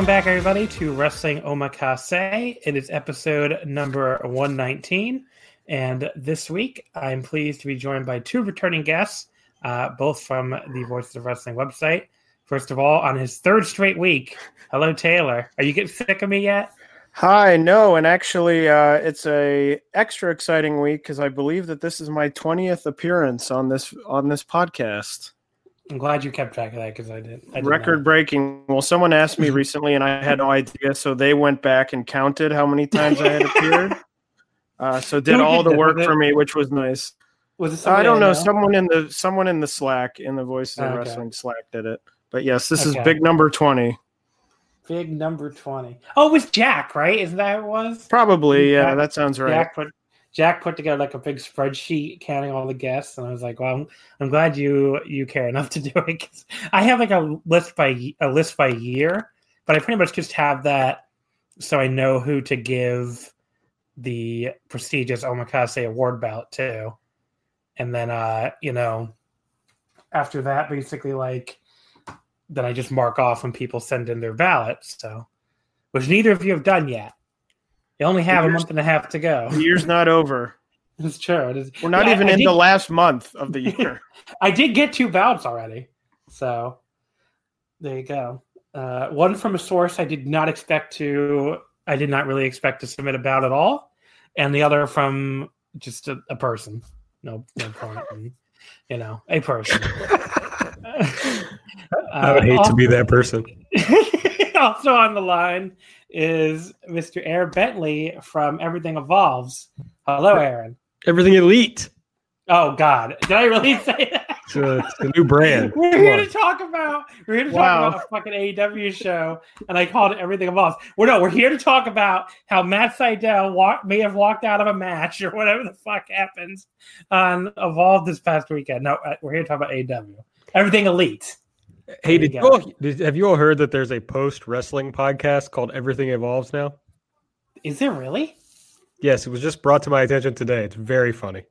Welcome back, everybody, to Wrestling Omakase. It is episode number 119. And this week, I'm pleased to be joined by two returning guests, uh, both from the Voices of Wrestling website. First of all, on his third straight week, hello, Taylor. Are you getting sick of me yet? Hi, no, and actually, uh, it's a extra exciting week because I believe that this is my twentieth appearance on this on this podcast. I'm glad you kept track of that because I did. I did Record not. breaking. Well, someone asked me recently, and I had no idea, so they went back and counted how many times I had appeared. Uh, so did Who all did the work for me, which was nice. Was it I don't know. know? Someone in the someone in the Slack in the Voices of Okay. Wrestling Slack did it. But yes, this Okay. is big number twenty. Big number 20. Oh, it was Jack, right? Isn't that it was? Probably, yeah, Jack- that sounds right. Jack put Jack put together like a big spreadsheet counting all the guests, and I was like, "Well, I'm, I'm glad you you care enough to do it." I have like a list by a list by year, but I pretty much just have that so I know who to give the prestigious Omakase award bout to, and then uh, you know, after that, basically like then I just mark off when people send in their ballots. So, which neither of you have done yet. You only have a month and a half to go. The year's not over. It's true. It is. We're not Yeah, even I in did, the last month of the year. I did get two bouts already. So there you go. Uh, one from a source I did not expect to. I did not really expect to submit a bout at all, and the other from just a, a person. No, no point. in, you know, a person. I would hate to be that person. Also on the line is Mr. Aaron Bentley from Everything Evolves. Hello, Aaron. Everything elite. Oh God, did I really say that? It's a, it's a new brand. We're Come here on. to talk about we're here to Wow. talk about a fucking AEW show, and I called it Everything Evolves. Well, no, we're here to talk about how Matt Seidel walk, may have walked out of a match or whatever the fuck happens on Evolve this past weekend. No, uh, we're here to talk about AEW. Everything Elite. Hey, did you you all, did, have you all heard that there's a post wrestling podcast called Everything Evolves now? Is there really? Yes, it was just brought to my attention today. It's very funny.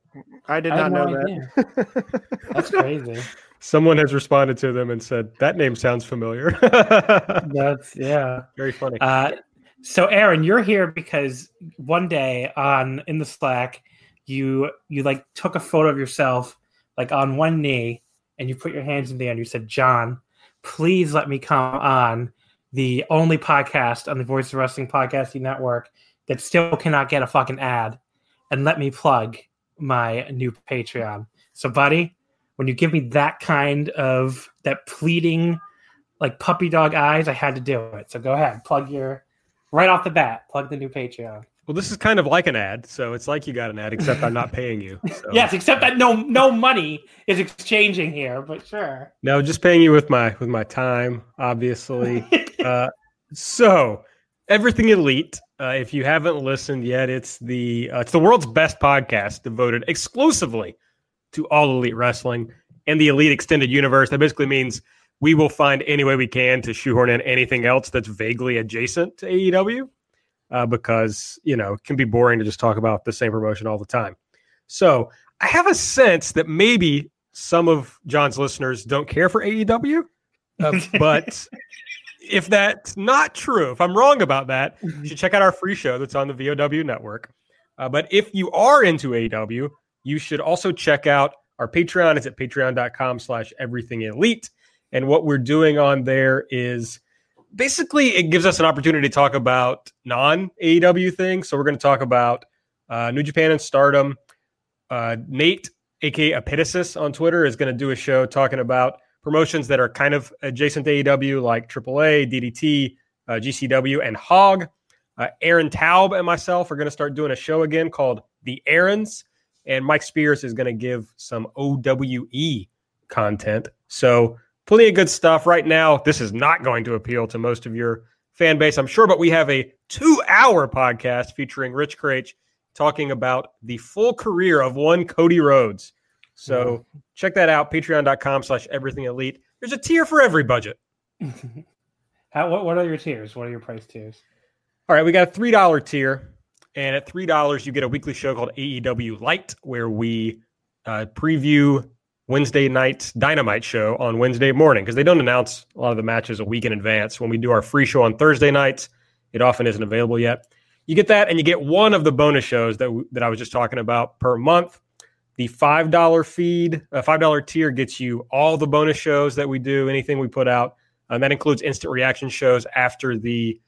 I did I not know no that. That's crazy. Someone has responded to them and said that name sounds familiar. That's yeah. very funny. Uh, so Aaron, you're here because one day on in the Slack, you you like took a photo of yourself like on one knee, and you put your hands in the air. and You said, "John, please let me come on the only podcast on the Voice of Wrestling Podcasting Network that still cannot get a fucking ad, and let me plug my new Patreon." So, buddy, when you give me that kind of that pleading like puppy dog eyes, I had to do it. So go ahead, plug your right off the bat, plug the new Patreon. Well, this is kind of like an ad, so it's like you got an ad, except I'm not paying you. So. Yes, except that no no money is exchanging here, but sure. No, just paying you with my with my time, obviously. uh, so, everything elite. Uh, if you haven't listened yet, it's the uh, it's the world's best podcast devoted exclusively to all elite wrestling and the elite extended universe. That basically means we will find any way we can to shoehorn in anything else that's vaguely adjacent to AEW, uh, because you know it can be boring to just talk about the same promotion all the time. So I have a sense that maybe some of John's listeners don't care for AEW, uh, but if that's not true, if I'm wrong about that, you should check out our free show that's on the VOW network. Uh, but if you are into AEW, you should also check out our Patreon. It's at patreon.com slash everything elite. And what we're doing on there is basically it gives us an opportunity to talk about non AEW things. So we're going to talk about uh, New Japan and Stardom. Uh, Nate, aka Epitasis on Twitter, is going to do a show talking about promotions that are kind of adjacent to AEW, like AAA, DDT, uh, GCW, and Hog. Uh, Aaron Taub and myself are going to start doing a show again called The Errands, and Mike Spears is going to give some OWE content. So plenty of good stuff right now. This is not going to appeal to most of your fan base, I'm sure, but we have a two-hour podcast featuring Rich Kraetsch talking about the full career of one Cody Rhodes. So check that out, patreon.com slash everything elite. There's a tier for every budget. How, what, what are your tiers? What are your price tiers? All right, we got a three dollar tier, and at three dollars you get a weekly show called AEW Light, where we uh, preview Wednesday night's Dynamite show on Wednesday morning because they don't announce a lot of the matches a week in advance. When we do our free show on Thursday nights, it often isn't available yet. You get that, and you get one of the bonus shows that that I was just talking about per month. The five dollar feed, a five dollar tier gets you all the bonus shows that we do, anything we put out, and that includes instant reaction shows after the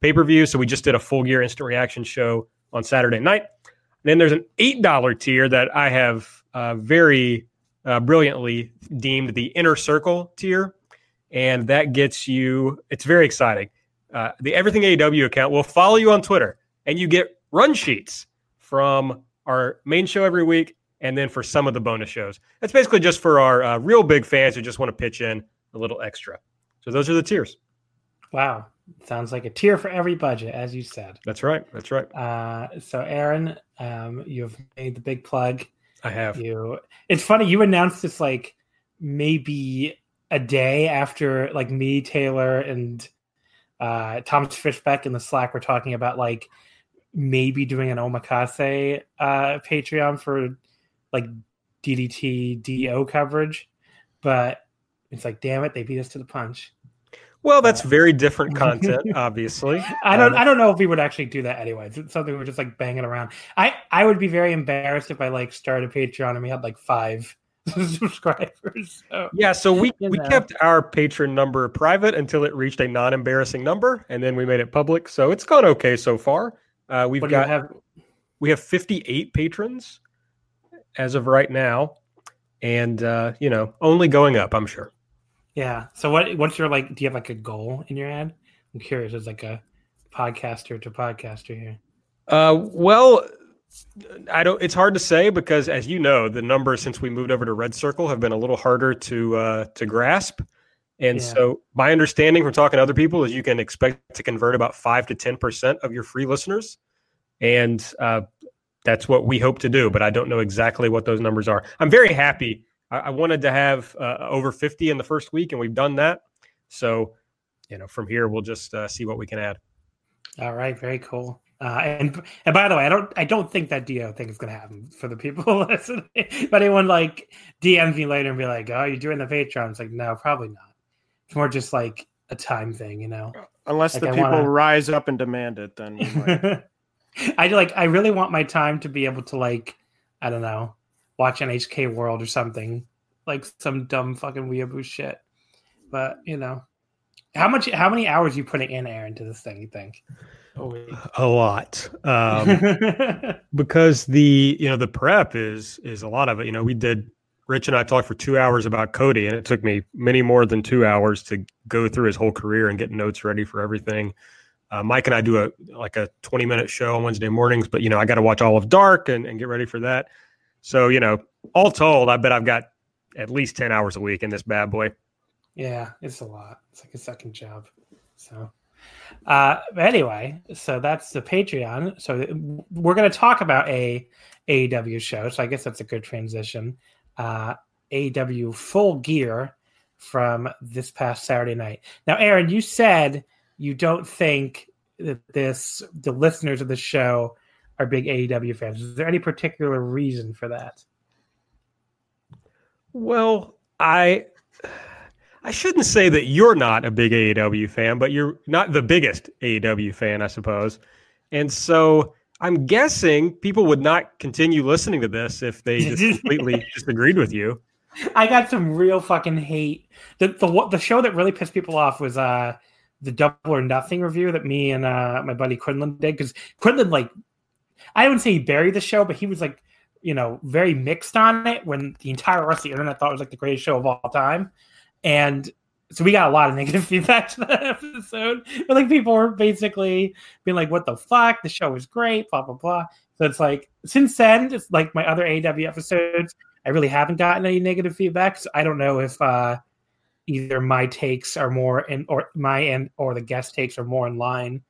pay per view. So we just did a full gear instant reaction show on Saturday night. And then there's an eight dollar tier that I have uh, very uh, brilliantly deemed the inner circle tier, and that gets you. It's very exciting. Uh, the Everything AEW account will follow you on Twitter, and you get run sheets from our main show every week, and then for some of the bonus shows. That's basically just for our uh, real big fans who just want to pitch in a little extra. So those are the tiers. Wow. Sounds like a tier for every budget, as you said. That's right. That's right. Uh, so, Aaron, um, you've made the big plug. I have. You. It's funny you announced this like maybe a day after like me, Taylor, and uh, Thomas Fishbeck in the Slack were talking about like maybe doing an omakase uh, Patreon for like DDT DO coverage, but it's like damn it, they beat us to the punch. Well, that's very different content, obviously. I don't. Um, I don't know if we would actually do that anyways. It's something we're just like banging around. I I would be very embarrassed if I like started Patreon and we had like five subscribers. So, Yeah, so we, we know. kept our patron number private until it reached a non embarrassing number, and then we made it public. So it's gone okay so far. Uh, we've what got have? we have 58 patrons as of right now, and uh, you know only going up. I'm sure. Yeah. So what? What's your like? Do you have like a goal in your head? I'm curious. As like a podcaster to podcaster here. Uh, well, I don't. It's hard to say because, as you know, the numbers since we moved over to Red Circle have been a little harder to uh, to grasp. And Yeah. so, my understanding from talking to other people is you can expect to convert about five to ten percent of your free listeners, and uh, that's what we hope to do. But I don't know exactly what those numbers are. I'm very happy. I, I wanted to have uh, over fifty in the first week, and we've done that. So, you know, from here we'll just uh, see what we can add. All right. Very cool. Uh, and and by the way, I don't I don't think that Do thing is going to happen for the people listening. If anyone like DMs me later and be like, "Oh, you're doing the Patreon," it's like, no, probably not. It's more just like a time thing, you know. Unless Like, the I people wanna- rise up and demand it, then we might. I like I really want my time to be able to like I don't know watch NHK World or something like some dumb fucking weeaboo shit. But you know, how much how many hours you putting in, Aaron, to this thing? You think? A. A lot. Um, because the you know the prep is is a lot of it. You know, we did Rich and I talked for two hours about Cody, and it took me many more than two hours to go through his whole career and get notes ready for everything. Uh, Mike and I do a like a 20 minute show on Wednesday mornings, but you know I got to watch all of Dark and, and get ready for that. So you know, all told, I bet I've got at least 10 hours a week in this bad boy. Yeah, it's a lot. It's like a second job. So, uh, anyway, so that's the Patreon. So we're going to talk about a AEW show. So I guess that's a good transition. Uh, AEW Full Gear from this past Saturday night. Now, Aaron, you said you don't think that this the listeners of the show are big AEW fans. Is there any particular reason for that? Well, I I shouldn't say that you're not a big AEW fan, but you're not the biggest AEW fan, I suppose. And so I'm guessing people would not continue listening to this if they just completely disagreed with you. I got some real fucking hate. The the the show that really pissed people off was uh the Double or Nothing review that me and uh my buddy Quinlan did because Quinlan like I don't say he buried the show, but he was like you know very mixed on it when the entire rest of the internet thought it was like the greatest show of all time, and so we got a lot of negative feedback to that episode. But like people were basically being like, "What the fuck? The show was great." Blah blah blah. So it's like since then, it's like my other AW episodes. I really haven't gotten any negative feedback. So I don't know if uh, either my takes are more in, or my end, or the guest takes are more in line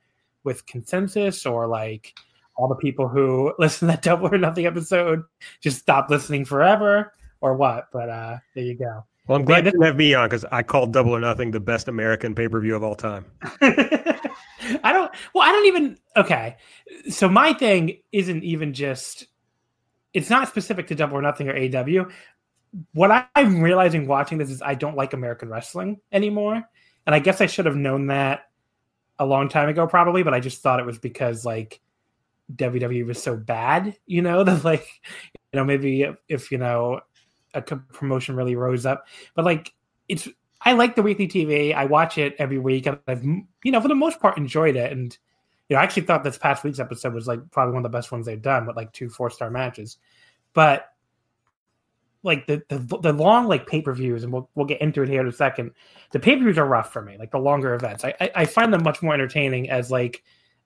with consensus, or like all the people who listen to that double or nothing episode just stop listening forever, or what. But uh, there you go. Well, I'm glad you didn't have me on because I called Double or Nothing the best American pay per view of all time. I don't. Well, I don't even. Okay, so my thing isn't even just. It's not specific to Double or Nothing or AW. What I'm realizing watching this is I don't like American wrestling anymore, and I guess I should have known that a long time ago, probably. But I just thought it was because like WWE was so bad, you know, that like, you know, maybe if, if you know a promotion really rose up. But like, it's I like the weekly TV. I watch it every week, and I've you know for the most part enjoyed it. And you know, I actually thought this past week's episode was like probably one of the best ones they've done with like two four star matches. But like the the, the long like pay per views, and we'll we'll get into it here in a second. The pay per views are rough for me. Like the longer events, I, I I find them much more entertaining as like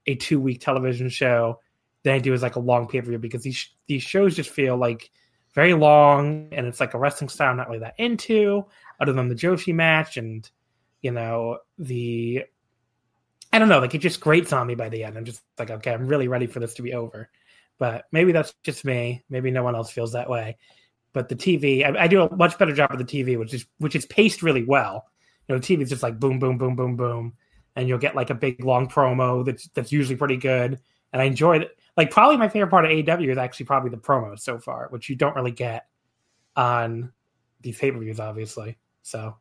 a two week television show than I do as like a long pay per view because these these shows just feel like very long and it's like a wrestling style I'm not really that into other than the Joshi match and you know the I don't know like it just grates on me by the end. I'm just like okay I'm really ready for this to be over. But maybe that's just me. Maybe no one else feels that way. But the TV I, I do a much better job of the TV which is which is paced really well. You know the TV is just like boom boom boom boom boom and you'll get like a big long promo that's that's usually pretty good. And I enjoy it like probably my favorite part of AEW is actually probably the promos so far, which you don't really get on these pay per views, obviously. So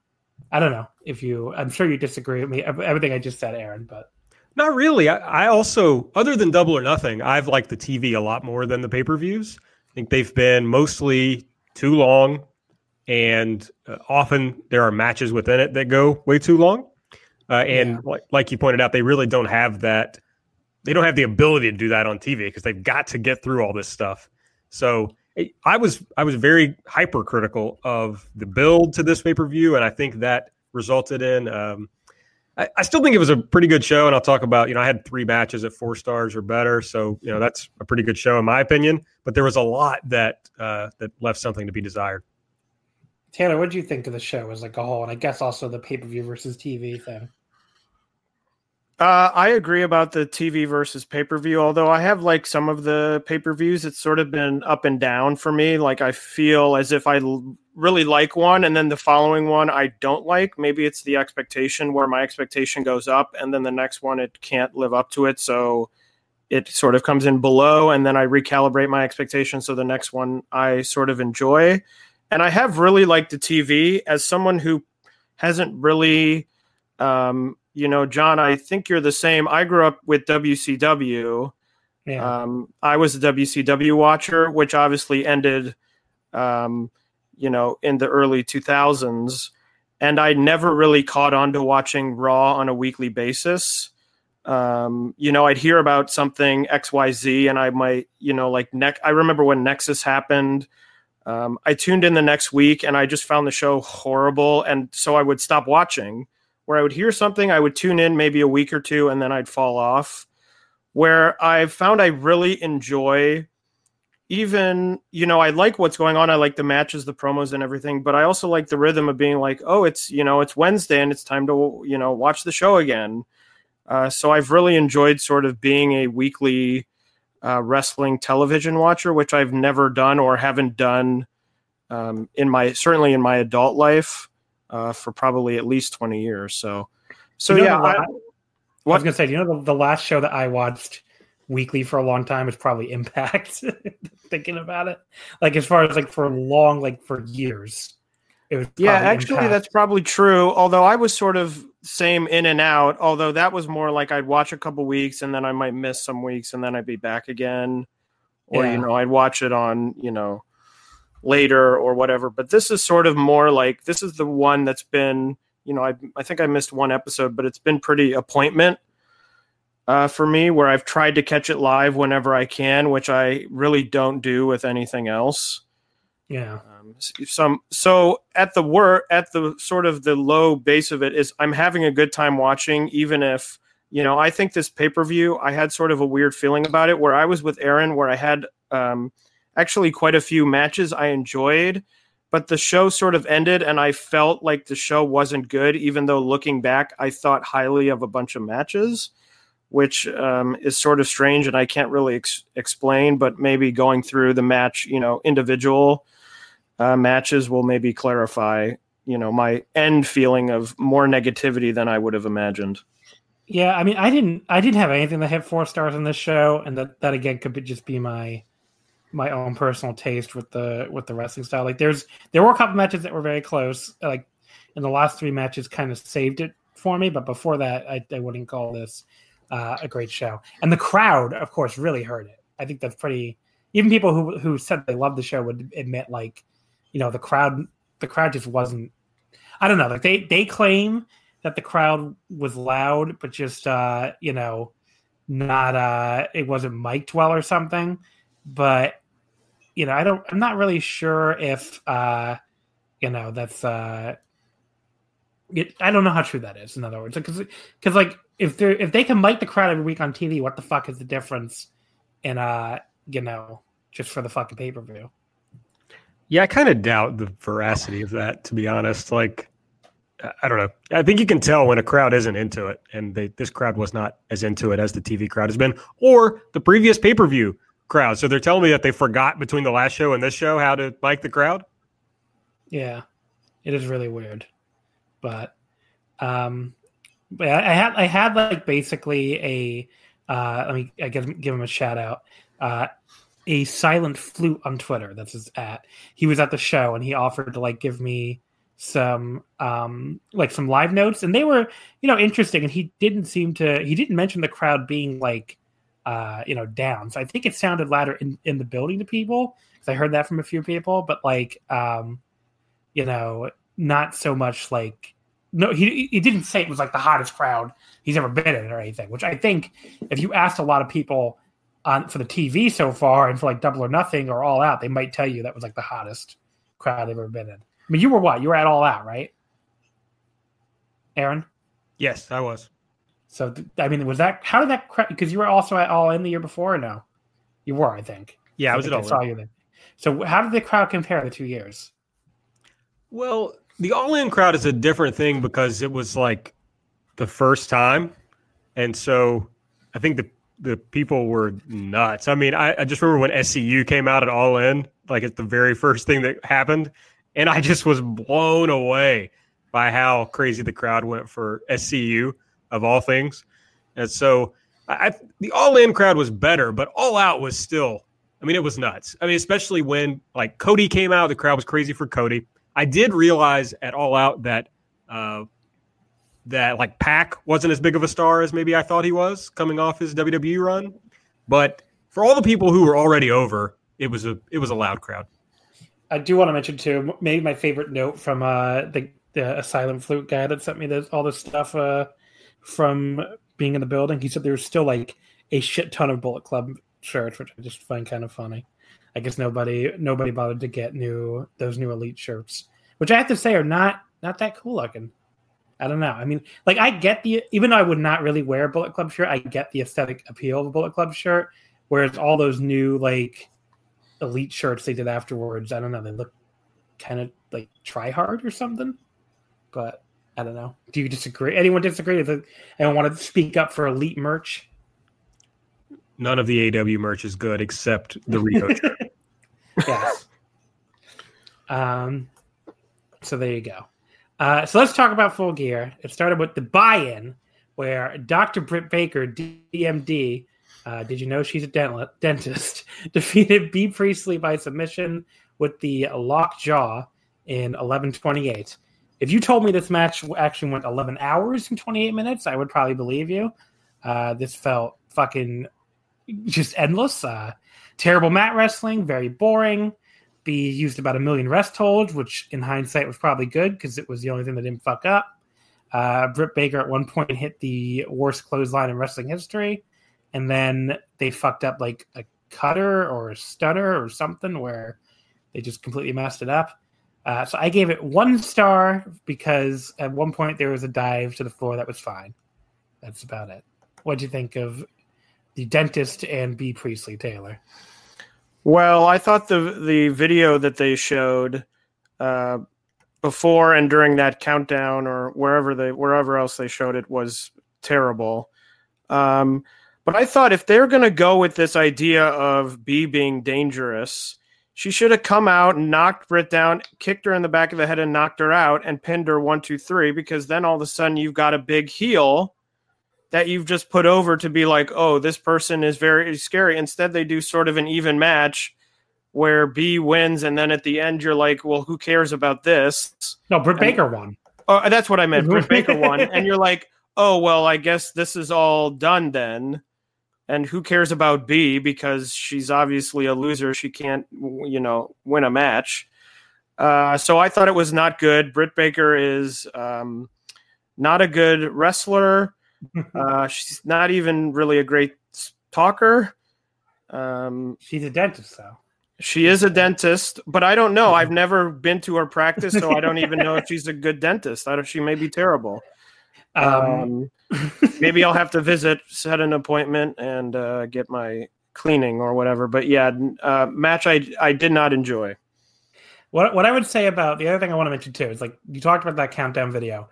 I don't know if you. I'm sure you disagree with me everything I just said, Aaron, but. Not really. I, I also, other than Double or Nothing, I've liked the TV a lot more than the pay per views. I think they've been mostly too long, and uh, often there are matches within it that go way too long. Uh, and yeah. like, like you pointed out, they really don't have that they don't have the ability to do that on TV because they've got to get through all this stuff. So I was I was very hypercritical of the build to this pay per view, and I think that resulted in. Um, I, I, still think it was a pretty good show, and I'll talk about. You know, I had three matches at four stars or better, so you know that's a pretty good show in my opinion. But there was a lot that uh, that left something to be desired. Taylor, what do you think of the show as like a whole, and I guess also the pay per view versus TV thing? Uh, I agree about the TV versus pay per view. Although I have like some of the pay per views, it's sort of been up and down for me. Like I feel as if I l- really like one, and then the following one I don't like. Maybe it's the expectation where my expectation goes up, and then the next one it can't live up to it, so it sort of comes in below, and then I recalibrate my expectation. So the next one I sort of enjoy, and I have really liked the TV as someone who hasn't really um, you know, John, I think you're the same. I grew up with WCW. Yeah. Um, I was a WCW watcher, which obviously ended, um, you know, in the early 2000s. And I never really caught on to watching Raw on a weekly basis. Um, you know, I'd hear about something XYZ and I might, you know, like, neck. I remember when Nexus happened. Um, I tuned in the next week and I just found the show horrible. And so I would stop watching where I would hear something, I would tune in maybe a week or two, and then I'd fall off. Where I found I really enjoy even you know i like what's going on. I like the matches the promos and everything but i also like the rhythm of being like oh it's you know it's wednesday and it's time to you know watch the show again. Uh, so i've really enjoyed sort of being a weekly uh, wrestling television watcher which i've never done or haven't done um, in my certainly in my adult life uh, for probably at least 20 years so so You know yeah I, I was gonna say, you know, the, the last show that I watched weekly for a long time was probably Impact. Thinking about it, like as far as like for long, like for years, it was. Yeah, actually, Impact. that's probably true. Although I was sort of same in and out. Although that was more like I'd watch a couple weeks and then I might miss some weeks and then I'd be back again, or Yeah. you know I'd watch it on you know later or whatever. But this is sort of more like this is the one that's been you know I I think I missed one episode, but it's been pretty appointment uh, for me where I've tried to catch it live whenever I can, which I really don't do with anything else. yeah, Um, some so at the wor at the sort of the low base of it is I'm having a good time watching, even if you know I think this pay per view I had sort of a weird feeling about it where I was with Aaron where I had um, actually quite a few matches I enjoyed, but the show sort of ended and I felt like the show wasn't good, even though looking back I thought highly of a bunch of matches. Which um, is sort of strange, and I can't really ex- explain. But maybe going through the match, you know, individual uh, matches will maybe clarify, you know, my end feeling of more negativity than I would have imagined. yeah. I mean, I didn't, I didn't have anything that had four stars on this show, and that that again could be, just be my my own personal taste with the with the wrestling style. Like, there's there were a couple matches that were very close. Like, in the last three matches, kind of saved it for me. But before that, I, I wouldn't call this uh, a great show. And the crowd, of course, really heard it. I think that's pretty. Even people who who said they loved the show would admit, like, you know, the crowd the crowd just wasn't. I don't know. Like they they claim that the crowd was loud, but just uh, you know, not uh, it wasn't mic'd well or something. But you know, I don't. I'm not really sure if uh, you know that's uh. It, I don't know how true that is. In other words, because because like if they if they can mic the crowd every week on TV, what the fuck is the difference in uh you know just for the fucking pay per view? Yeah, I kind of doubt the veracity of that, to be honest. Like, I- I don't know. I think you can tell when a crowd isn't into it, and they, this crowd was not as into it as the TV crowd has been, or the previous pay per view crowd. So they're telling me that they forgot between the last show and this show how to like the crowd. Yeah, it is really weird, but um, but I had I had like basically a uh, let me I guess give him a shout out. Uh, a silent flute on Twitter. That's his at. He was at the show and he offered to like give me some um like some live notes and they were you know interesting and he didn't seem to he didn't mention the crowd being like uh you know down. So i think it sounded louder in in the building to people because i heard that from a few people but like um you know not so much like no he he didn't say it was like the hottest crowd he's ever been in or anything which i think if you asked a lot of people on for the tv so far and for like double or nothing or all out they might tell you that was like the hottest crowd they've ever been in. I mean you were what? You were at all out right? Aaron? Yes, I was. So i mean was that how did that because you were also at all in the year before or no you were i think Yeah, I was at all. saw you then so how did the crowd compare the two years Well, the all in crowd is a different thing because it was like the first time. And so I think the the people were nuts. I mean, I, I just remember when SCU came out at all in, like it's the very first thing that happened. And I just was blown away by how crazy the crowd went for SCU of all things. And so I, the all in crowd was better, but all out was still I mean, it was nuts. I mean, especially when like Cody came out, the crowd was crazy for Cody. I did realize at All Out that uh, that like Pac wasn't as big of a star as maybe I thought he was coming off his WWE run. But for all the people who were already over, it was a it was a loud crowd. I do want to mention too, maybe my favorite note from uh, the the Asylum Flute guy that sent me this, all this stuff uh, from being in the building. He said there was still like a shit ton of Bullet Club shirts, which I just find kind of funny. I guess nobody nobody bothered to get new those new Elite shirts, which I have to say are not not that cool looking. I don't know. I mean, like I get the even though I would not really wear a Bullet Club shirt, I get the aesthetic appeal of a Bullet Club shirt. Whereas all those new like elite shirts they did afterwards, I don't know, they look kind of like try hard or something. But I don't know. Do you disagree? Anyone disagree? If anyone want to speak up for elite merch? None of the AW merch is good except the Rico yes. Um, so there you go. Uh, so let's talk about Full Gear. It started with the buy-in, where Dr. Britt Baker, DMD, uh, did you know she's a dental- dentist, defeated Bea Priestley by submission with the lock jaw in 11:28. If you told me this match actually went 11 hours and 28 minutes, I would probably believe you. Uh, this felt fucking just endless. Uh, terrible mat wrestling, very boring. Bea used about a million rest holds, which in hindsight was probably good because it was the only thing that didn't fuck up. Uh, Britt Baker at one point hit the worst clothesline in wrestling history, and then they fucked up like a cutter or a stutter or something where they just completely messed it up. Uh, so I gave it one star because at one point there was a dive to the floor that was fine. That's about it. What do you think of the dentist and Bea Priestley Taylor? Well, I thought the the video that they showed uh, before and during that countdown or wherever they wherever else they showed it was terrible. Um, but I thought if they're going to go with this idea of Bea being dangerous, she should have come out knocked Britt down, kicked her in the back of the head, and knocked her out and pinned her one, two, three. Because then all of a sudden you've got a big heel that you've just put over to be like, oh, this person is very scary. Instead, they do sort of an even match where Bea wins, and then at the end you're like, well, who cares about this? No, Britt And- Baker won. Oh, that's what I meant. Britt Baker won, and you're like, oh well, I guess this is all done then. And who cares about Bea because she's obviously a loser. She can't, you know, win a match. Uh, so I thought it was not good. Britt Baker is um, not a good wrestler. Uh, she's not even really a great talker. Um, She's a dentist, though. she is a dentist, but I don't know. I've never been to her practice, so I don't even know if she's a good dentist. I don't, she may be terrible. Um, Um, maybe I'll have to visit, set an appointment, and uh, get my cleaning or whatever. But yeah, uh, match I I did not enjoy. What what I would say about the other thing I want to mention too is like you talked about that countdown video.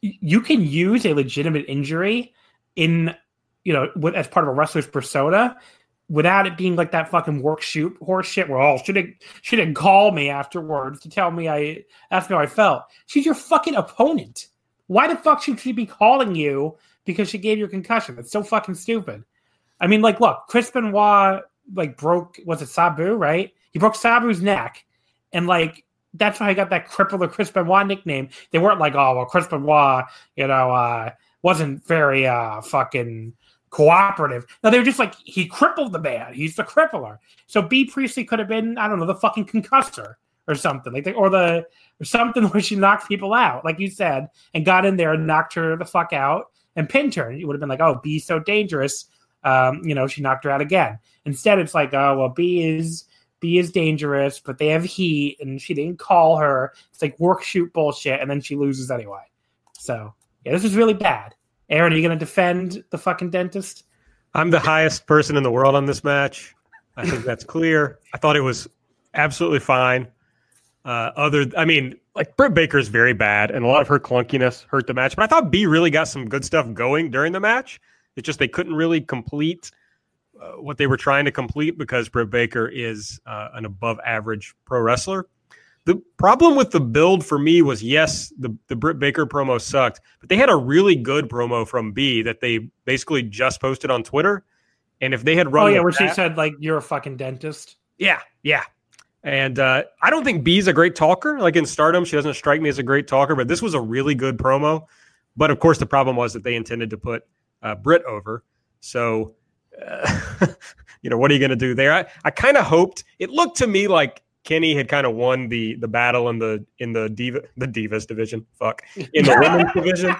You can use a legitimate injury in you know with, as part of a wrestler's persona without it being like that fucking work shoot horse shit where oh she didn't she didn't call me afterwards to tell me I me how I felt. She's your fucking opponent. Why the fuck should she be calling you because she gave you a concussion? That's so fucking stupid. I mean, like, look, Chris Benoit like broke was it Sabu, right? He broke Sabu's neck, and like that's why he got that crippler Chris Benoit nickname. They weren't like, oh well, Chris Benoit, you know, uh, wasn't very uh fucking cooperative. No, they were just like he crippled the man. He's the crippler. So Bea Priestley could have been, I don't know, the fucking concussor or something like that, or the or something where she knocked people out, like you said, and got in there and knocked her the fuck out and pinned her. It would have been like, oh, Bea's so dangerous. Um, you know, she knocked her out again. Instead, it's like, oh well, Bea is Bea is dangerous, but they have heat, and she didn't call her. It's like work shoot bullshit, and then she loses anyway. So yeah, this is really bad. Aaron, are you going to defend the fucking dentist? I'm the highest person in the world on this match. I think that's clear. I thought it was absolutely fine. Uh, other, I mean, like Britt Baker is very bad, and a lot of her clunkiness hurt the match. But I thought Bea really got some good stuff going during the match. It's just they couldn't really complete uh, what they were trying to complete because Britt Baker is uh, an above average pro wrestler. The problem with the build for me was yes, the, the Britt Baker promo sucked, but they had a really good promo from Bea that they basically just posted on Twitter. And if they had run, Oh yeah, where she said like you're a fucking dentist. yeah, yeah. And uh, I don't think Bea's a great talker. Like in Stardom, she doesn't strike me as a great talker, but this was a really good promo. But of course, the problem was that they intended to put uh, Britt over. So, uh, you know, what are you going to do there? I, I kind of hoped it looked to me like Kenny had kind of won the the battle in the in the diva the divas division. Fuck in the women's division.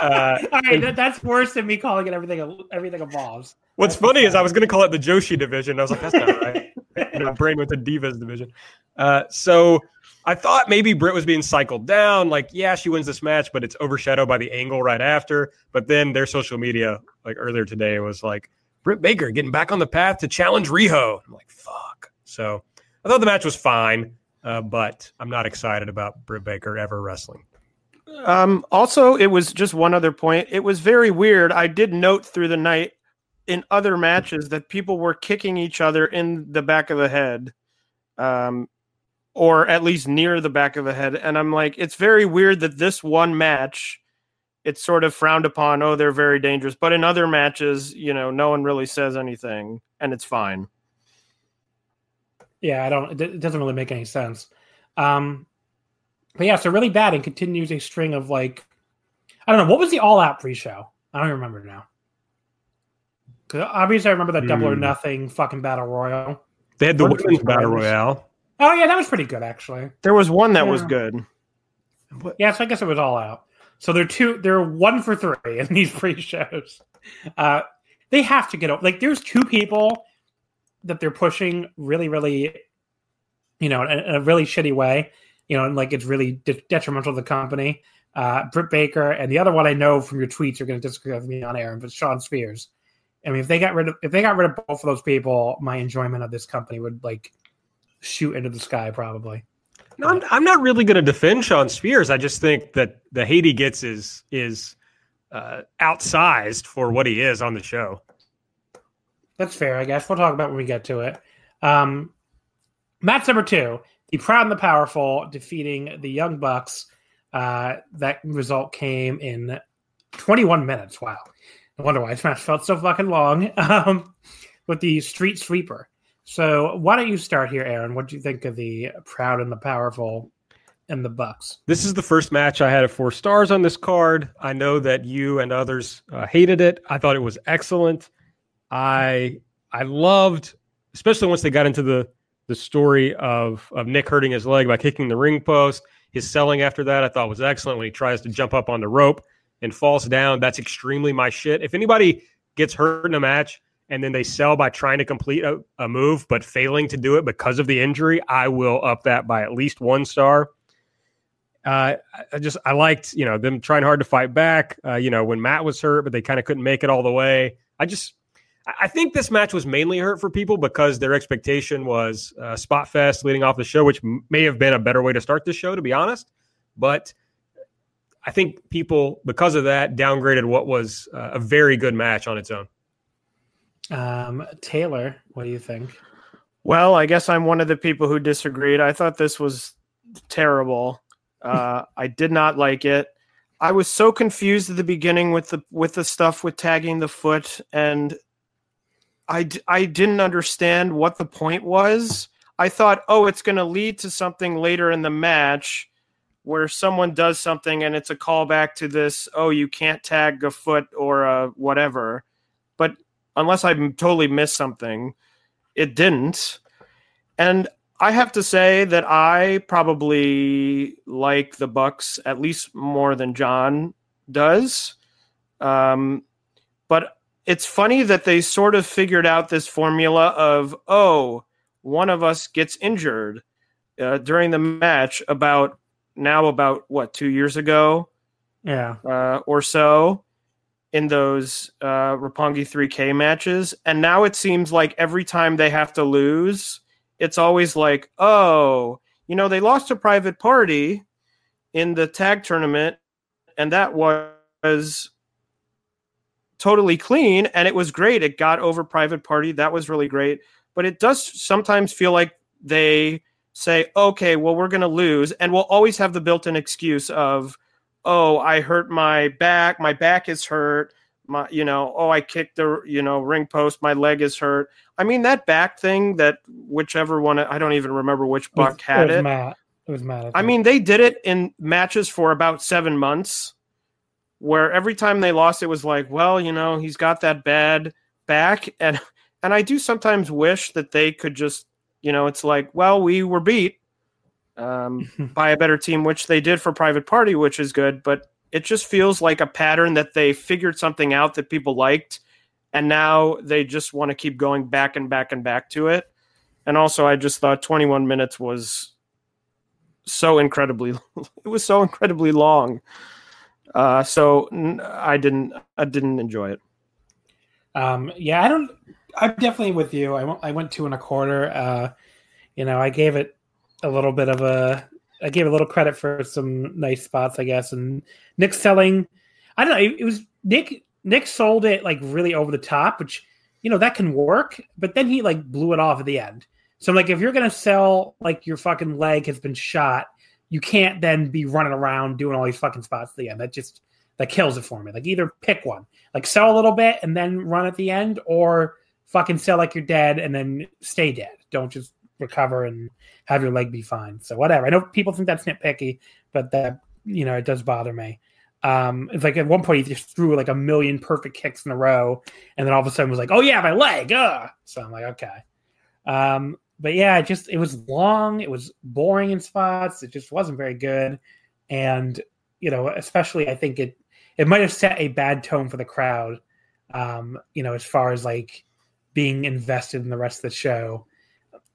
Uh, All right, that, that's worse than me calling it everything. Everything evolves. What's funny is I was going to call it the Joshi division. I was like, that's not right. My brain went to Divas division. Uh, so I thought maybe Britt was being cycled down. Like, yeah, she wins this match, but it's overshadowed by the angle right after. But then their social media, like earlier today, was like Britt Baker getting back on the path to challenge Riho. I'm like, fuck. So I thought the match was fine, uh, but I'm not excited about Britt Baker ever wrestling. Um, also, it was just one other point. It was very weird. I did note through the night in other matches that people were kicking each other in the back of the head. Um, or at least near the back of the head. And I'm like, it's very weird that this one match, it's sort of frowned upon. Oh, they're very dangerous. But in other matches, you know, no one really says anything and it's fine. Yeah, I don't. It doesn't really make any sense. Um, but yeah, so really bad and continues a string of like, I don't know what was the all out pre-show. I don't remember now. Because obviously I remember that double or Hmm. nothing fucking battle royal. They had the What- women's battle royale. Oh yeah, that was pretty good actually. There was one that was Yeah. good. Yeah, so I guess it was all out. So they're two, they're one for three in these pre-shows. Uh, they have to get over. Like, there's two people that they're pushing really, really, you know, in, in a really shitty way. You know, and like it's really de- detrimental to the company. Uh, Britt Baker and the other one I know from your tweets are going to disagree with me on air, but Shawn Spears. I mean, if they got rid of if they got rid of both of those people, my enjoyment of this company would like shoot into the sky probably. No, I'm, I'm not really going to defend Shawn Spears. I just think that the hate he gets is is uh, outsized for what he is on the show. That's fair, I guess. We'll talk about when we get to it. Um, match number two: the Proud and the Powerful defeating the Young Bucks. Uh, that result came in 21 minutes. Wow, no wonder why match felt so fucking long. Um, with the Street Sweeper. So, why don't you start here, Aaron? What do you think of the Proud and the Powerful and the Bucks? This is the first match I had at four stars on this card. I know that you and others uh, hated it. I thought it was excellent. I I loved, especially once they got into the the story of of Nick hurting his leg by kicking the ring post. His selling after that I thought was excellent when he tries to jump up on the rope and falls down. That's extremely my shit. If anybody gets hurt in a match and then they sell by trying to complete a, a move but failing to do it because of the injury, I will up that by at least one star. Uh, I- just I liked you know them trying hard to fight back. Uh, you know when Matt was hurt, but they kind of couldn't make it all the way. I just I- think this match was mainly hurt for people because their expectation was uh, Spot Fest leading off the show, which may have been a better way to start the show, to be honest. But I think people because of that downgraded what was uh, a very good match on its own. Um, Taylor, what do you think? Well, I guess I'm one of the people who disagreed. I thought this was terrible. Uh, I did not like it. I was so confused at the beginning with the with the stuff with tagging the foot, and I d- I didn't understand what the point was. I thought, oh, it's going to lead to something later in the match where someone does something and it's a callback to this. Oh, you can't tag a foot or a whatever. But unless I totally missed something, it didn't. And I have to say that I probably like the Bucks at least more than John does. Um, but it's funny that they sort of figured out this formula of oh, one of us gets injured uh, during the match about now about what two years ago Yeah. uh, or so in those uh, Roppongi 3K matches. And now it seems like every time they have to lose, it's always like, oh, you know, they lost a private party in the tag tournament, and that was totally clean and it was great. It got over private party. That was really great. But it does sometimes feel like they say, okay, well, we're going to lose. And we'll always have the built in excuse of, oh, I hurt my back. My back is hurt. My, you know, oh, I kicked the, you know, ring post. My leg is hurt. I mean, that back thing that whichever one, I don't even remember which buck had was it. Matt. It was Matt. I think. mean, they did it in matches for about seven months, where every time they lost, it was like, well, you know, he's got that bad back, and and I do sometimes wish that they could just, you know, it's like, well, we were beat um, by a better team, which they did for Private Party, which is good, but it just feels like a pattern that they figured something out that people liked, and now they just want to keep going back and back and back to it. and also I just thought 21 minutes was so incredibly it was so incredibly long. Uh, so n- I didn't I didn't enjoy it. Um, yeah, I don't. I'm definitely with you. I went, I went two and a quarter. Uh, you know, I gave it a little bit of a. I gave a little credit for some nice spots, I guess. And Nick selling, I don't know. It, it was Nick. Nick sold it like really over the top, which you know that can work. But then he like blew it off at the end. So I'm like, if you're gonna sell like your fucking leg has been shot, you can't then be running around doing all these fucking spots at the end. That just that kills it for me. Like either pick one, like sell a little bit and then run at the end, or fucking sell like you're dead and then stay dead. Don't just recover and have your leg be fine. So whatever. I know people think that's nitpicky, but that you know it does bother me. Um, it's like at one point he just threw like a million perfect kicks in a row, and then all of a sudden was like, "Oh yeah, my leg!" Uh. So I'm like, okay. Um, but yeah, it just it was long. It was boring in spots. It just wasn't very good, and you know, especially I think it it might have set a bad tone for the crowd. Um, you know, as far as like being invested in the rest of the show,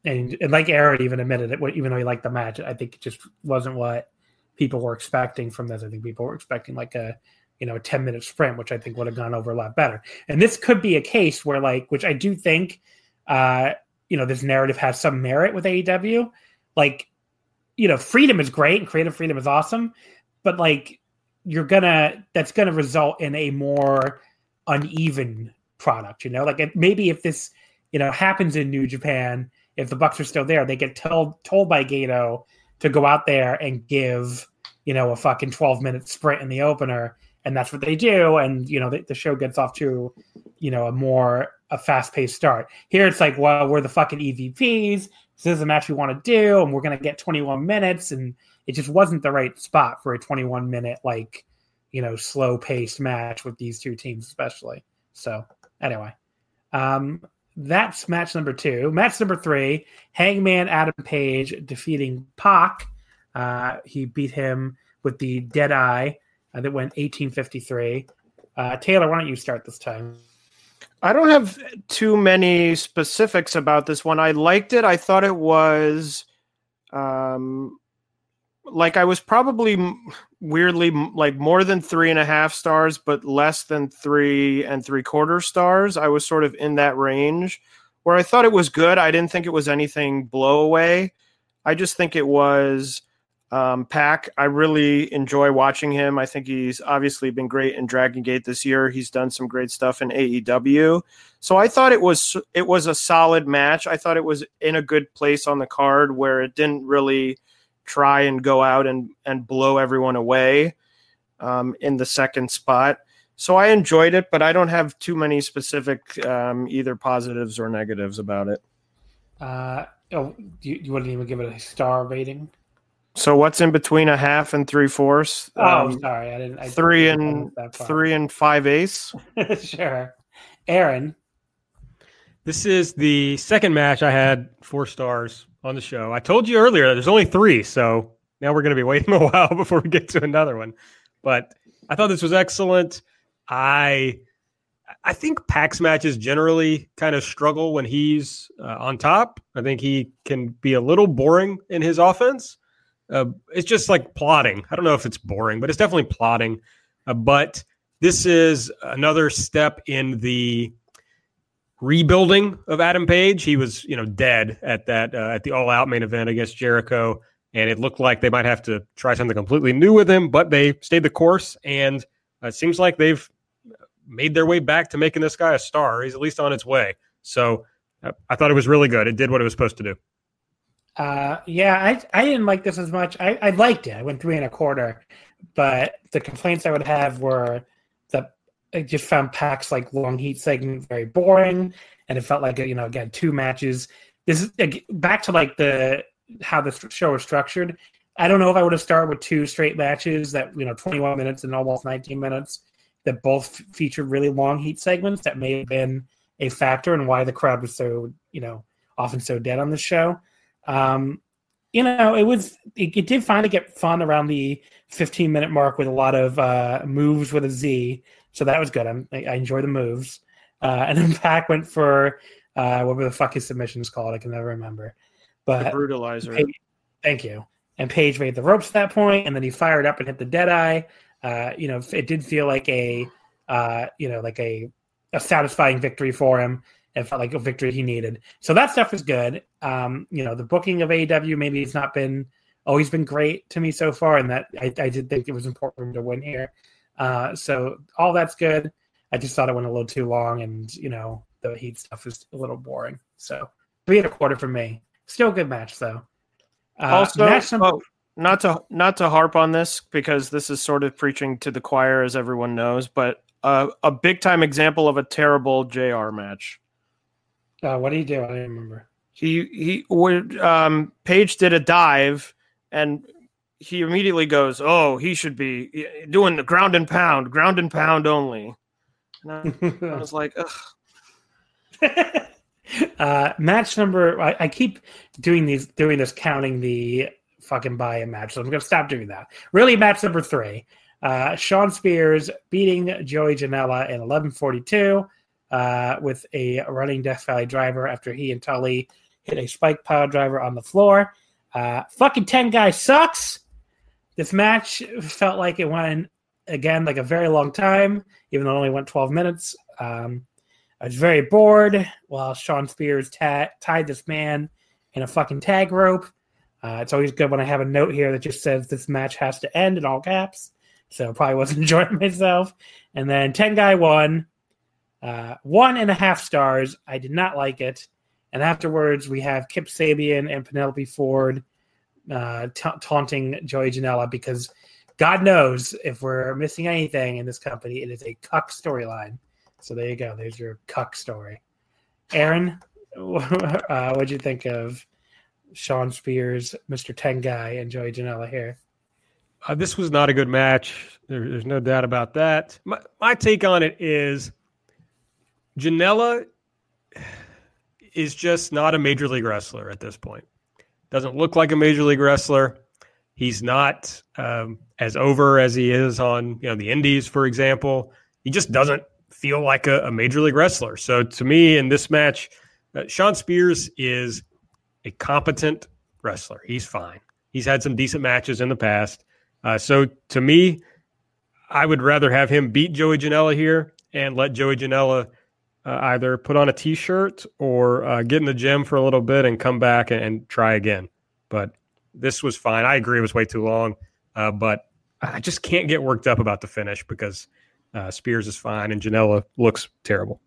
and, and like Aaron even admitted it, even though he liked the match, I think it just wasn't what people were expecting from this. I think people were expecting like a you know a 10 minute sprint which i think would have gone over a lot better. And this could be a case where like which i do think uh you know this narrative has some merit with aew like you know freedom is great and creative freedom is awesome but like you're gonna that's gonna result in a more uneven product you know? Like if, maybe if this you know happens in new japan if the bucks are still there they get told told by Gedo to go out there and give you know a fucking 12 minute sprint in the opener and that's what they do and you know the, the show gets off to you know a more a fast paced start. Here it's like well we're the fucking evps this is a match we want to do and we're going to get 21 minutes and it just wasn't the right spot for a 21 minute like you know slow paced match with these two teams especially so anyway um that's match number two match number three hangman adam page defeating Pac. Uh, he beat him with the dead eye uh, that went 1853. Uh, Taylor, why don't you start this time? I don't have too many specifics about this one. I liked it. I thought it was um, like I was probably weirdly like more than three and a half stars, but less than three and three quarter stars. I was sort of in that range where I thought it was good. I didn't think it was anything blow away. I just think it was um, Pac, I really enjoy watching him. I think he's obviously been great in Dragon Gate this year. He's done some great stuff in AEW. So I thought it was it was a solid match. I thought it was in a good place on the card where it didn't really try and go out and and blow everyone away um, in the second spot. So I enjoyed it, but I don't have too many specific um, either positives or negatives about it. Uh, oh, you, you wouldn't even give it a star rating? So what's in between a half and three fourths? Oh, Um, sorry, I didn't. I three didn't and think that far. three and five eighths. sure. Aaron, This is the second match I had four stars on the show. I told you earlier that there's only three, so now we're going to be waiting a while before we get to another one. But I thought this was excellent. I I think Pac's matches generally kind of struggle when he's uh, on top. I think he can be a little boring in his offense. Uh, it's just like plotting. I don't know if it's boring, but it's definitely plotting. Uh, but this is another step in the rebuilding of Adam Page. He was, you know, dead at that uh, at the All Out main event against Jericho, and it looked like they might have to try something completely new with him. But they stayed the course, and uh, it seems like they've made their way back to making this guy a star. He's at least on its way. So uh, I thought it was really good. It did what it was supposed to do. uh, yeah, I I didn't like this as much. I, I liked it. I went three and a quarter, but the complaints I would have were I just found Pac's like long heat segment very boring, and it felt like you know again two matches. This is back to like the how the show was structured. I don't know if I would have started with two straight matches that you know 21 minutes and almost 19 minutes that both featured really long heat segments. That may have been a factor in why the crowd was so you know often so dead on the show. Um, you know, it was it, it did finally get fun around the 15 minute mark with a lot of uh, moves with a Z, so that was good. I'm, I I enjoy the moves. Uh, and then Pac went for Uh, whatever the fuck his submission is called, I can never remember. The But brutalizer. Page, thank you. And Page made the ropes at that point, and then he fired up and hit the dead eye. Uh, you know, it did feel like a, uh, you know, like a, a satisfying victory for him. It felt like a victory he needed. So that stuff was good. Um, you know, the booking of AEW maybe it's not been always been great to me so far, and that I, I did think it was important to win here. Uh, so all that's good. I just thought it went a little too long, and you know, the heat stuff is a little boring. So three and a quarter for me. Still a good match though. Uh, also, oh, not to not to harp on this because this is sort of preaching to the choir, as everyone knows, but uh, a big time example of a terrible JR match. uh, what do you do? I don't remember. He he would um, Page did a dive and he immediately goes, "Oh, he should be doing the ground and pound, ground and pound only." And I, I was like, uh, match number. I, I keep doing these, doing this, counting the fucking buy a match. So I'm gonna stop doing that. Really, match number three. Uh, Shawn Spears beating Joey Janela in 11:42 uh, with a running Death Valley driver after he and Tully hit a spike pile driver on the floor. Uh, fucking ten guy sucks. This match felt like it went again like a very long time, even though it only went 12 minutes. Um, I was very bored while Shawn Spears ta- tied this man in a fucking tag rope. Uh, it's always good when I have a note here that just says this match has to end in all caps. So probably wasn't enjoying myself. And then 10 guy won. Uh, one and a half stars. I did not like it. And afterwards, we have Kip Sabian and Penelope Ford uh, ta- taunting Joey Janela because God knows if we're missing anything in this company, it is a cuck storyline. So there you go. There's your cuck story. Aaron, uh, what'd you think of Shawn Spears, Mr. Ten Guy, and Joey Janela here? Uh, this was not a good match. There, there's no doubt about that. My, my take on it is Janela is just not a major league wrestler at this point. Doesn't look like a major league wrestler. He's not um, as over as he is on you know the Indies, for example. He just doesn't feel like a, a major league wrestler. So to me, in this match, uh, Shawn Spears is a competent wrestler. He's fine. He's had some decent matches in the past. Uh, so to me, I would rather have him beat Joey Janela here and let Joey Janela uh, either put on a T-shirt or uh, get in the gym for a little bit and come back and, and try again. But this was fine. I agree it was way too long, uh, but I just can't get worked up about the finish because uh, Spears is fine and Janela looks terrible.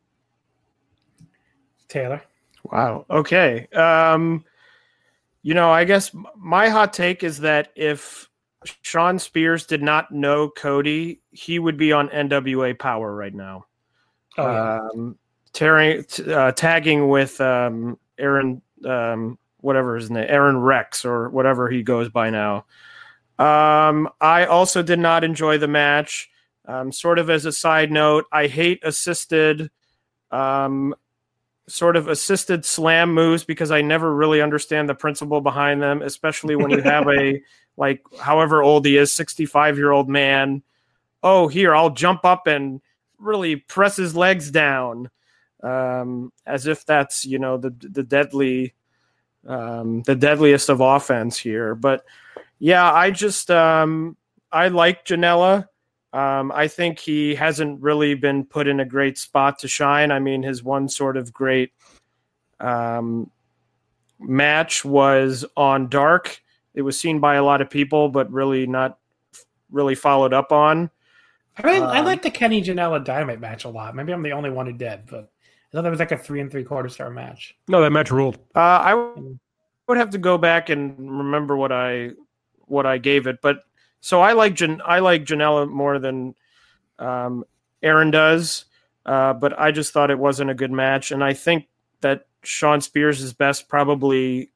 Taylor. Wow. Okay. Um, you know, I guess my hot take is that if Shawn Spears did not know Cody, he would be on NWA Power right now. Oh, yeah. um, tearing, uh, tagging with um, Aaron, um, whatever his name, Aron Rex or whatever he goes by now. Um, I also did not enjoy the match. Um, sort of as a side note, I hate assisted, um, sort of assisted slam moves because I never really understand the principle behind them, especially when you have a like however old he is, sixty five year old man. Oh, here I'll jump up and really press his legs down, um, as if that's you know the the deadly, um, the deadliest of offense here. But yeah, I just um, I like Janela. Um, I think he hasn't really been put in a great spot to shine. I mean, his one sort of great um, match was on Dark. It was seen by a lot of people, but really not really followed up on. I, I um, like the Kenny Janela Dynamite match a lot. Maybe I'm the only one who did, but I thought that was like a three and three quarter star match. No, that match ruled. Uh, I w- would have to go back and remember what I what I gave it, but so I like Jan- I like Janela more than um, Aaron does, uh, but I just thought it wasn't a good match, and I think that Shawn Spears is best probably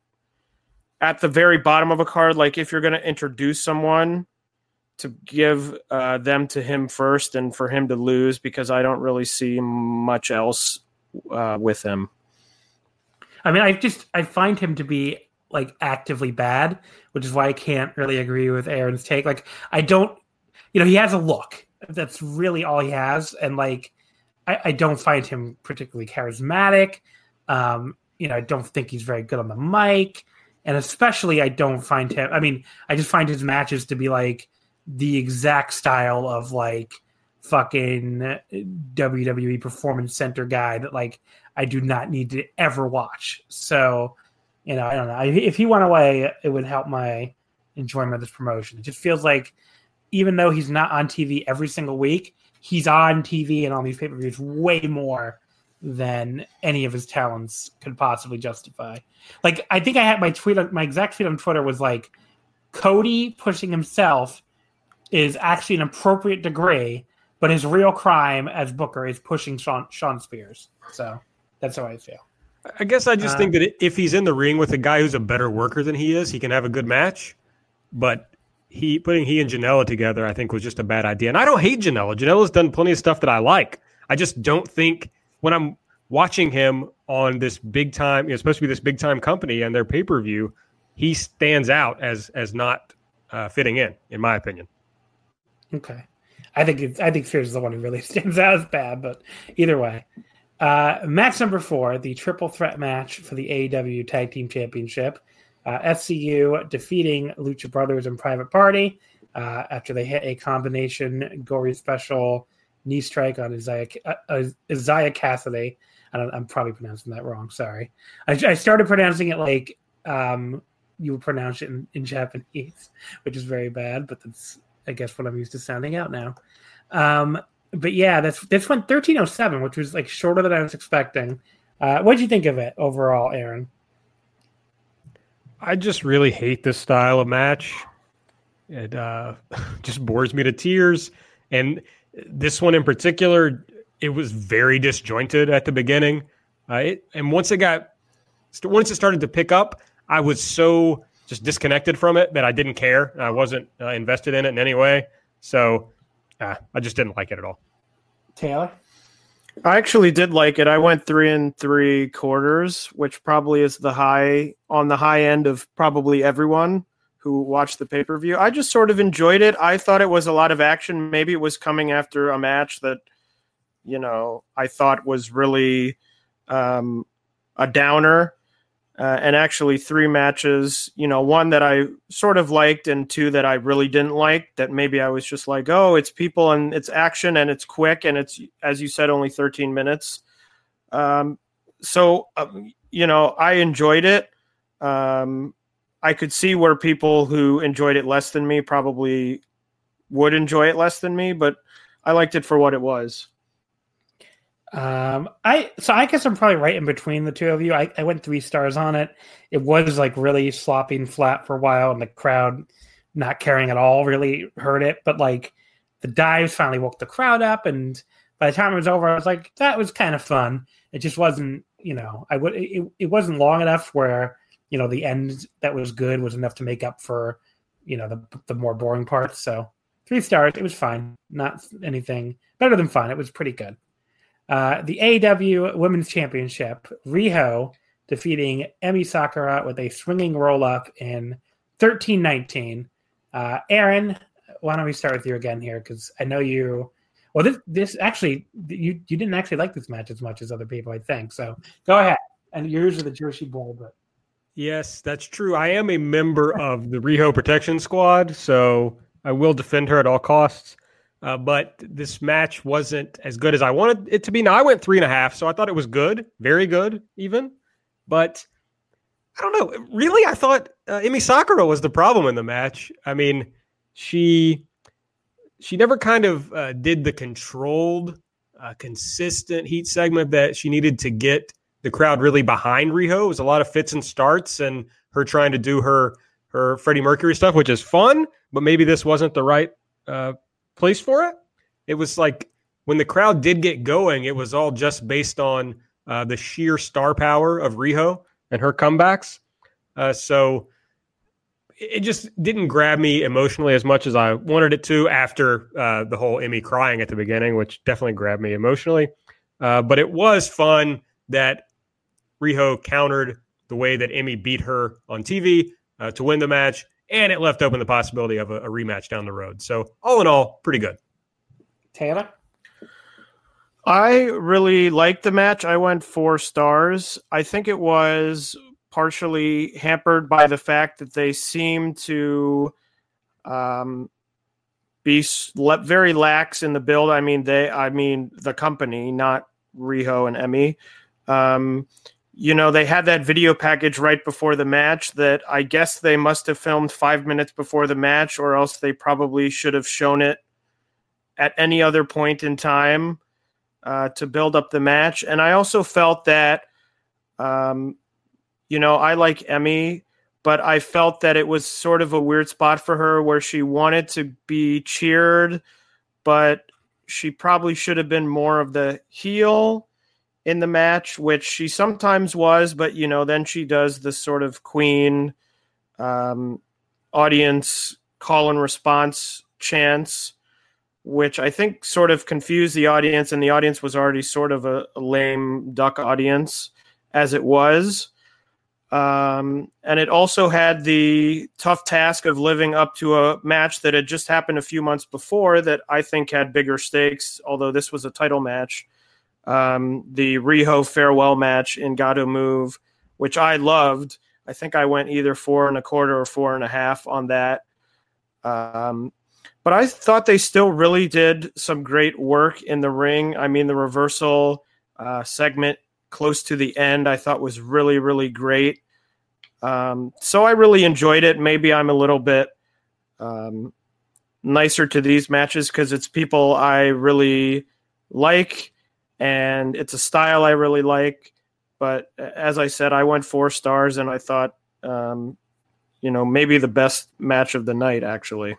at the very bottom of a card. Like if you're going to introduce someone, to give uh, them to him first, and for him to lose because I don't really see much else uh, with him. I mean, I just I find him to be like actively bad, which is why I can't really agree with Aaron's take. Like, I don't, you know, he has a look. That's really all he has, and like, I, I don't find him particularly charismatic. Um, you know, I don't think he's very good on the mic, and especially I don't find him. I mean, I just find his matches to be like the exact style of like fucking WWE Performance Center guy that like I do not need to ever watch. So, you know, I don't know. If he went away, it would help my enjoyment of this promotion. It just feels like even though he's not on TV every single week, he's on TV and on these pay per views way more than any of his talents could possibly justify. Like, I think I had my tweet, my exact tweet on Twitter was like, Cody pushing himself is actually an appropriate degree, but his real crime as Booker is pushing Shawn, Shawn Spears. So that's how I feel. I guess I just Uh, think that if he's in the ring with a guy who's a better worker than he is, he can have a good match. But he putting he and Janela together, I think, was just a bad idea. And I don't hate Janela. Janela's done plenty of stuff that I like. I just don't think when I'm watching him on this big time, you know, supposed to be this big time company and their pay per view, he stands out as as not uh, fitting in, in my opinion. Okay. I think it's, I think Spears is the one who really stands out as bad, but either way. Uh, match number four, the triple threat match for the AEW Tag Team Championship. Uh, SCU defeating Lucha Brothers and Private Party uh, after they hit a combination gory special knee strike on Isaiah, uh, uh, Isaiah Kassidy. I I'm probably pronouncing that wrong. Sorry. I, I started pronouncing it like um, you would pronounce it in, in Japanese, which is very bad, but that's I guess what I'm used to sounding out now. Um, but yeah, this this went 1307, which was like shorter than I was expecting. Uh, what did you think of it overall, Aaron? I just really hate this style of match. It uh, just bores me to tears. And this one in particular, it was very disjointed at the beginning. Uh, it, and once it got, once it started to pick up, I was so just disconnected from it that I didn't care. I wasn't uh, invested in it in any way. So uh, I just didn't like it at all. Taylor? I actually did like it. I went three and three quarters, which probably is the high on the high end of probably everyone who watched the pay per view. I just sort of enjoyed it. I thought it was a lot of action. Maybe it was coming after a match that, you know, I thought was really um, a downer. Uh, and actually, three matches, you know, one that I sort of liked and two that I really didn't like. That maybe I was just like, oh, it's people and it's action and it's quick and it's, as you said, only 13 minutes. Um, so, um, you know, I enjoyed it. Um, I could see where people who enjoyed it less than me probably would enjoy it less than me, but I liked it for what it was. Um, I so I guess I'm probably right in between the two of you. I, I went three stars on it. It was like really sloppy and flat for a while, and the crowd not caring at all really hurt it. But like the dives finally woke the crowd up, and by the time it was over, I was like, that was kind of fun. It just wasn't, you know, I would it, it wasn't long enough where you know the end that was good was enough to make up for you know the the more boring parts. So three stars. It was fine. Not anything better than fun. It was pretty good. Uh, the AEW Women's Championship, Riho defeating Emi Sakura with a swinging roll up in 1319. Uh, Aaron, why don't we start with you again here? Because I know you. Well, this this actually you you didn't actually like this match as much as other people, I think. So go ahead. And you're usually the Jersey boy, but Yes, that's true. I am a member of the Riho Protection Squad, so I will defend her at all costs. Uh, but this match wasn't as good as I wanted it to be. Now I went three and a half, so I thought it was good, very good, even. But I don't know. Really, I thought uh, Emi Sakura was the problem in the match. I mean, she she never kind of uh, did the controlled, uh, consistent heat segment that she needed to get the crowd really behind Riho. It was a lot of fits and starts, and her trying to do her her Freddie Mercury stuff, which is fun. But maybe this wasn't the right uh, place for it. It was like when the crowd did get going, it was all just based on uh, the sheer star power of Riho and her comebacks. Uh, so it just didn't grab me emotionally as much as I wanted it to after uh, the whole Emi crying at the beginning, which definitely grabbed me emotionally. Uh, but it was fun that Riho countered the way that Emi beat her on TV uh, to win the match, and it left open the possibility of a, a rematch down the road. So all in all, pretty good. Tana, I really liked the match. I went four stars. I think it was partially hampered by the fact that they seemed to um, be very lax in the build. I mean, they, I mean, the company, not Riho and Emi. Um, you know, they had that video package right before the match that I guess they must have filmed five minutes before the match, or else they probably should have shown it at any other point in time uh, to build up the match. And I also felt that, um, you know, I like Emi, but I felt that it was sort of a weird spot for her where she wanted to be cheered, but she probably should have been more of the heel in the match, which she sometimes was, but you know, then she does the sort of queen um, audience call and response chants which I think sort of confused the audience, and the audience was already sort of a, a lame duck audience as it was. Um, and it also had the tough task of living up to a match that had just happened a few months before that I think had bigger stakes, although this was a title match. Um, the Riho farewell match in Gatoh Move, which I loved. I think I went either four and a quarter or four and a half on that. Um, but I thought they still really did some great work in the ring. I mean, the reversal uh, segment close to the end I thought was really, really great. Um, so I really enjoyed it. Maybe I'm a little bit um, nicer to these matches because it's people I really like and it's a style I really like. But as I said, I went four stars and I thought, um, you know, maybe the best match of the night, actually.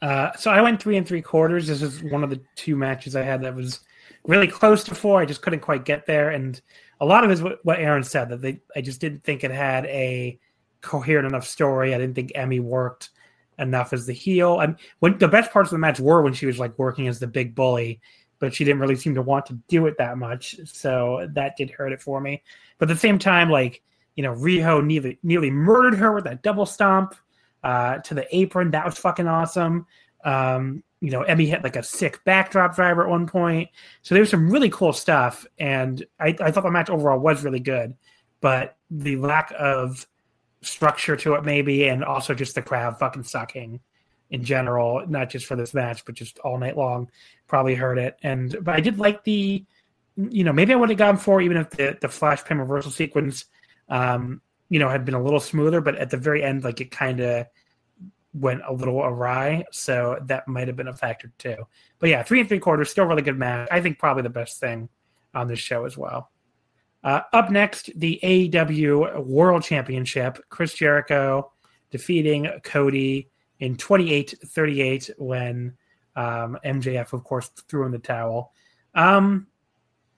Uh, so I went three and three quarters. This is one of the two matches I had that was really close to four. I just couldn't quite get there, and a lot of it is what, what Aaron said that they I just didn't think it had a coherent enough story. I didn't think Emi worked enough as the heel. And when the best parts of the match were when she was like working as the big bully, but she didn't really seem to want to do it that much. So that did hurt it for me. But at the same time, like you know, Riho nearly nearly murdered her with that double stomp uh, to the apron. That was fucking awesome. Um, you know, Emi hit like a sick backdrop driver at one point. So there was some really cool stuff. And I, I thought the match overall was really good. But the lack of structure to it, maybe, and also just the crowd fucking sucking in general, not just for this match, but just all night long, probably heard it. And but I did like the, you know, maybe I would have gone for even if the the flash pin reversal sequence um, you know, had been a little smoother, but at the very end, like it kind of went a little awry. So that might have been a factor too. But yeah, three and three quarters, still really good match. I think probably the best thing on this show as well. Uh, up next, the AEW World Championship. Chris Jericho defeating Cody in 28 38 when um, MJF, of course, threw in the towel. Um,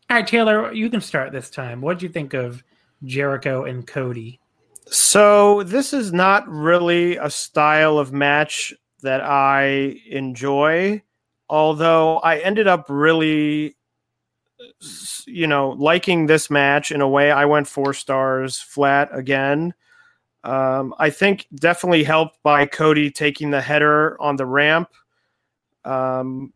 all right, Taylor, you can start this time. What do you think of Jericho and Cody? So this is not really a style of match that I enjoy, although I ended up really you know liking this match in a way i went four stars flat again um, i think definitely helped by cody taking the header on the ramp um,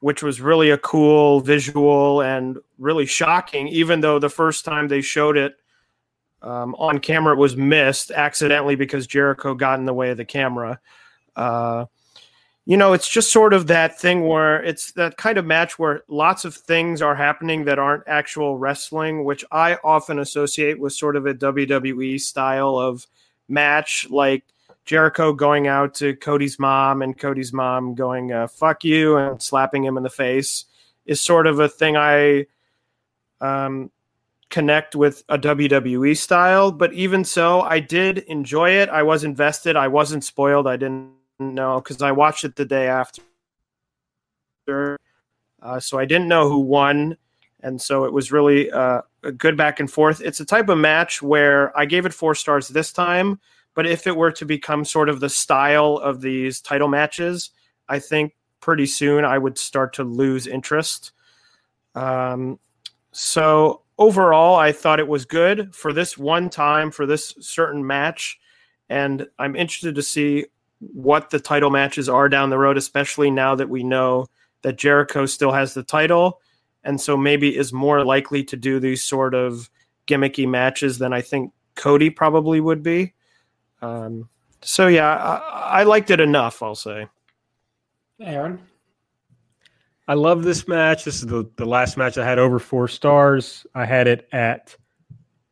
which was really a cool visual and really shocking even though the first time they showed it um, on camera it was missed accidentally because Jericho got in the way of the camera. Uh, you know, it's just sort of that thing where it's that kind of match where lots of things are happening that aren't actual wrestling, which I often associate with sort of a WWE style of match, like Jericho going out to Cody's mom and Cody's mom going, uh, fuck you, and slapping him in the face is sort of a thing I um, connect with a WWE style, but even so, I did enjoy it. I was invested. I wasn't spoiled. I didn't know because I watched it the day after. Uh, so I didn't know who won. And so it was really uh, a good back and forth. It's a type of match where I gave it four stars this time, but if it were to become sort of the style of these title matches, I think pretty soon I would start to lose interest. Um, so overall, I thought it was good for this one time, for this certain match. And I'm interested to see what the title matches are down the road, especially now that we know that Jericho still has the title and so maybe is more likely to do these sort of gimmicky matches than I think Cody probably would be. Um, so yeah, I, I liked it enough. I'll say. Aaron. I love this match. This is the, the last match I had over four stars. I had it at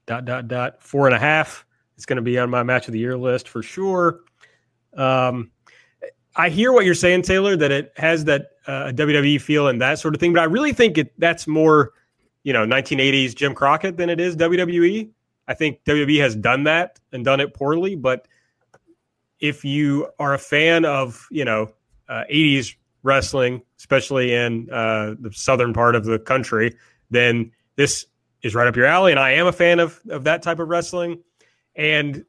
dot dot dot four and a half. It's going to be on my match of the year list for sure. Um, I hear what you're saying, Taylor, that it has that uh, WWE feel and that sort of thing, but I really think it that's more, you know, 1980s Jim Crockett than it is WWE. I think WWE has done that and done it poorly, but if you are a fan of, you know, uh, 80s wrestling, especially in uh, the southern part of the country, then this is right up your alley. And I am a fan of, of that type of wrestling. And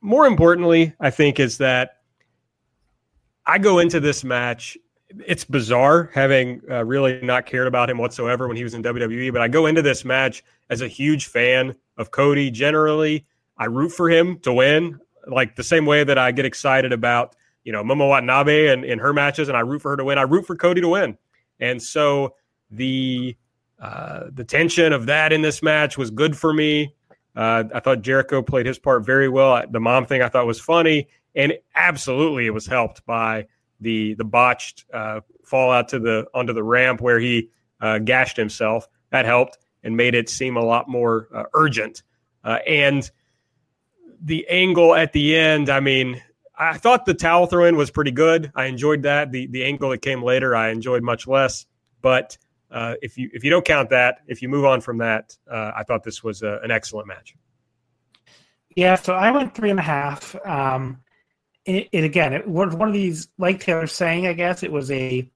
more importantly, I think is that I go into this match. It's bizarre having uh, really not cared about him whatsoever when he was in WWE, but I go into this match as a huge fan of Cody generally. I root for him to win, like the same way that I get excited about, you know, Momo Watanabe and in her matches, and I root for her to win. I root for Cody to win. And so the uh, the tension of that in this match was good for me. Uh, I thought Jericho played his part very well. The mom thing I thought was funny, and absolutely it was helped by the the botched uh, fall out to the onto the ramp where he uh, gashed himself. That helped and made it seem a lot more uh, urgent. Uh, and the angle at the end, I mean, I thought the towel throw in was pretty good. I enjoyed that. The the angle that came later, I enjoyed much less. But uh, if you if you don't count that, if you move on from that, uh, I thought this was a, an excellent match. Yeah, so I went three and a half. Um, it, it again, it was one of these, like Taylor's saying, I guess it was a,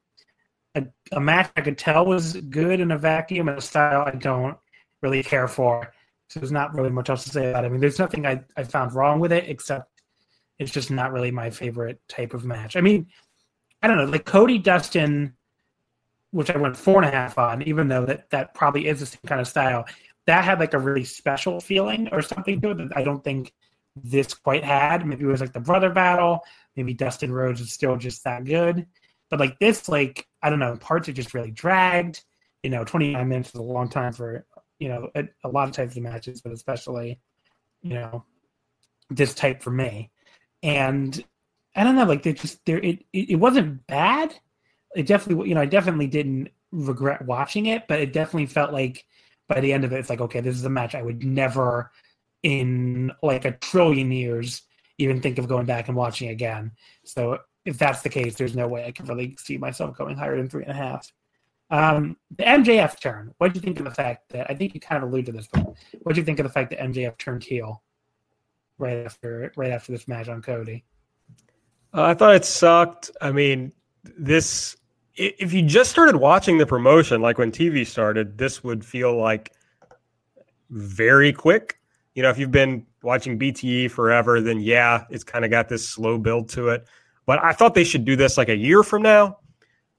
a a match I could tell was good in a vacuum and a style I don't really care for. So there's not really much else to say about it. I mean, there's nothing I, I found wrong with it except it's just not really my favorite type of match. I mean, I don't know, like Cody Dustin which I went four and a half on, even though that that probably is the same kind of style. That had like a really special feeling or something to it that I don't think this quite had. Maybe it was like the brother battle. Maybe Dustin Rhodes is still just that good. But like this, like I don't know, parts are just really dragged. You know, 29 minutes is a long time for you know a, a lot of types of matches, but especially you know this type for me. And I don't know, like they just there it, it it wasn't bad it definitely you know I definitely didn't regret watching it, but it definitely felt like by the end of it, it's like okay, this is a match I would never in like a trillion years even think of going back and watching again. So if that's the case, there's no way I can really see myself going higher than three and a half. Um, the MJF turn. What do you think of the fact that I think you kind of alluded to this, but what do you think of the fact that MJF turned heel right after right after this match on Cody? Uh, I thought it sucked. I mean, this if you just started watching the promotion, like when TV started, this would feel like very quick. You know, if you've been watching BTE forever, then yeah, it's kind of got this slow build to it. But I thought they should do this like a year from now.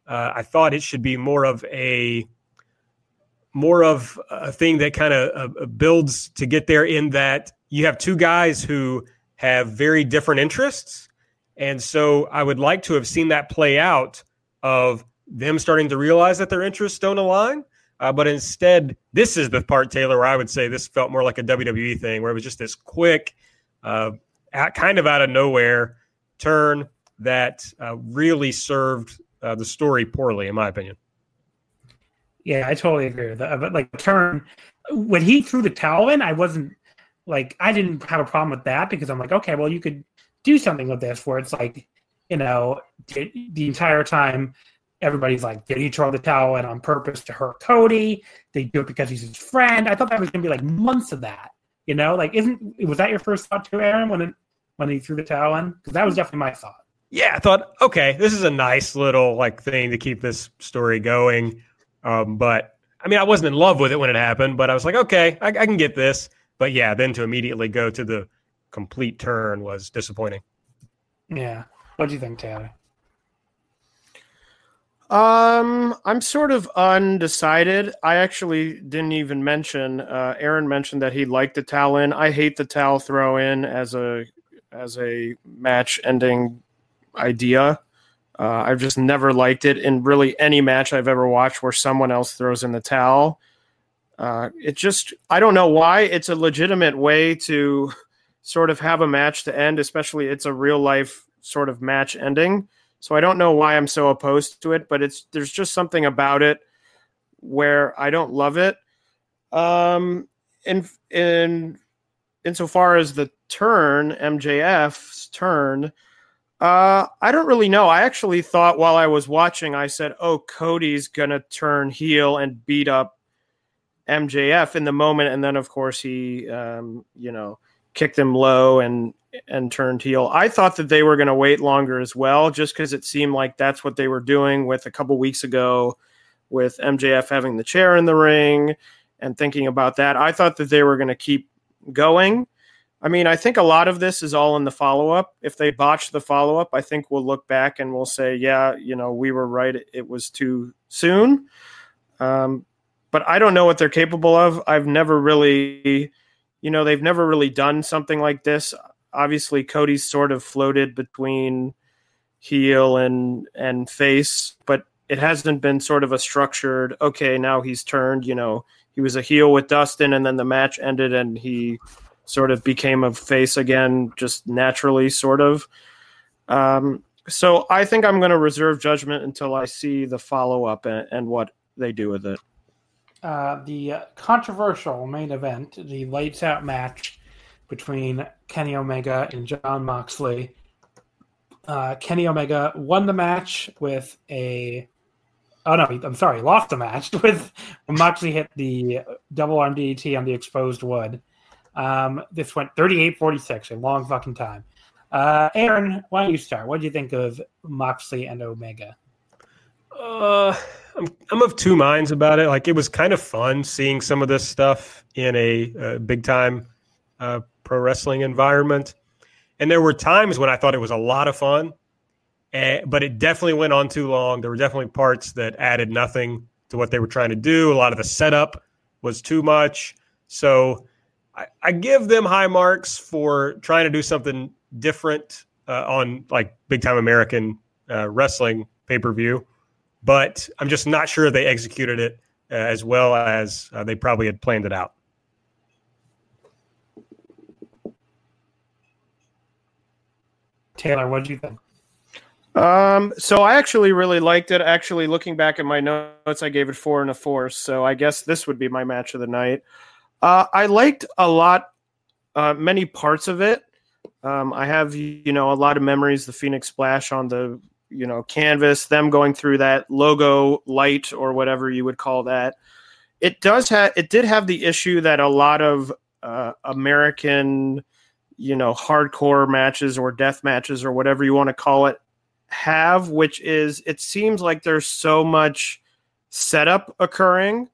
Uh, I thought it should be more of a more of a thing that kind of uh, builds to get there. In that you have two guys who have very different interests, and so I would like to have seen that play out of them starting to realize that their interests don't align. Uh, but instead, this is the part, Taylor, where I would say this felt more like a WWE thing, where it was just this quick, uh, at, kind of out of nowhere turn that uh, really served uh, the story poorly, in my opinion. Yeah, I totally agree with that. But like turn when he threw the towel in, I wasn't like I didn't have a problem with that because I'm like, okay, well, you could do something with this where it's like, you know, the entire time everybody's like, did he throw the towel in on purpose to hurt Cody? They do it because he's his friend. I thought that was gonna be like months of that. You know, like isn't was that your first thought too, Aaron, when it, when he threw the towel in? Because that was definitely my thought. Yeah, I thought, okay, this is a nice little like thing to keep this story going. Um, but I mean, I wasn't in love with it when it happened, but I was like, okay, I, I can get this. But yeah, then to immediately go to the complete turn was disappointing. Yeah. What do you think, Taylor? Um, I'm sort of undecided. I actually didn't even mention. Uh, Aaron mentioned that he liked the towel in. I hate the towel throw in as a as a match ending idea. Uh, I've just never liked it in really any match I've ever watched where someone else throws in the towel. Uh, it just, I don't know why. It's a legitimate way to sort of have a match to end, especially it's a real life sort of match ending. So I don't know why I'm so opposed to it, but it's there's just something about it where I don't love it. Um, in in insofar as the turn, MJF's turn, uh, I don't really know. I actually thought while I was watching, I said, "Oh, Cody's gonna turn heel and beat up MJF in the moment," and then of course he, um, you know, kicked him low and and turned heel. I thought that they were going to wait longer as well, just because it seemed like that's what they were doing with a couple weeks ago, with MJF having the chair in the ring and thinking about that. I thought that they were going to keep going. I mean, I think a lot of this is all in the follow up. If they botch the follow up, I think we'll look back and we'll say, yeah, you know, we were right. It was too soon. Um, but I don't know what they're capable of. I've never really, you know, they've never really done something like this. Obviously, Cody's sort of floated between heel and and face, but it hasn't been sort of a structured. Okay, now he's turned. You know, he was a heel with Dustin, and then the match ended, and he sort of became a face again, just naturally, sort of. Um, so I think I'm going to reserve judgment until I see the follow up and, and, what they do with it. Uh, the controversial main event, the lights out match between Kenny Omega and Jon Moxley. Uh, Kenny Omega won the match with a Oh no, I'm sorry, lost the match with Moxley hit the double arm DDT on the exposed wood. Um, this went 38-46, a long fucking time. Uh, Aaron, why don't you start? What do you think of Moxley and Omega? Uh, I'm I'm of two minds about it. Like it was kind of fun seeing some of this stuff in a, a big time uh, pro wrestling environment, and there were times when I thought it was a lot of fun, and, but it definitely went on too long. There were definitely parts that added nothing to what they were trying to do. A lot of the setup was too much. So I, I give them high marks for trying to do something different uh, on like big time American uh, wrestling pay per view, but I'm just not sure they executed it uh, as well as uh, they probably had planned it out. Taylor, what do you think? Um, so I actually really liked it. Actually, looking back at my notes, I gave it four and a four. So I guess this would be my match of the night. Uh, I liked a lot, uh, many parts of it. Um, I have you know a lot of memories. The Phoenix Splash on the you know canvas, them going through that logo light or whatever you would call that. It does have it did have the issue that a lot of uh, American you know hardcore matches or death matches or whatever you want to call it have, which is it seems like there's so much setup occurring.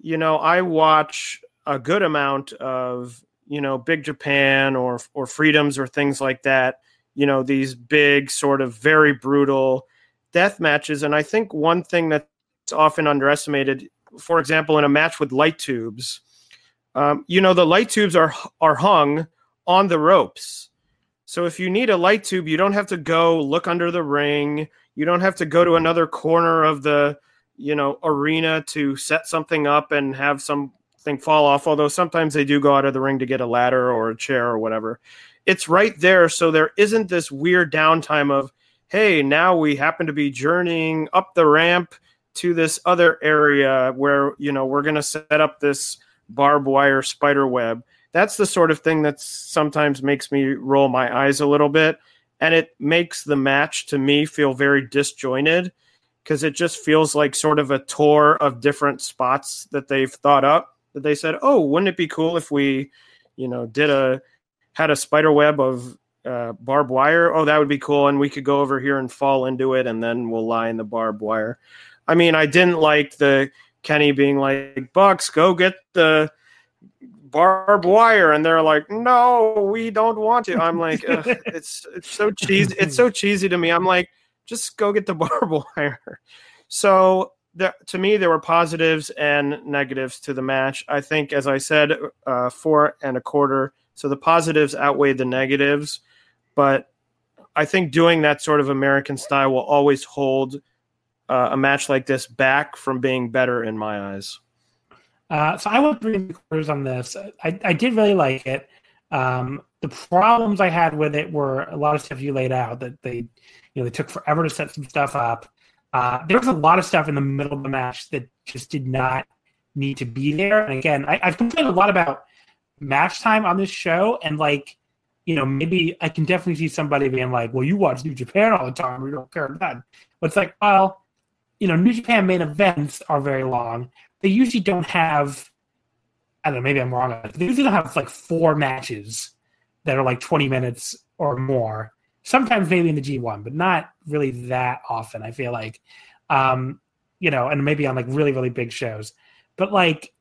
You know, I watch a good amount of, you know, Big Japan or or Freedoms or things like that, you know, these big sort of very brutal death matches and I think one thing that's often underestimated, for example, in a match with light tubes, um, you know, the light tubes are are hung on the ropes so if you need a light tube, you don't have to go look under the ring. You don't have to go to another corner of the, you know, arena to set something up and have something fall off. Although sometimes they do go out of the ring to get a ladder or a chair or whatever. It's right there, so there isn't this weird downtime of, hey, now we happen to be journeying up the ramp to this other area where you know we're going to set up this barbed wire spider web. That's the sort of thing that sometimes makes me roll my eyes a little bit and it makes the match to me feel very disjointed because it just feels like sort of a tour of different spots that they've thought up that they said oh wouldn't it be cool if we you know did a had a spider web of uh, barbed wire. Oh that would be cool. And we could go over here and fall into it and then we'll lie in the barbed wire. I mean i didn't like the kenny being like bucks go get the barbed wire. And they're like no we don't want to. I'm like it's it's so cheesy it's so cheesy to me. I'm like just go get the barbed wire. So to me there were positives and negatives to the match. I think as i said uh, four and a quarter so the positives outweighed the negatives but I think doing that sort of American style will always hold uh, a match like this back from being better in my eyes. Uh, so I went three quarters on this. I, I did really like it. Um, the problems I had with it were a lot of stuff you laid out that they, you know, they took forever to set some stuff up. Uh, there was a lot of stuff in the middle of the match that just did not need to be there. And again, I, I've complained a lot about match time on this show, and like, you know, maybe I can definitely see somebody being like, "Well, you watch New Japan all the time, we don't care about." that." But it's like, well, you know, New Japan main events are very long. They usually don't have. I don't know. Maybe I'm wrong. They usually don't have like four matches that are like 20 minutes or more. Sometimes maybe in the G1, but not really that often. I feel like, um, you know, and maybe on like really really big shows. But like,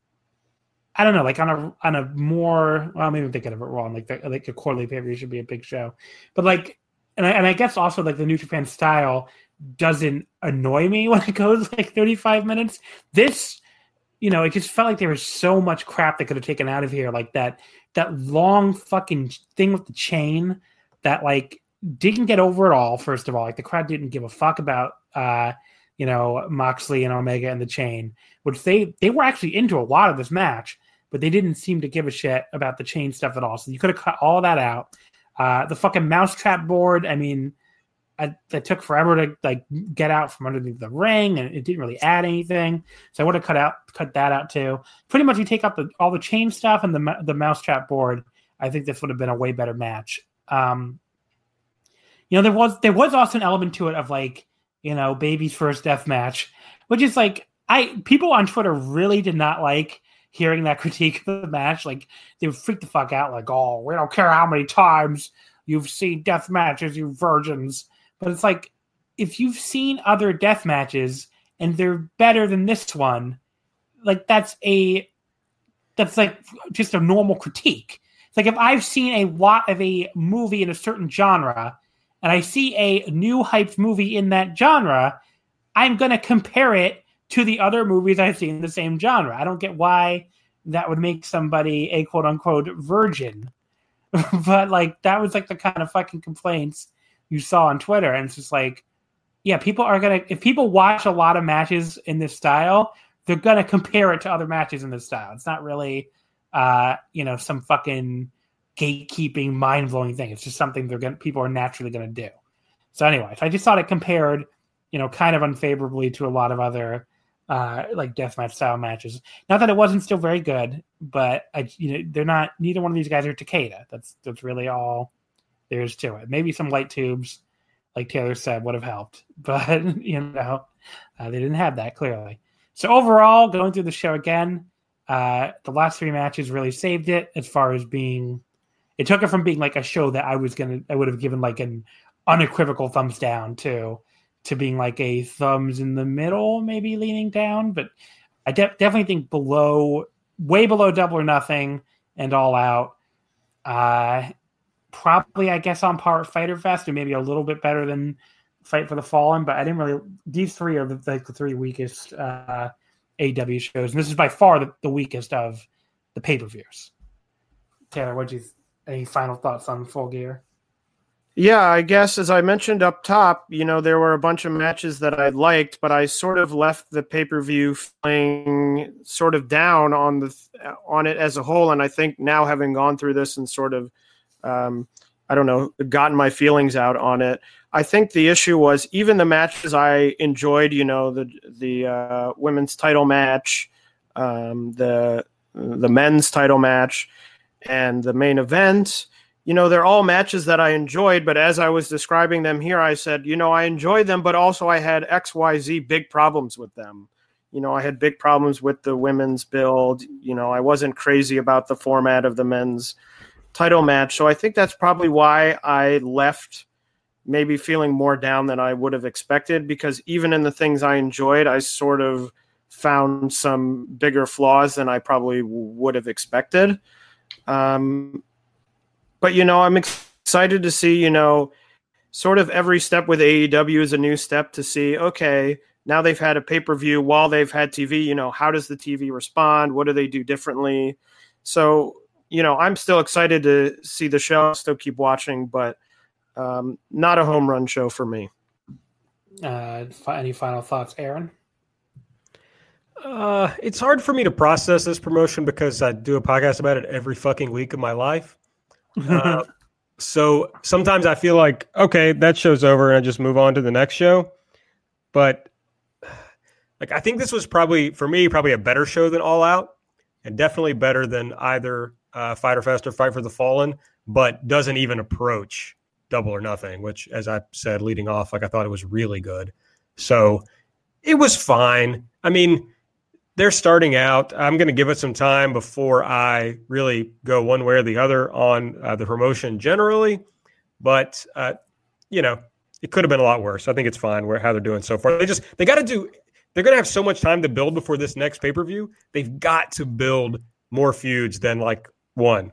I don't know, like on a on a more well, maybe I'm thinking of it wrong. Like the, like a quarterly pay per view should be a big show, but like, and I, and I guess also like the New Japan style doesn't annoy me when it goes like 35 minutes. This, you know, it just felt like there was so much crap that could have taken out of here, like that that long fucking thing with the chain that like didn't get over at all. First of all, like the crowd didn't give a fuck about. uh you know Moxley and Omega and the Chain, which they they were actually into a lot of this match, but they didn't seem to give a shit about the chain stuff at all. So you could have cut all that out. Uh, the fucking mousetrap board. I mean, I, it took forever to like get out from underneath the ring, and it didn't really add anything. So I would have cut out cut that out too. Pretty much, you take out the all the chain stuff and the the mousetrap board. I think this would have been a way better match. Um, you know, there was there was also an element to it of like you know, baby's first death match, which is like I people on Twitter really did not like hearing that critique of the match. Like they would freak the fuck out, like, oh, we don't care how many times you've seen death matches, you virgins. But it's like if you've seen other death matches and they're better than this one, like that's a that's like just a normal critique. It's like if I've seen a lot of a movie in a certain genre and I see a new hyped movie in that genre, I'm to compare it to the other movies I've seen in the same genre. I don't get why that would make somebody a quote unquote virgin. but like that was like the kind of fucking complaints you saw on Twitter. And it's just like, yeah, people are to, if people watch a lot of matches in this style, they're to compare it to other matches in this style. It's not really, uh, you know, some fucking gatekeeping, mind blowing thing. It's just something they're gonna people are naturally to do. So, anyways, I just thought it compared, you know, kind of unfavorably to a lot of other uh, like deathmatch style matches. Not that it wasn't still very good, but I, you know, they're not. Neither one of these guys are Takeda. That's that's really all there is to it. Maybe some light tubes, like Taylor said, would have helped, but you know, uh, they didn't have that clearly. So overall, going through the show again, uh, the last three matches really saved it as far as being it took it from being like a show that I was gonna I would have given like an unequivocal thumbs down to to being like a thumbs in the middle, maybe leaning down. But I de- definitely think below, way below double or nothing and all out. Uh, probably I guess on par with Fyter Fest or maybe a little bit better than Fight for the Fallen. But I didn't really. These three are the, like the three weakest uh, AEW shows, and this is by far the, the weakest of the pay per views. Taylor, what do you any final thoughts on Full Gear? Yeah, I guess as I mentioned up top, you know, there were a bunch of matches that I liked, but I sort of left the pay per view feeling sort of down on the on it as a whole. And I think now having gone through this and sort of, um, I don't know, gotten my feelings out on it, I think the issue was even the matches I enjoyed. You know, the the uh, women's title match, um, the the men's title match and the main event. You know, they're all matches that I enjoyed, but as I was describing them here, I said, you know, I enjoyed them, but also I had XYZ big problems with them. You know, I had big problems with the women's build. You know, I wasn't crazy about the format of the men's title match. So I think that's probably why I left maybe feeling more down than I would have expected because even in the things I enjoyed, I sort of found some bigger flaws than I probably would have expected. Um, but you know, I'm excited to see. You know, sort of every step with AEW is a new step to see. Okay, now they've had a pay per view while they've had TV. You know, how does the TV respond? What do they do differently? So you know, I'm still excited to see the show. Still keep watching, but um, not a home run show for me. Uh, any final thoughts, Aaron? Uh, it's hard for me to process this promotion because I do a podcast about it every fucking week of my life. Uh, so sometimes I feel like, okay, that show's over and I just move on to the next show. But like, I think this was probably, for me, probably a better show than All Out and definitely better than either uh, Fyter Fest or Fight for the Fallen, but doesn't even approach Double or Nothing, which, as I said leading off, like I thought it was really good. So it was fine. I mean, they're starting out. I'm going to give it some time before I really go one way or the other on uh, the promotion generally. But uh, you know, it could have been a lot worse. I think it's fine where how they're doing so far. They just they got to do. They're going to have so much time to build before this next pay per view. They've got to build more feuds than like one,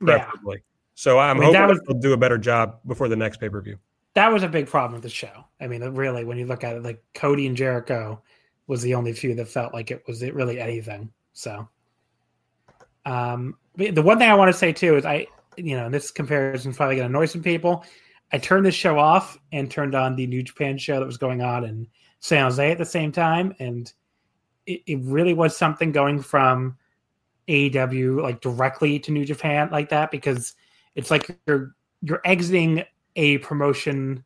Yeah. preferably. So I'm I mean, hoping was- they'll do a better job before the next pay per view. that was a big problem with the show. I mean, really, when you look at it, like Cody and Jericho was the only few that felt like it was it really anything. So, um, the one thing I want to say too is I, you know, this comparison is probably going to annoy some people. I turned this show off and turned on the New Japan show that was going on in San Jose at the same time, and it, it really was something going from AEW like directly to New Japan like that because it's like you're you're exiting a promotion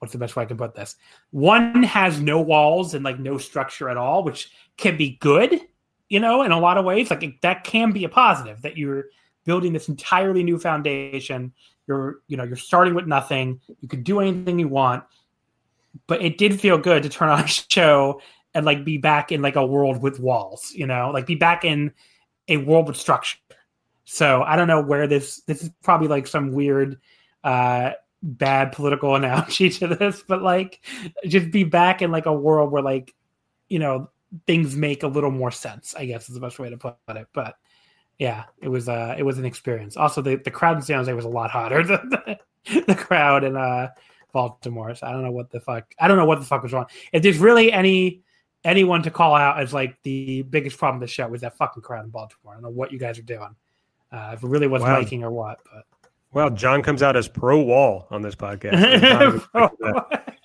what's the best way I can put this? One has no walls and like no structure at all, which can be good, you know, in a lot of ways. Like it, that can be a positive that you're building this entirely new foundation. You're, you know, you're starting with nothing. You could do anything you want, but it did feel good to turn on a show and like be back in like a world with walls, you know, like be back in a world with structure. So I don't know where this this is probably like some weird uh bad political analogy to this, but like just be back in like a world where like you know things make a little more sense. I guess is the best way to put it. But yeah, it was uh it was an experience. Also, the the crowd in San Jose was a lot hotter than the, the crowd in uh Baltimore. So I don't know what the fuck I don't know what the fuck was wrong. If there's really any anyone to call out as like the biggest problem of the show was that fucking crowd in Baltimore. I don't know what you guys are doing. Uh, if it really was Wow. liking or what, but Well, John comes out as pro wall on this podcast. I'm not even expecting that.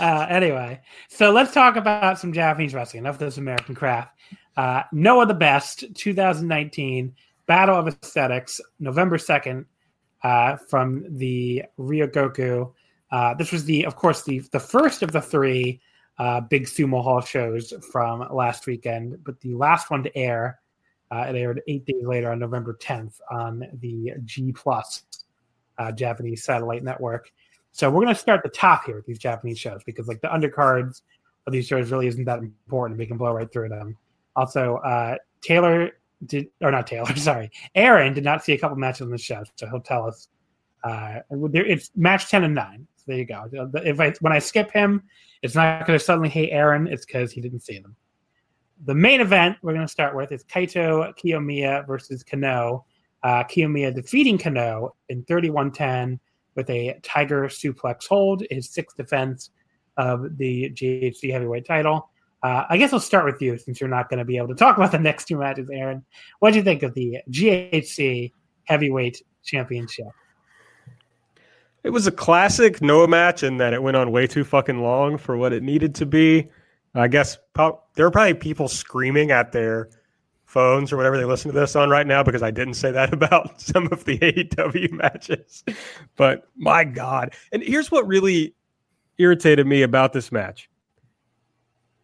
uh, anyway, so let's talk about some Japanese wrestling. Enough of this American craft. Uh, Noah the Best, 2019 Battle of Aesthetics, November 2nd, uh, from the Ryogoku. Uh, this was the, of course, the the first of the three uh, big sumo hall shows from last weekend, but the last one to air. Uh, it aired eight days later on November 10th on the G Plus uh, Japanese satellite network. So we're going to start the top here with these Japanese shows because like the undercards of these shows really isn't that important. We can blow right through them. Also, uh, Taylor did or not Taylor, sorry, Aaron did not see a couple matches on the show, so he'll tell us. Uh, it's match ten and nine. So there you go. If I when I skip him, it's not going to suddenly hate Aaron. It's because he didn't see them. The main event we're going to start with is Kaito Kiyomiya versus Kenoh. Uh, Kiyomiya defeating Kenoh in 31-10 with a Tiger suplex hold, his sixth defense of the GHC heavyweight title. Uh, I guess I'll start with you since you're not going to be able to talk about the next two matches, Aaron. What do you think of the GHC heavyweight championship? It was a classic Noah match in that it went on way too fucking long for what it needed to be. I guess there are probably people screaming at their phones or whatever they listen to this on right now because I didn't say that about some of the AEW matches. But my God. And here's what really irritated me about this match.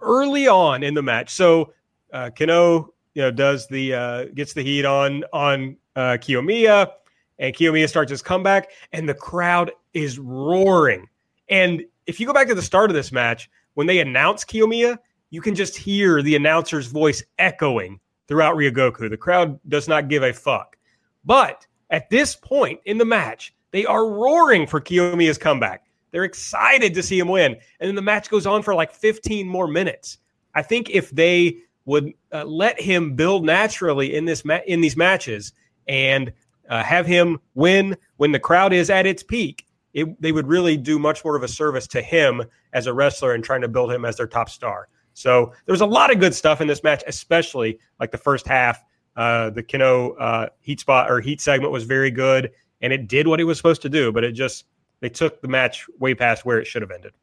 Early on in the match, so uh, Kenoh, you know, does the uh, gets the heat on on uh, Kiyomiya, and Kiyomiya starts his comeback, and the crowd is roaring. And if you go back to the start of this match, when they announce Kiyomiya, you can just hear the announcer's voice echoing throughout Ryogoku. The crowd does not give a fuck. But at this point in the match, they are roaring for Kiyomiya's comeback. They're excited to see him win. And then the match goes on for like 15 more minutes. I think if they would uh, let him build naturally in this ma- in these matches and uh, have him win when the crowd is at its peak, it, they would really do much more of a service to him as a wrestler and trying to build him as their top star. So there was a lot of good stuff in this match, especially like the first half. Uh, the Kenoh uh, heat spot or heat segment was very good, and it did what it was supposed to do, but it just they took the match way past where it should have ended.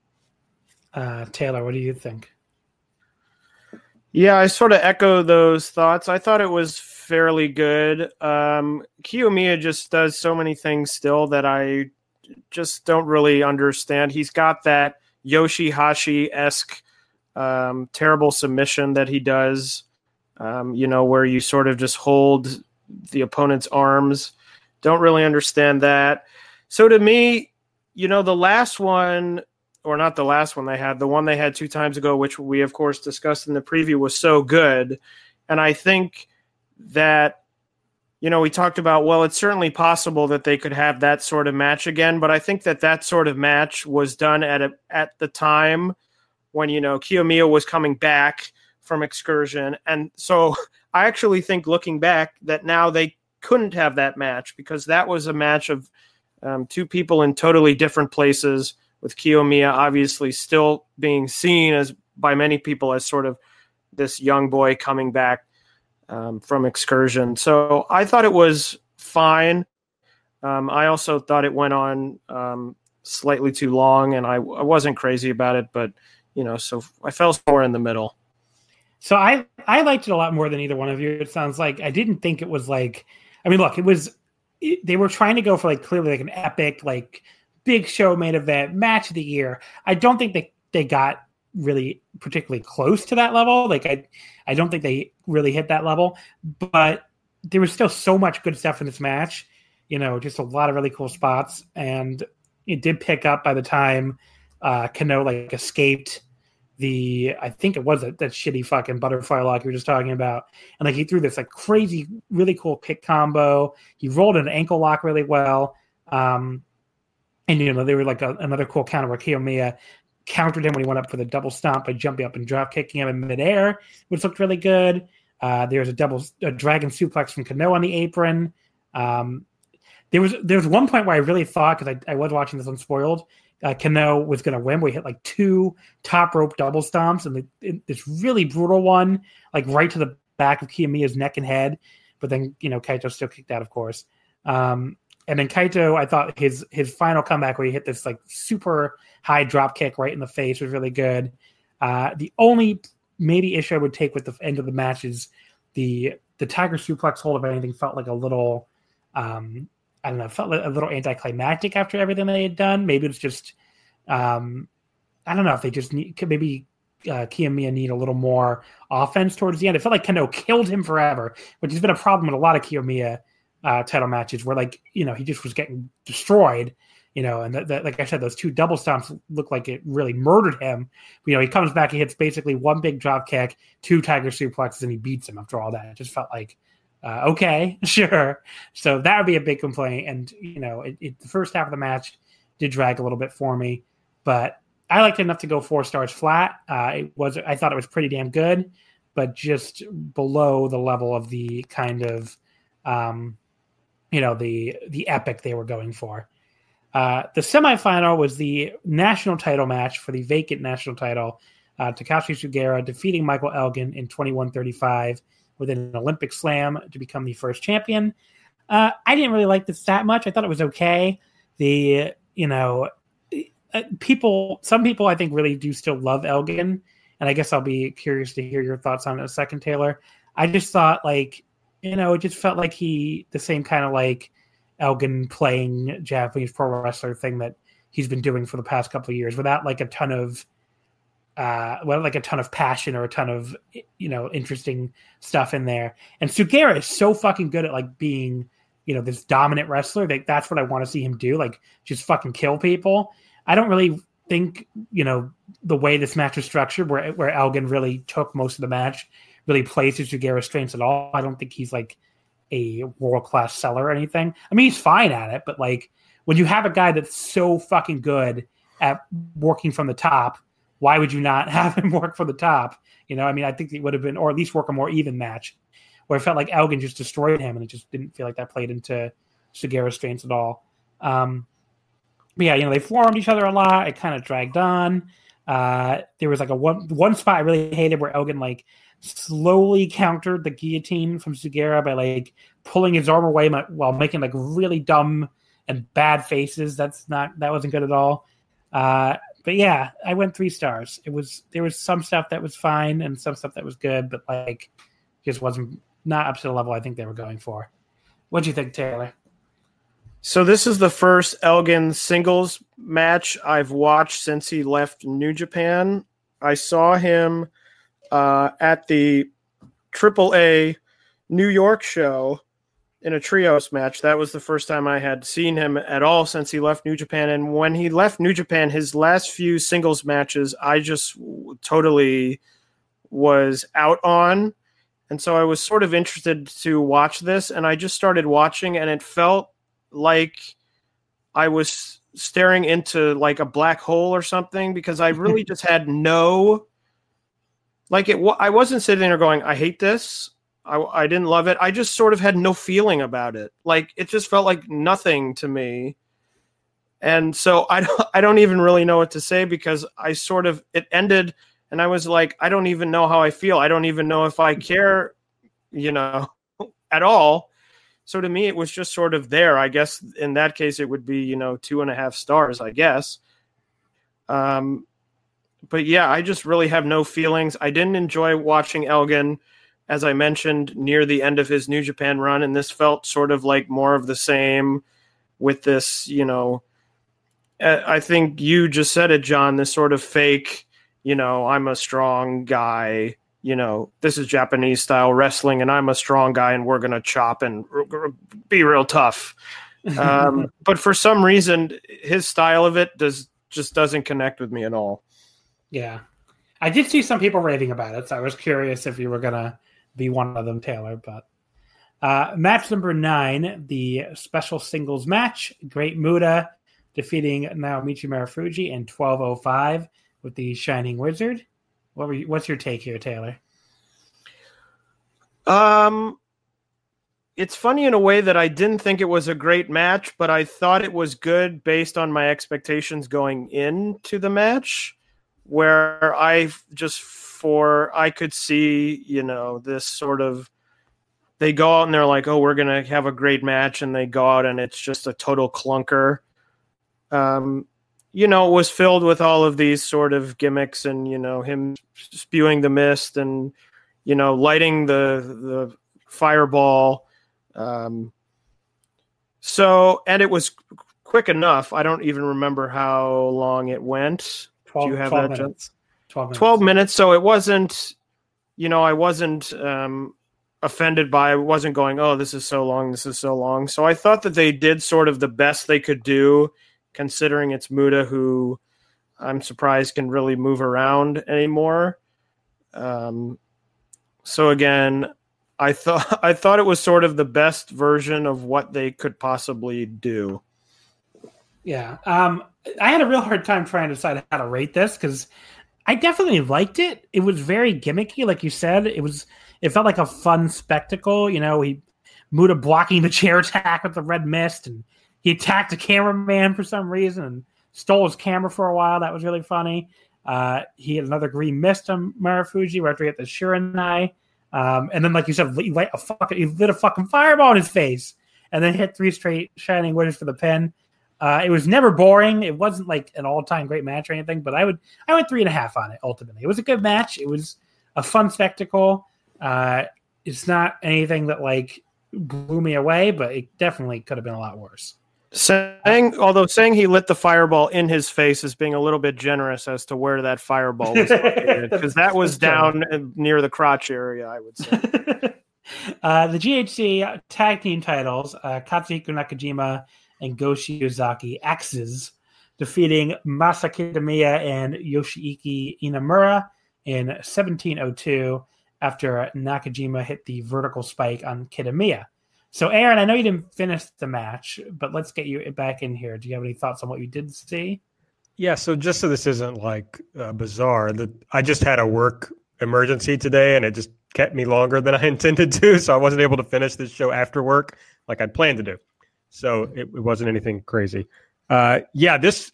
Uh, Taylor, what do you think? Yeah, I sort of echo those thoughts. I thought it was fairly good. Um, Kiyomiya just does so many things still that I just don't really understand. He's got that Yoshihashi esque um, terrible submission that he does, um, you know, where you sort of just hold the opponent's arms. Don't really understand that. So to me, you know, the last one or not the last one they had, the one they had two times ago, which we of course discussed in the preview, was so good. And I think that, you know, we talked about, well, it's certainly possible that they could have that sort of match again, but I think that that sort of match was done at a, at the time when, you know, Kiyomiya was coming back from excursion. And so I actually think looking back that now they couldn't have that match because that was a match of um, two people in totally different places with Kiyomiya obviously still being seen as by many people as sort of this young boy coming back um, from excursion. So I thought it was fine. Um, I also thought it went on um, slightly too long, and I, I wasn't crazy about it, but you know, so I fell somewhere in the middle. So I I liked it a lot more than either one of you. It sounds like I didn't think it was like. I mean, look, it was. It, they were trying to go for like clearly like an epic like big show main event match of the year. I don't think they they got really particularly close to that level. Like I I don't think they really hit that level, but there was still so much good stuff in this match. You know, just a lot of really cool spots, and it did pick up by the time uh, Kenoh like escaped the I think it was that, that shitty fucking butterfly lock you were just talking about, and like he threw this like crazy, really cool kick combo. He rolled an ankle lock really well. Um, and you know, they were like a, another cool counter where Kiyomiya countered him when he went up for the double stomp by jumping up and drop kicking him in midair, which looked really good. Uh, there was a double a dragon suplex from Kenoh on the apron. Um, there was there was one point where I really thought because I, I was watching this unspoiled, uh, Kenoh was going to win. We hit like two top rope double stomps and the, it, this really brutal one, like right to the back of Kiyomiya's neck and head. But then you know Kaito still kicked out, of course. Um, and then Kaito, I thought his his final comeback where he hit this like super high drop kick right in the face was really good. Uh, the only maybe issue I would take with the end of the match is the the Tiger suplex hold of anything felt like a little um, I don't know, felt like a little anticlimactic after everything they had done. Maybe it's just um, I don't know if they just need maybe uh, Kiyomiya need a little more offense towards the end. It felt like Kenoh killed him forever, which has been a problem with a lot of Kiyomiya uh, title matches where like you know he just was getting destroyed you know and that, that, like i said those two double stomps look like it really murdered him. You know he comes back he hits basically one big drop kick two tiger suplexes and he beats him after all that. It just felt like uh, okay sure. So that would be a big complaint. And you know it, it, the first half of the match did drag a little bit for me but i liked it enough to go four stars flat. Uh, it was i thought it was pretty damn good but just below the level of the kind of um, you know the the epic they were going for. Uh, the semifinal was the national title match for the vacant national title. Uh, Takashi Sugiura defeating Michael Elgin in 21-35 with an Olympic slam to become the first champion. Uh, I didn't really like this that much. I thought it was okay. The you know uh, people, some people I think really do still love Elgin, and I guess I'll be curious to hear your thoughts on it a second, Taylor. I just thought like you know, it just felt like he the same kind of like Elgin playing Japanese pro wrestler thing that he's been doing for the past couple of years without like a ton of uh well like a ton of passion or a ton of you know interesting stuff in there. And Sugiura is so fucking good at like being, you know, this dominant wrestler. That that's what I want to see him do, like just fucking kill people. I don't really think, you know, the way this match is structured where where Elgin really took most of the match really plays to Sugiura's strengths at all. I don't think he's like a world class seller or anything. I mean, he's fine at it, but like when you have a guy that's so fucking good at working from the top, why would you not have him work from the top? You know, I mean, I think it would have been, or at least work a more even match where it felt like Elgin just destroyed him and it just didn't feel like that played into Sugiura's strengths at all. Um, but yeah, you know, they formed each other a lot. It kind of dragged on. Uh, there was like a one one spot I really hated where Elgin like slowly countered the guillotine from Sugiura by like pulling his arm away while making like really dumb and bad faces. That's not that wasn't good at all. Uh, but yeah, I went three stars. It was there was some stuff that was fine and some stuff that was good, but like just wasn't not up to the level I think they were going for. What'd you think, Taylor? So this is the first Elgin singles match I've watched since he left New Japan. I saw him uh, at the AAA New York show in a trios match. That was the first time I had seen him at all since he left New Japan. And when he left New Japan, his last few singles matches, I just totally was out on. And so I was sort of interested to watch this. And I just started watching, and it felt like I was staring into like a black hole or something because I really just had no like it I wasn't sitting there going I hate this I, I didn't love it. I just sort of had no feeling about it. Like it just felt like nothing to me. And so I don't, I don't even really know what to say because I sort of it ended and I was like I don't even know how I feel. I don't even know if I care, you know, at all. So to me, it was just sort of there. I guess in that case, it would be you know two and a half stars. I guess. Um, but yeah, I just really have no feelings. I didn't enjoy watching Elgin as I mentioned, near the end of his New Japan run, and this felt sort of like more of the same with this, you know. I think you just said it, John. This sort of fake, you know, I'm a strong guy. You know, this is Japanese style wrestling, and I'm a strong guy, and we're gonna chop and be real tough. Um, but for some reason, his style of it does just doesn't connect with me at all. Yeah, I did see some people raving about it, so I was curious if you were gonna be one of them, Taylor. But uh, match number nine, the special singles match. Great Muta defeating Naomichi Marufuji in 1205 with the Shining Wizard. What were you, what's your take here, Taylor? Um, it's funny in a way that I didn't think it was a great match, but I thought it was good based on my expectations going into the match, where I just for I could see, you know, this sort of they go out and they're like, "Oh, we're gonna have a great match," and they go out and it's just a total clunker. Um, you know, it was filled with all of these sort of gimmicks, and you know, him spewing the mist and you know, lighting the the fireball. Um, so, and it was quick enough. I don't even remember how long it went. 12, Do you have 12 that? minutes. 12 minutes. 12 minutes so it wasn't you know i wasn't um offended by i wasn't going oh this is so long this is so long so i thought that they did sort of the best they could do considering it's muta who i'm surprised can really move around anymore um so again i thought i thought it was sort of the best version of what they could possibly do Yeah. Um, I had a real hard time trying to decide how to rate this because I definitely liked it. It was very gimmicky, like you said. It was. It felt like a fun spectacle. You know, he Muta blocking the chair attack with the red mist, and he attacked a cameraman for some reason and stole his camera for a while. That was really funny. Uh, he had another green mist on Marufuji right after he hit the Shiranui. Um, and then, like you said, he lit a fucking he lit a fucking fireball in his face, and then hit three straight shining wizards for the pin. Uh, it was never boring. It wasn't like an all-time great match or anything, but I would I went three and a half on it. Ultimately, it was a good match. It was a fun spectacle. Uh, it's not anything that like blew me away, but it definitely could have been a lot worse. saying although saying he lit the fireball in his face is being a little bit generous as to where that fireball was because that was down near the crotch area i would say uh, the GHC tag team titles, uh, Katsuhiko Nakajima and Go Shiozaki AXIZ, defeating Masa Kitamiya and Yoshiki Inamura in 1702 after Nakajima hit the vertical spike on Kitamiya. So, Aaron, I know you didn't finish the match, but let's get you back in here. Do you have any thoughts on what you did see? Yeah, so just so this isn't like uh, bizarre, that I just had a work emergency today, and it just kept me longer than I intended to, so I wasn't able to finish this show after work like I'd planned to do. So it, it wasn't anything crazy. Uh, yeah, this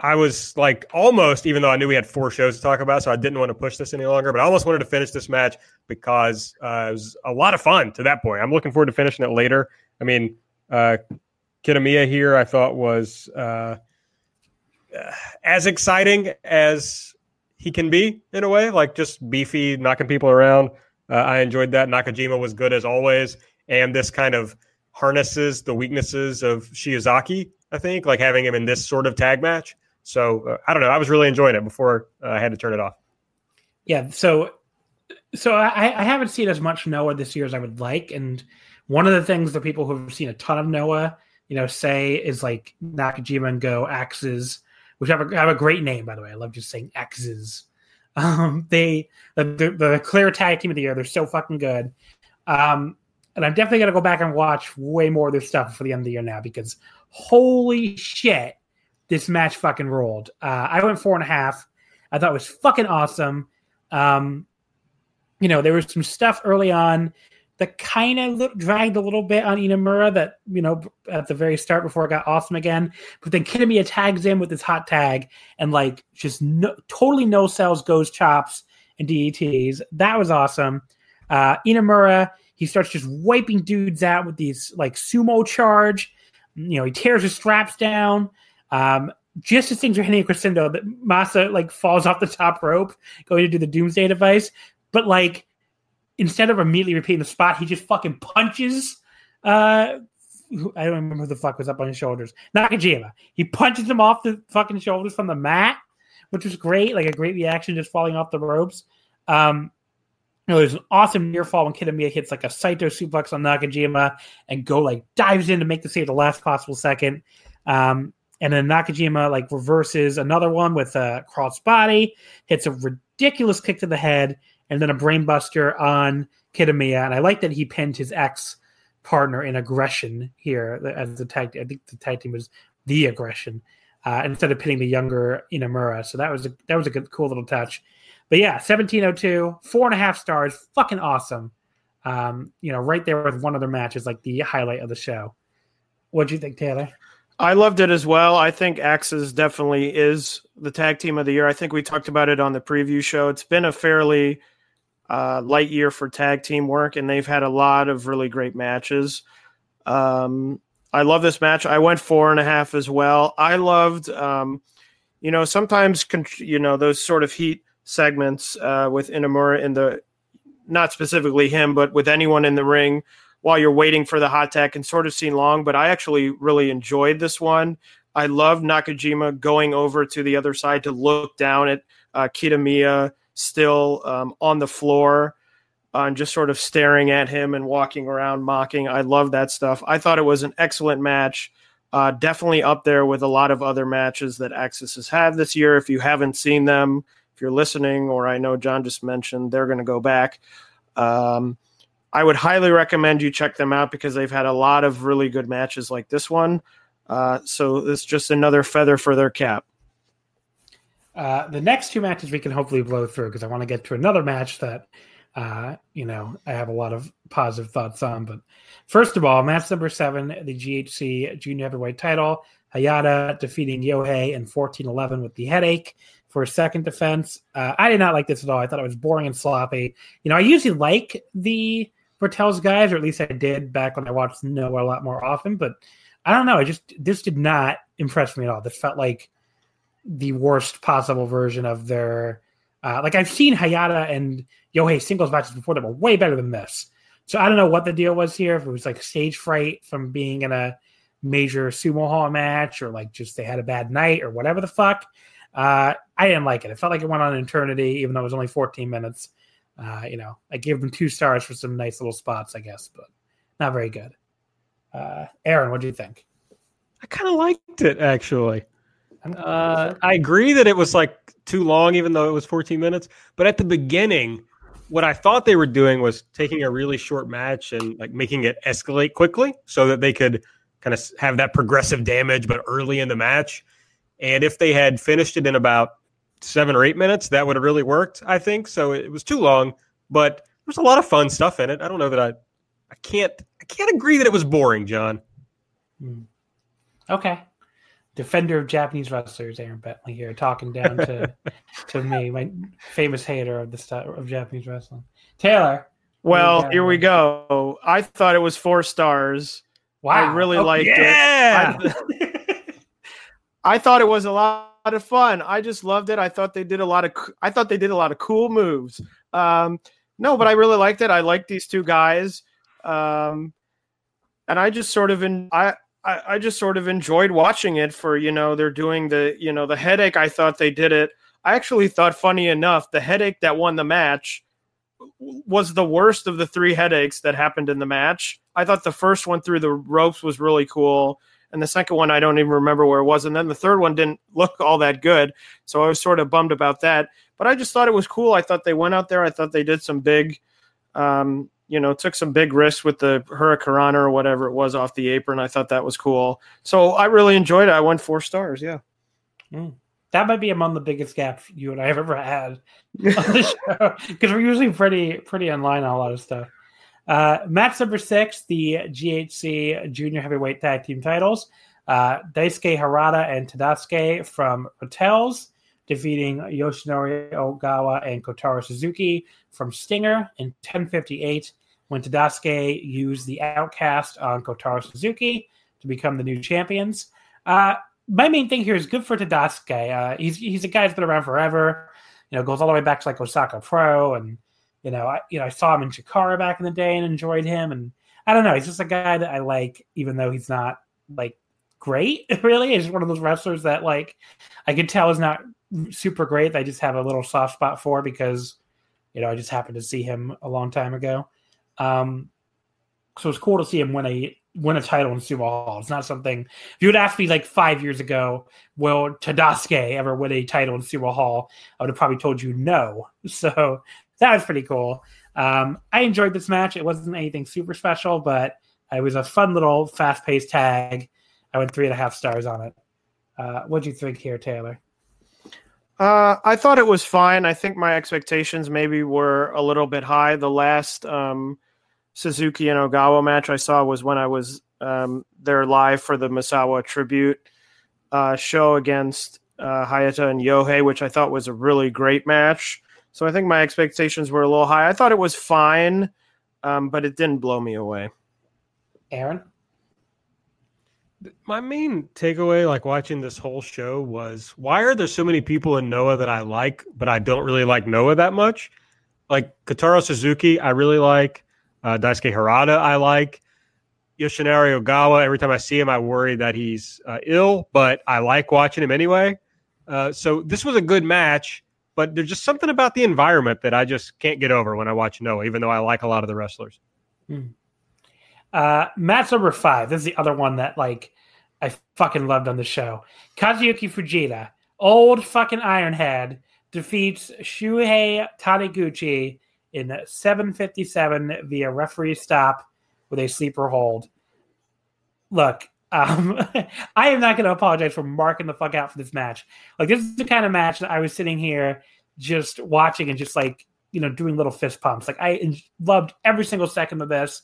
I was like almost, even though I knew we had four shows to talk about, so I didn't want to push this any longer. But I almost wanted to finish this match because uh, it was a lot of fun to that point. I'm looking forward to finishing it later. I mean, uh, Kitamiya here, I thought was uh, as exciting as he can be in a way, like just beefy, knocking people around. Uh, I enjoyed that. Nakajima was good as always, and this kind of harnesses the weaknesses of Shiozaki. I think, like having him in this sort of tag match. So uh, I don't know. I was really enjoying it before uh, I had to turn it off. Yeah. So, so I, I haven't seen as much Noah this year as I would like, and one of the things that people who have seen a ton of Noah, you know, say is like Nakajima and Go AXIZ, which have a, have a great name by the way. I love just saying X's. Um, they the, the, the clear tag team of the year. They're so fucking good. Um, and I'm definitely gonna go back and watch way more of this stuff for the end of the year now because holy shit, this match fucking rolled. Uh, I went four and a half. I thought it was fucking awesome. Um, you know, there was some stuff early on that kind of dragged a little bit on Inamura that, you know, at the very start before it got awesome again. But then Kitamiya tags in with his hot tag and like just no, totally no sells, goes chops and DDTs. That was awesome. Uh, Inamura, he starts just wiping dudes out with these like sumo charge. You know, he tears his straps down. Um, just as things are hitting a crescendo, that Masa like falls off the top rope, going to do the doomsday device. But like instead of immediately repeating the spot, he just fucking punches. Uh, I don't remember who the fuck was up on his shoulders. Nakajima. He punches him off the fucking shoulders from the mat, which was great. Like a great reaction, just falling off the ropes. Um, you know, there's an awesome near fall when Kitamiya hits like a Saito suplex on Nakajima and go like dives in to make the save the last possible second. Um, and then Nakajima like reverses another one with a cross body, hits a ridiculous kick to the head, and then a brainbuster on Kitamiya. And I like that he pinned his ex partner in aggression here as the tag. I think the tag team was the aggression uh, instead of pinning the younger Inamura. So that was a, that was a good, cool little touch. But yeah, 1702, four and a half stars, fucking awesome. Um, you know, right there with one other match is like the highlight of the show. What'd you think, Taylor? I loved it as well. I think AXIZ definitely is the tag team of the year. I think we talked about it on the preview show. It's been a fairly uh, light year for tag team work, and they've had a lot of really great matches. Um, I love this match. I went four and a half as well. I loved, um, you know, sometimes, you know, those sort of heat segments uh, with Inamura in the, not specifically him, but with anyone in the ring while you're waiting for the hot tag can sort of seem long, but I actually really enjoyed this one. I love Nakajima going over to the other side to look down at uh, Kitamiya still um, on the floor uh, and just sort of staring at him and walking around mocking. I love that stuff. I thought it was an excellent match. Uh, definitely up there with a lot of other matches that AXIZ has had this year. If you haven't seen them, if you're listening, or I know John just mentioned, they're going to go back. Um, I would highly recommend you check them out because they've had a lot of really good matches like this one. Uh, so it's just another feather for their cap. Uh, the next two matches we can hopefully blow through because I want to get to another match that uh, you know I have a lot of positive thoughts on. But first of all, match number seven, the GHC Junior Heavyweight Title, Hayata defeating Yohei in fourteen eleven with the headache for second defense. Uh, I did not like this at all. I thought it was boring and sloppy. You know, I usually like the Ratel's guys, or at least I did back when I watched Noah a lot more often. But I don't know. I just this did not impress me at all. This felt like the worst possible version of their uh, like I've seen Hayata and Yohei singles matches before that were way better than this. So I don't know what the deal was here. If it was like stage fright from being in a major sumo hall match, or like just they had a bad night, or whatever the fuck. Uh, I didn't like it. It felt like it went on an eternity, even though it was only 14 minutes. Uh, you know, I gave them two stars for some nice little spots, I guess, but not very good. Uh, Aaron, what do you think? I kind of liked it actually. Uh, I agree that it was like too long, even though it was 14 minutes. But at the beginning, what I thought they were doing was taking a really short match and like making it escalate quickly so that they could kind of have that progressive damage, but early in the match. And if they had finished it in about seven or eight minutes, that would have really worked, I think. So it was too long, but there's a lot of fun stuff in it. I don't know that I, I can't, I can't agree that it was boring, John. Hmm. Okay defender of Japanese wrestlers, Aaron Bentley here, talking down to to me, my famous hater of the style of Japanese wrestling. Taylor. Well, here we go. I thought it was four stars. Wow. I really Oh, liked yeah! it. I, I thought it was a lot of fun. I just loved it. I thought they did a lot of I thought they did a lot of cool moves. Um, no, but I really liked it. I liked these two guys. Um, and I just sort of in I, I I just sort of enjoyed watching it for, you know, they're doing the, you know, the headache. I thought they did it. I actually thought funny enough, the headache that won the match was the worst of the three headaches that happened in the match. I thought the first one through the ropes was really cool. And the second one, I don't even remember where it was. And then the third one didn't look all that good. So I was sort of bummed about that. But I just thought it was cool. I thought they went out there. I thought they did some big, um, you know, took some big risks with the Hurricane or whatever it was off the apron. I thought that was cool. So I really enjoyed it. I went four stars. Yeah. That might be among the biggest gaps you and I have ever had on the show because we're usually pretty pretty in line on a lot of stuff. Uh, match number six, the GHC Junior Heavyweight Tag Team Titles. Uh, Daisuke Harada and Tadasuke from Ratel's defeating Yoshinari Ogawa and Kotaro Suzuki from Stinger in 1058 when Tadasuke used the Outcast on Kotaro Suzuki to become the new champions. Uh, my main thing here is good for Tadasuke. Uh, he's he's a guy that's been around forever. You know, goes all the way back to like Osaka Pro, and you know, I you know I saw him in Chikara back in the day and enjoyed him. And I don't know, he's just a guy that I like, even though he's not like great. Really, he's one of those wrestlers that like I could tell is not super great. I just have a little soft spot for because you know I just happened to see him a long time ago. Um, so it's cool to see him win a win a title in Sumo Hall. It's not something. If you would ask me like five years ago, will Tadasuke ever win a title in Sumo Hall? I would have probably told you no. So that was pretty cool. Um, I enjoyed this match. It wasn't anything super special, but it was a fun little fast paced tag. I went three and a half stars on it. Uh, what'd you think here, Taylor? Uh, I thought it was fine. I think my expectations maybe were a little bit high. The last um, Suzuki and Ogawa match I saw was when I was um, there live for the Misawa tribute uh, show against uh, Hayata and Yohei, which I thought was a really great match. So I think my expectations were a little high. I thought it was fine, um, but it didn't blow me away. Aaron? my main takeaway, like watching this whole show, was why are there so many people in Noah that I like, but I don't really like Noah that much? Like Kotaro Suzuki, I really like. Uh, Daisuke Harada, I like. Yoshinari Ogawa, every time I see him, I worry that he's uh, ill, but I like watching him anyway. Uh, so this was a good match, but there's just something about the environment that I just can't get over when I watch Noah, even though I like a lot of the wrestlers. Uh, match number five. This is the other one that like I fucking loved on the show. Kazuyuki Fujita, old fucking Ironhead, defeats Shuhei Taniguchi in 757 via referee stop with a sleeper hold. Look, um, I am not going to apologize for marking the fuck out for this match. Like this is the kind of match that I was sitting here just watching and just like you know doing little fist pumps. Like I loved every single second of this.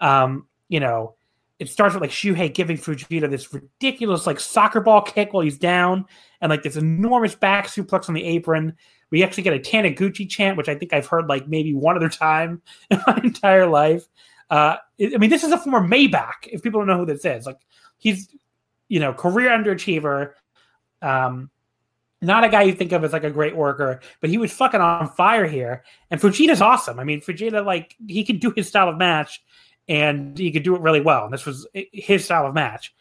Um, you know, it starts with like Shuhei giving Fujita this ridiculous like soccer ball kick while he's down, and like this enormous back suplex on the apron. We actually get a Taniguchi chant, which I think I've heard like maybe one other time in my entire life. Uh, I mean, this is a former Maybach. If people don't know who this is, like he's you know career underachiever. Um, not a guy you think of as like a great worker, but he was fucking on fire here. And Fujita's awesome. I mean, Fujita like he could do his style of match, and he could do it really well. And this was his style of match.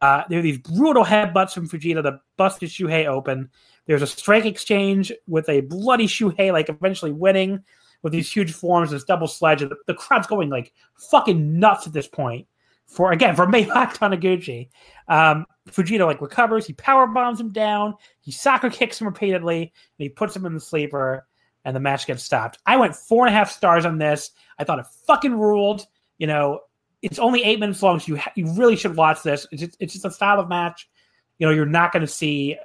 Uh, there are these brutal headbutts from Fujita that busted Shuhei open. There's a strike exchange with a bloody Shuhei, like eventually winning with these huge forms, this double sledge. and The, the crowd's going like fucking nuts at this point. For again, for Maybach Taniguchi, um, Fujita like recovers. He power bombs him down. He soccer kicks him repeatedly, and he puts him in the sleeper. And the match gets stopped. I went four and a half stars on this. I thought it fucking ruled. You know, it's only eight minutes long, so you ha- you really should watch this. It's just, it's just a style of match. You know, you're not going to see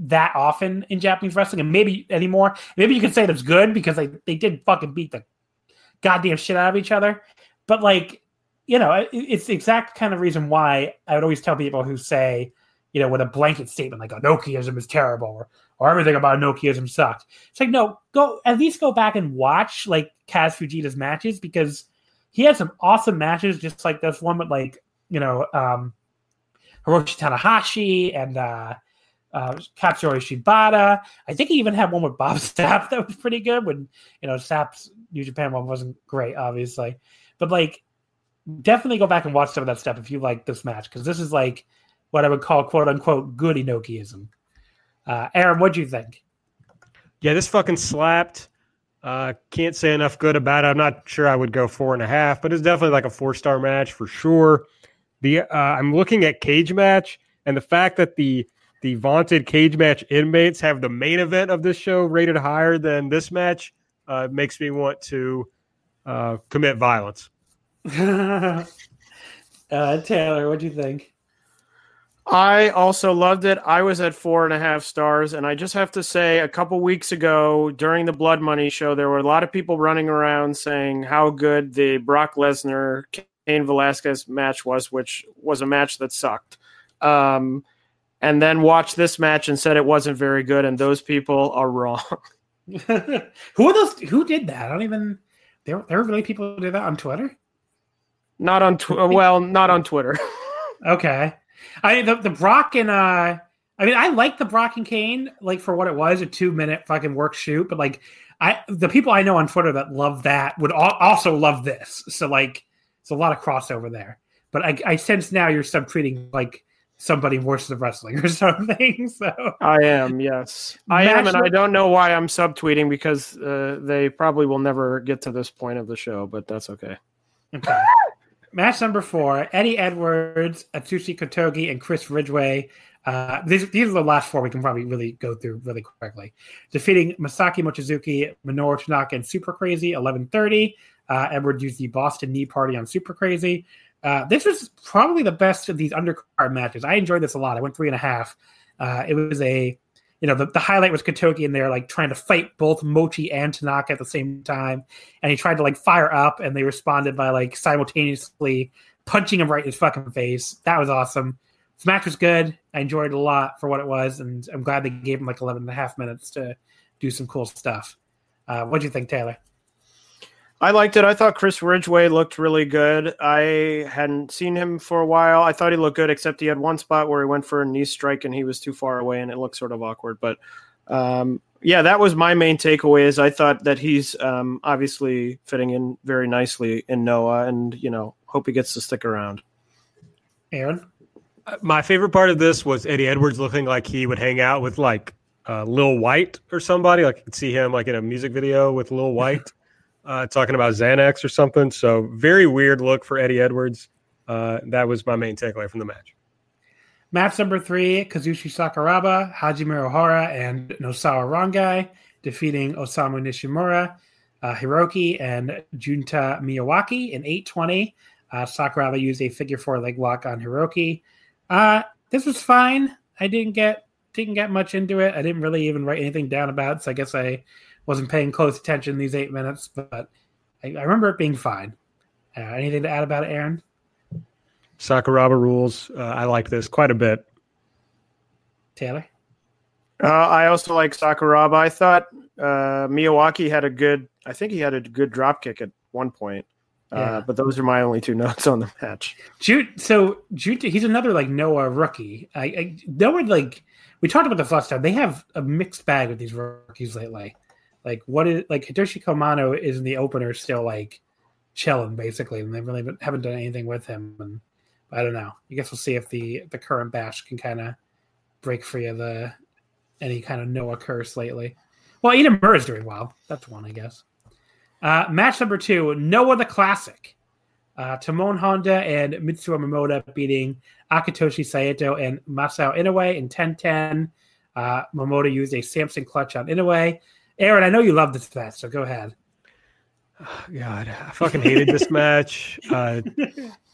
that often in Japanese wrestling, and maybe anymore. Maybe you could say that's good because they they did fucking beat the goddamn shit out of each other. But like, you know, it, it's the exact kind of reason why I would always tell people who say, you know, with a blanket statement like Inokiism is terrible or or everything about Inokiism sucked. It's like no, go at least go back and watch like Kaz Fujita's matches because he had some awesome matches, just like this one with like you know, um, Hiroshi Tanahashi and uh, uh, Katsuyori Shibata. I think he even had one with Bob Sapp that was pretty good. When you know Sapp's New Japan one wasn't great, obviously, but like definitely go back and watch some of that stuff if you like this match because this is like what I would call quote unquote good Inokiism. Uh, Aaron, what do you think? Yeah, this fucking slapped. Uh, can't say enough good about it. I'm not sure I would go four and a half, but it's definitely like a four star match for sure. The uh, I'm looking at cage match, and the fact that the the vaunted cage match inmates have the main event of this show rated higher than this match uh, makes me want to uh, commit violence. uh, Taylor, what do you think? I also loved it. I was at four and a half stars, and I just have to say, a couple weeks ago during the Blood Money show, there were a lot of people running around saying how good the Brock Lesnar Cain Velasquez match was, which was a match that sucked. Um, and then watched this match and said it wasn't very good, and those people are wrong. who are those? Who did that? I don't even. There, there were really people who did that on Twitter. Not on tw- well, not on Twitter. okay, I the the Brock and uh, I mean I like the Brock and Kane like for what it was a two minute fucking work shoot, but like I the people I know on Twitter that love that would al- also love this. So like it's a lot of crossover there. But I, I sense now you're subtweeting like somebody worse than wrestling or something. So I am, yes, I am, and I don't know why I'm subtweeting because uh, they probably will never get to this point of the show, but that's okay. Okay. Match number four: Eddie Edwards, Atsushi Kotoge, and Chris Ridgway. Uh, these, these are the last four we can probably really go through really quickly. Defeating Masaki Mochizuki, Minoru Tanaka, and Super Crazy, 11:30. Uh, Edward used the Boston Knee Party on Super Crazy. Uh, this was probably the best of these undercard matches. I enjoyed this a lot. I went three and a half. Uh, it was a, you know, the, the highlight was Kotoge in there, like trying to fight both Mochi and Tanaka at the same time. And he tried to like fire up, and they responded by like simultaneously punching him right in his fucking face. That was awesome. The match was good. I enjoyed it a lot for what it was, and I'm glad they gave him like 11 and a half minutes to do some cool stuff. Uh, what do you think, Taylor? I liked it. I thought Chris Ridgway looked really good. I hadn't seen him for a while. I thought he looked good, except he had one spot where he went for a knee strike and he was too far away, and it looked sort of awkward. But um, yeah, that was my main takeaway. Is I thought that he's um, obviously fitting in very nicely in Noah, and you know, hope he gets to stick around. Aaron, My favorite part of this was Eddie Edwards looking like he would hang out with like uh, Lil White or somebody. Like I could see him like in a music video with Lil White uh, talking about Xanax or something. So very weird look for Eddie Edwards. Uh, that was my main takeaway from the match. Match number three: Kazushi Sakuraba, Hajime Ohara, and Nosawa Rongai defeating Osamu Nishimura, uh, Hiroki, and Junta Miyawaki in 820. Uh, Sakuraba used a figure four leg lock on Hiroki. Uh, this was fine. I didn't get didn't get much into it. I didn't really even write anything down about it, so I guess I wasn't paying close attention these eight minutes. But I, I remember it being fine. Uh, anything to add about it, Aaron? Sakuraba rules. Uh, I like this quite a bit. Taylor? Uh, I also like Sakuraba. I thought uh, Miyawaki had a good. I think he had a good drop kick at one point. Yeah. Uh, but those are my only two notes on the match. Jude, so Jude, he's another like Noah rookie. I, I Noah like we talked about the last time. They have a mixed bag with these rookies lately. Like what is like Hitoshi Kumano is in the opener still like chilling basically, and they really haven't- done anything with him. And I don't know. I guess we'll see if the the current batch can kind of break free of the any kind of Noah curse lately. Well, Inamura is doing well. That's one, I guess. Uh, match number two, Noah the Classic. Uh, Tamon Honda and Mitsuo Momoda beating Akitoshi Saito and Masao Inoue in 10-10. Uh, Momoda used a Samson clutch on Inoue. Aaron, I know you love this match, so go ahead. Oh, God, I fucking hated this match. Uh,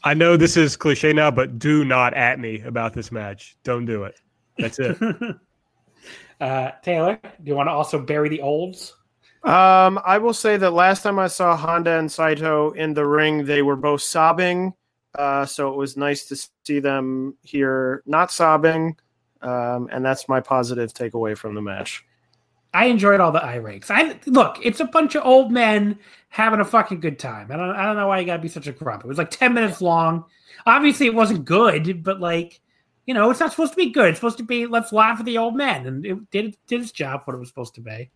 I know this is cliche now, but do not at me about this match. Don't do it. That's it. uh, Taylor, do you want to also bury the olds? Um, I will say that last time I saw Honda and Saito in the ring, they were both sobbing. Uh, so it was nice to see them here not sobbing. Um, and that's my positive takeaway from the match. I enjoyed all the eye rakes. I look, it's a bunch of old men having a fucking good time. I don't I don't know why you gotta be such a grump. It was like 10 minutes long. Obviously it wasn't good, but like, you know, it's not supposed to be good. It's supposed to be let's laugh at the old men. And it did did its job what it was supposed to be.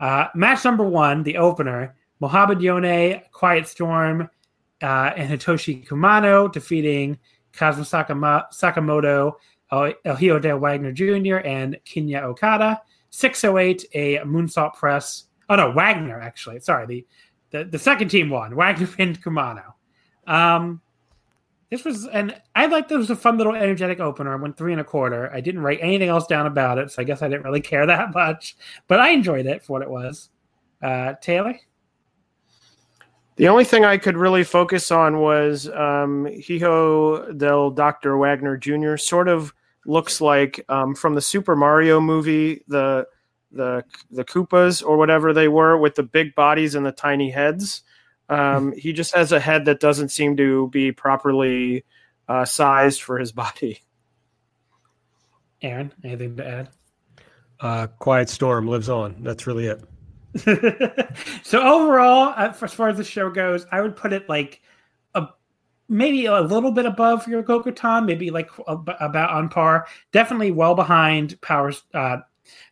Uh, match number one, the opener, Mohamed Yone, Quiet Storm, uh, and Hitoshi Kumano defeating Kazuma Sakama- Sakamoto, El Hijo de Wagner Jr., and Kinya Okada. 608, a moonsault press. Oh, no, Wagner, actually. Sorry, the, the, the second team won. Wagner pinned Kumano. Um, this was, and I like this was a fun little energetic opener. I went three and a quarter. I didn't write anything else down about it, so I guess I didn't really care that much, but I enjoyed it for what it was. Uh, Taylor? The only thing I could really focus on was um, Hijo del Dr. Wagner Jr. sort of looks like um, from the Super Mario movie, the the the Koopas or whatever they were with the big bodies and the tiny heads. Um, he just has a head that doesn't seem to be properly uh, sized for his body. Aaron, anything to add? Uh, Quiet Storm lives on. That's really it. so overall, uh, as far as the show goes, I would put it like a maybe a little bit above Ryogokutan, maybe like about on par. Definitely well behind Power, uh,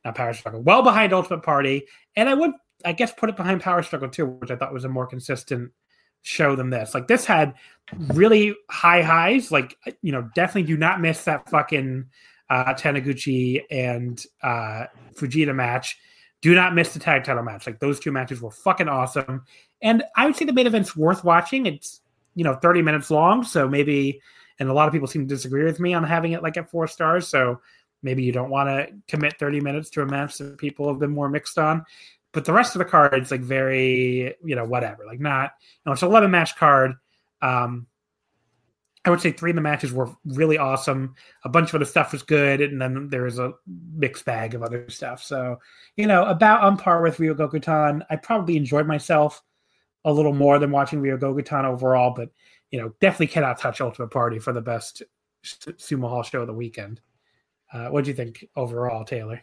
not Power Struggle, well behind Ultimate Party, and I would, I guess, put it behind Power Struggle too, which I thought was a more consistent show than this. Like this had really high highs. Like you know, definitely do not miss that fucking uh, Taniguchi and uh, Fujita match. Do not miss the tag title match. Like those two matches were fucking awesome. And I would say the main event's worth watching. It's you know 30 minutes long, so maybe and a lot of people seem to disagree with me on having it like at four stars. So maybe you don't want to commit 30 minutes to a match that people have been more mixed on. But the rest of the card like very, you know, whatever. Like not, you know, it's an 11 match card. Um, I would say three of the matches were really awesome. A bunch of other stuff was good, and then there was a mixed bag of other stuff. So, you know, about on par with Ryogokutan. I probably enjoyed myself a little more than watching Rio overall, but you know, definitely cannot touch Ultimate Party for the best sumo hall show of the weekend. Uh, what do you think overall, Taylor?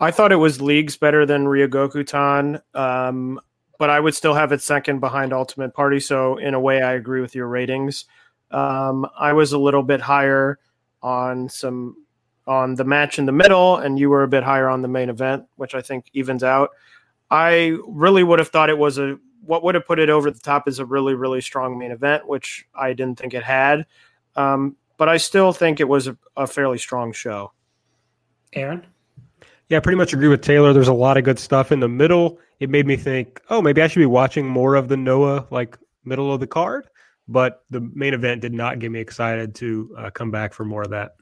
I thought it was leagues better than Ryogokutan, um, but I would still have it second behind Ultimate Party. So in a way, I agree with your ratings. Um, I was a little bit higher on some on the match in the middle, and you were a bit higher on the main event, which I think evens out. I really would have thought it was a what would have put it over the top is a really really strong main event, which I didn't think it had. Um, but I still think it was a, a fairly strong show. Aaron? Yeah, I pretty much agree with Taylor. There's a lot of good stuff in the middle. It made me think, oh, maybe I should be watching more of the Noah like middle of the card. But the main event did not get me excited to uh, come back for more of that.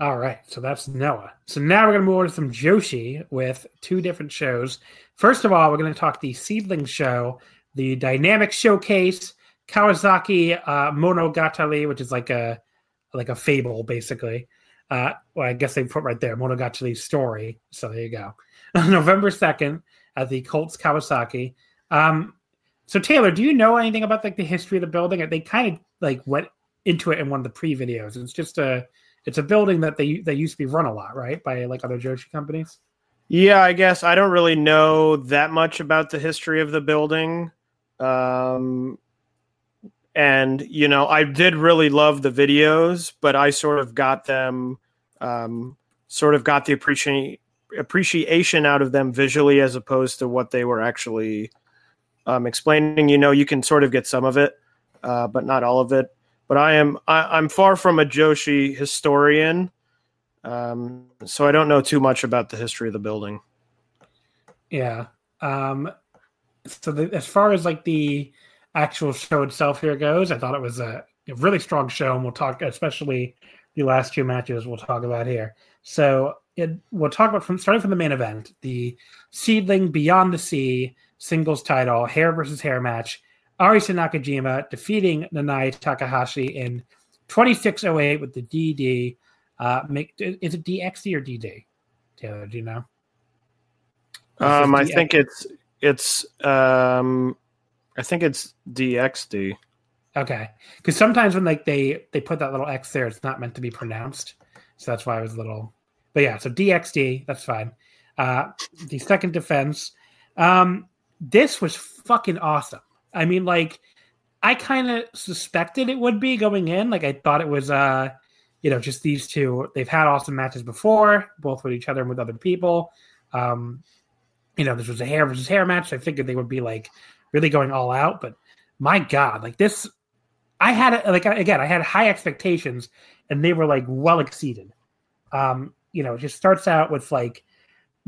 All right, so that's Noah. So now we're going to move on to some Joshi with two different shows. First of all, we're going to talk the Seedling Show, the Dynamic Showcase, Kawasaki uh, Monogatari, which is like a like a fable, basically. Uh, well, I guess they put right there Monogatari story. So there you go. November second at the Colts Kawasaki. Um, so Taylor, do you know anything about like the history of the building? They kind of like went into it in one of the pre videos. It's just a it's a building that they they used to be run a lot, right, by like other Joshi companies. Yeah, I guess I don't really know that much about the history of the building. Um, and you know, I did really love the videos, but I sort of got them, um, sort of got the appreciation appreciation out of them visually as opposed to what they were actually um, explaining. You know, you can sort of get some of it, uh, but not all of it. But I am I, I'm far from a Joshi historian, um, so I don't know too much about the history of the building. Yeah. Um, so the, as far as like the actual show itself here goes, I thought it was a, a really strong show, and we'll talk especially the last two matches we'll talk about here. So it, we'll talk about from starting from the main event, the Seedling Beyond the Sea singles title, hair versus hair match. Arisa Nakajima defeating Nanae Takahashi in 2608 with the DD. Uh, make, is it DXD or DD? Taylor, do you know? Um, I think it's it's um, I think it's DXD. Okay, because sometimes when like they they put that little X there, it's not meant to be pronounced, so that's why I was a little but yeah, so DXD, that's fine. Uh, the second defense, um, this was fucking awesome. I mean, like, I kind of suspected it would be going in. Like, I thought it was, uh, you know, just these two. They've had awesome matches before, both with each other and with other people. Um, you know, this was a hair versus hair match. I figured they would be like really going all out, but my God, like this, I had like again, I had high expectations, and they were like well exceeded. Um, you know, it just starts out with like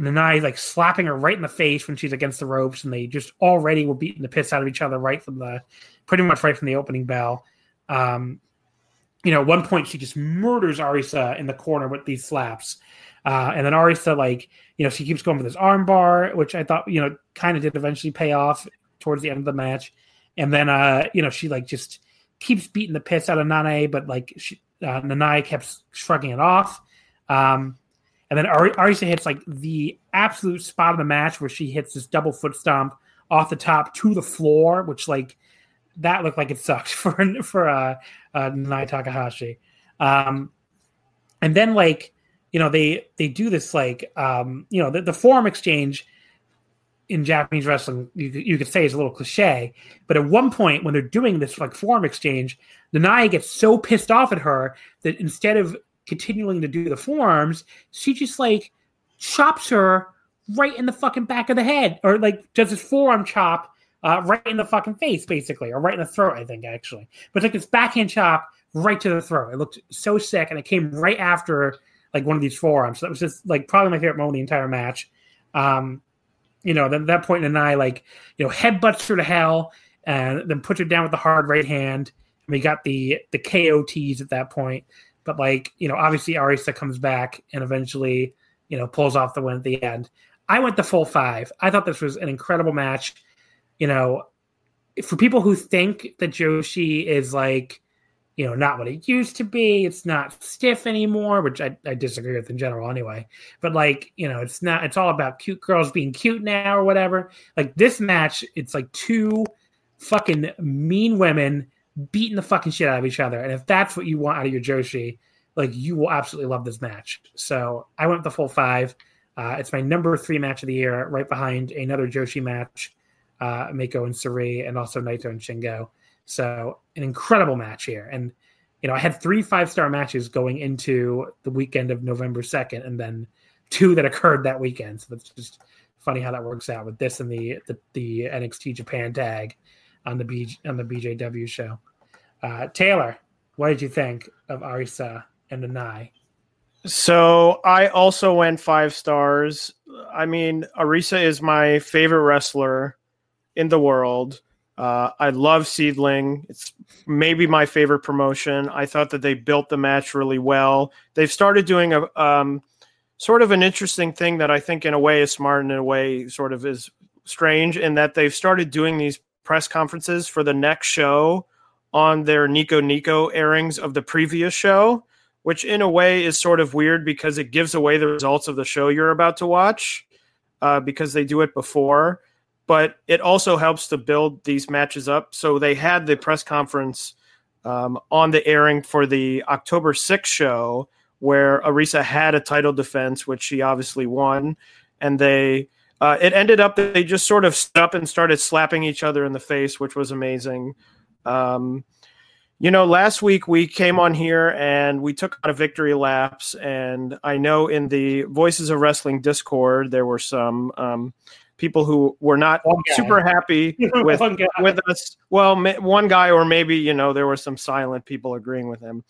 Nanae like slapping her right in the face when she's against the ropes, and they just already were beating the piss out of each other right from the pretty much right from the opening bell. Um, you know, at one point she just murders Arisa in the corner with these slaps. Uh, and then Arisa, like, you know, she keeps going for this armbar, which I thought, you know, kind of did eventually pay off towards the end of the match. And then, uh, you know, she like just keeps beating the piss out of Nanae, but like she, uh, Nanae kept shrugging it off. Um, and then Ar- Arisa hits like the absolute spot of the match where she hits this double foot stomp off the top to the floor, which like that looked like it sucked for for uh, uh Nanae Takahashi. Um, and then like you know they they do this like um, you know the, the forearm exchange in Japanese wrestling, you, you could say is a little cliche, but at one point when they're doing this like form exchange, Nanae gets so pissed off at her that instead of continuing to do the forearms, she just like chops her right in the fucking back of the head, or like does this forearm chop uh, right in the fucking face, basically, or right in the throat, I think actually. But like this backhand chop right to the throat. It looked so sick, and it came right after like one of these forearms. So that was just like probably my favorite moment of the entire match. Um, you know, then at that point, Nanae like, you know, headbutts her to hell and then puts her down with the hard right hand. And we got the the KOTs at that point. But like, you know, obviously Arisa comes back and eventually, you know, pulls off the win at the end. I went the full five. I thought this was an incredible match. You know, for people who think that Joshi is like you know, not what it used to be. It's not stiff anymore, which I, I disagree with in general anyway. But like, you know, it's not, it's all about cute girls being cute now or whatever. Like this match, it's like two fucking mean women beating the fucking shit out of each other. And if that's what you want out of your Joshi, like you will absolutely love this match. So I went the full five. Uh, it's my number three match of the year, right behind another Joshi match, uh, Meiko and Sareee, and also Naito and Shingo. So an incredible match here. And you know, I had three five star matches going into the weekend of November second, and then two that occurred that weekend. So it's just funny how that works out with this and the the, the NXT Japan tag on the B on the BJW show. Uh, Taylor, what did you think of Arisa and Nanae? So I also went five stars. I mean, Arisa is my favorite wrestler in the world. Uh, I love Seedling. It's maybe my favorite promotion. I thought that they built the match really well. They've started doing a um, sort of an interesting thing that I think, in a way, is smart and in a way, sort of is strange in that they've started doing these press conferences for the next show on their Nico Nico airings of the previous show, which in a way is sort of weird because it gives away the results of the show you're about to watch uh, because they do it before but it also helps to build these matches up. So they had the press conference um, on the airing for the October 6th show where Arisa had a title defense, which she obviously won. And they, uh, it ended up that they just sort of stood up and started slapping each other in the face, which was amazing. Um, you know, last week we came on here and we took out a victory laps. And I know in the Voices of Wrestling Discord, there were some. Um, people who were not super happy with with us. Well, one guy, or maybe you know, there were some silent people agreeing with him,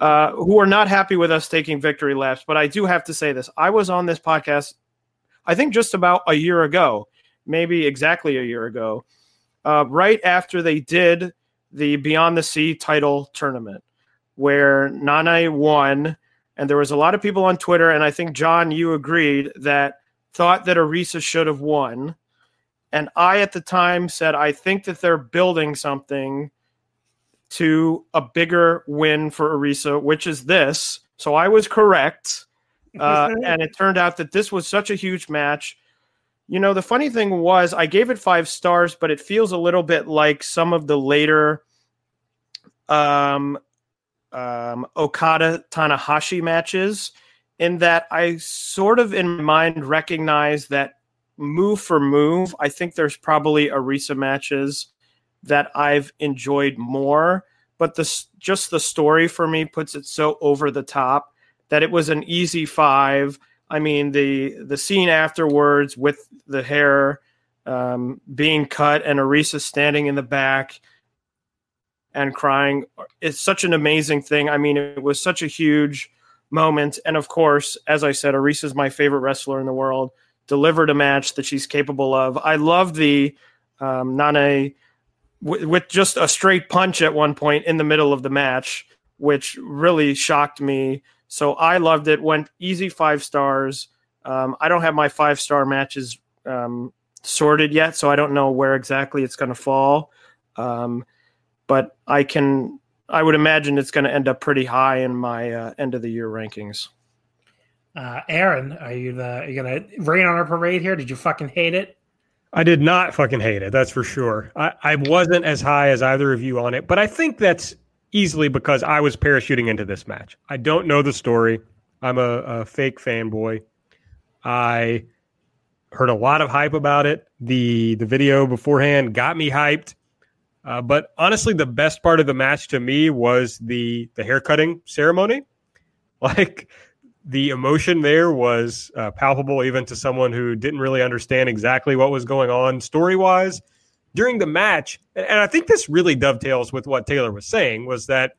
uh, who were not happy with us taking victory laps. But I do have to say this: I was on this podcast, I think, just about a year ago, maybe exactly a year ago, uh, right after they did the Beyond the Sea title tournament, where Nanae won. And there was a lot of people on Twitter, and I think John, you agreed that thought that Arisa should have won. And I, at the time, said, I think that they're building something to a bigger win for Arisa, which is this. So I was correct. Uh, and it turned out that this was such a huge match. You know, the funny thing was, I gave it five stars, but it feels a little bit like some of the later um, um, Okada Tanahashi matches in that I sort of in mind recognize that move for move, I think there's probably Arisa matches that I've enjoyed more, but this just the story for me puts it so over the top that it was an easy five. I mean the the scene afterwards with the hair um, being cut and Arisa standing in the back and crying. It's such an amazing thing. I mean, it was such a huge moment. And of course, as I said, Arisa is my favorite wrestler in the world. Delivered a match that she's capable of. I love the um, Nane w- with just a straight punch at one point in the middle of the match, which really shocked me. So I loved it. Went easy five stars. Um, I don't have my five star matches um, sorted yet, so I don't know where exactly it's going to fall. Um, but I can, I would imagine it's going to end up pretty high in my uh, end of the year rankings. Uh, Aaron, are you the are you gonna rain on our parade here? Did you fucking hate it? I did not fucking hate it. That's for sure. I, I wasn't as high as either of you on it, but I think that's easily because I was parachuting into this match. I don't know the story. I'm a, a fake fanboy. I heard a lot of hype about it. The the video beforehand got me hyped. Uh, but honestly, the best part of the match to me was the the haircutting ceremony. Like the emotion there was uh, palpable, even to someone who didn't really understand exactly what was going on story wise during the match. And, and I think this really dovetails with what Taylor was saying was that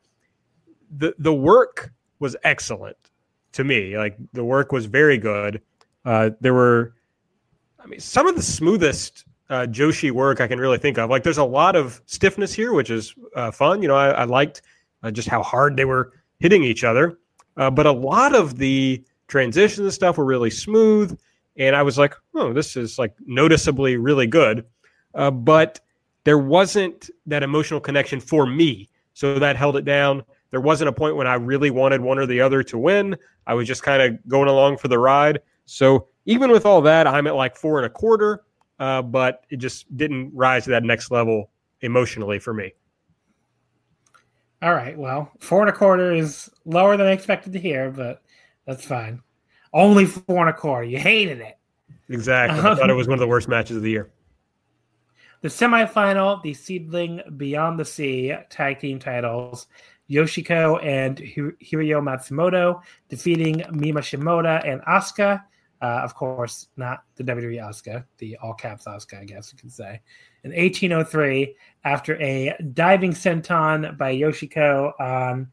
the the work was excellent to me. Like the work was very good. Uh, there were, I mean, some of the smoothest uh, Joshi work I can really think of. Like there's a lot of stiffness here, which is uh, fun. You know, I, I liked uh, just how hard they were hitting each other. Uh, but a lot of the transitions and stuff were really smooth. And I was like, oh, this is like noticeably really good. Uh, but there wasn't that emotional connection for me. So that held it down. There wasn't a point when I really wanted one or the other to win. I was just kind of going along for the ride. So even with all that, I'm at like four and a quarter uh, but it just didn't rise to that next level emotionally for me. All right. Well, four and a quarter is lower than I expected to hear, but that's fine. Only four and a quarter. You hated it. Exactly. I thought it was one of the worst matches of the year. The semifinal, the Seedling Beyond the Sea tag team titles, Yoshiko and Hiroyo Matsumoto defeating Mima Shimoda and Asuka. Uh, of course, not the WWE Asuka, the all caps Asuka, I guess you could say. In 1803, after a diving senton by Yoshiko on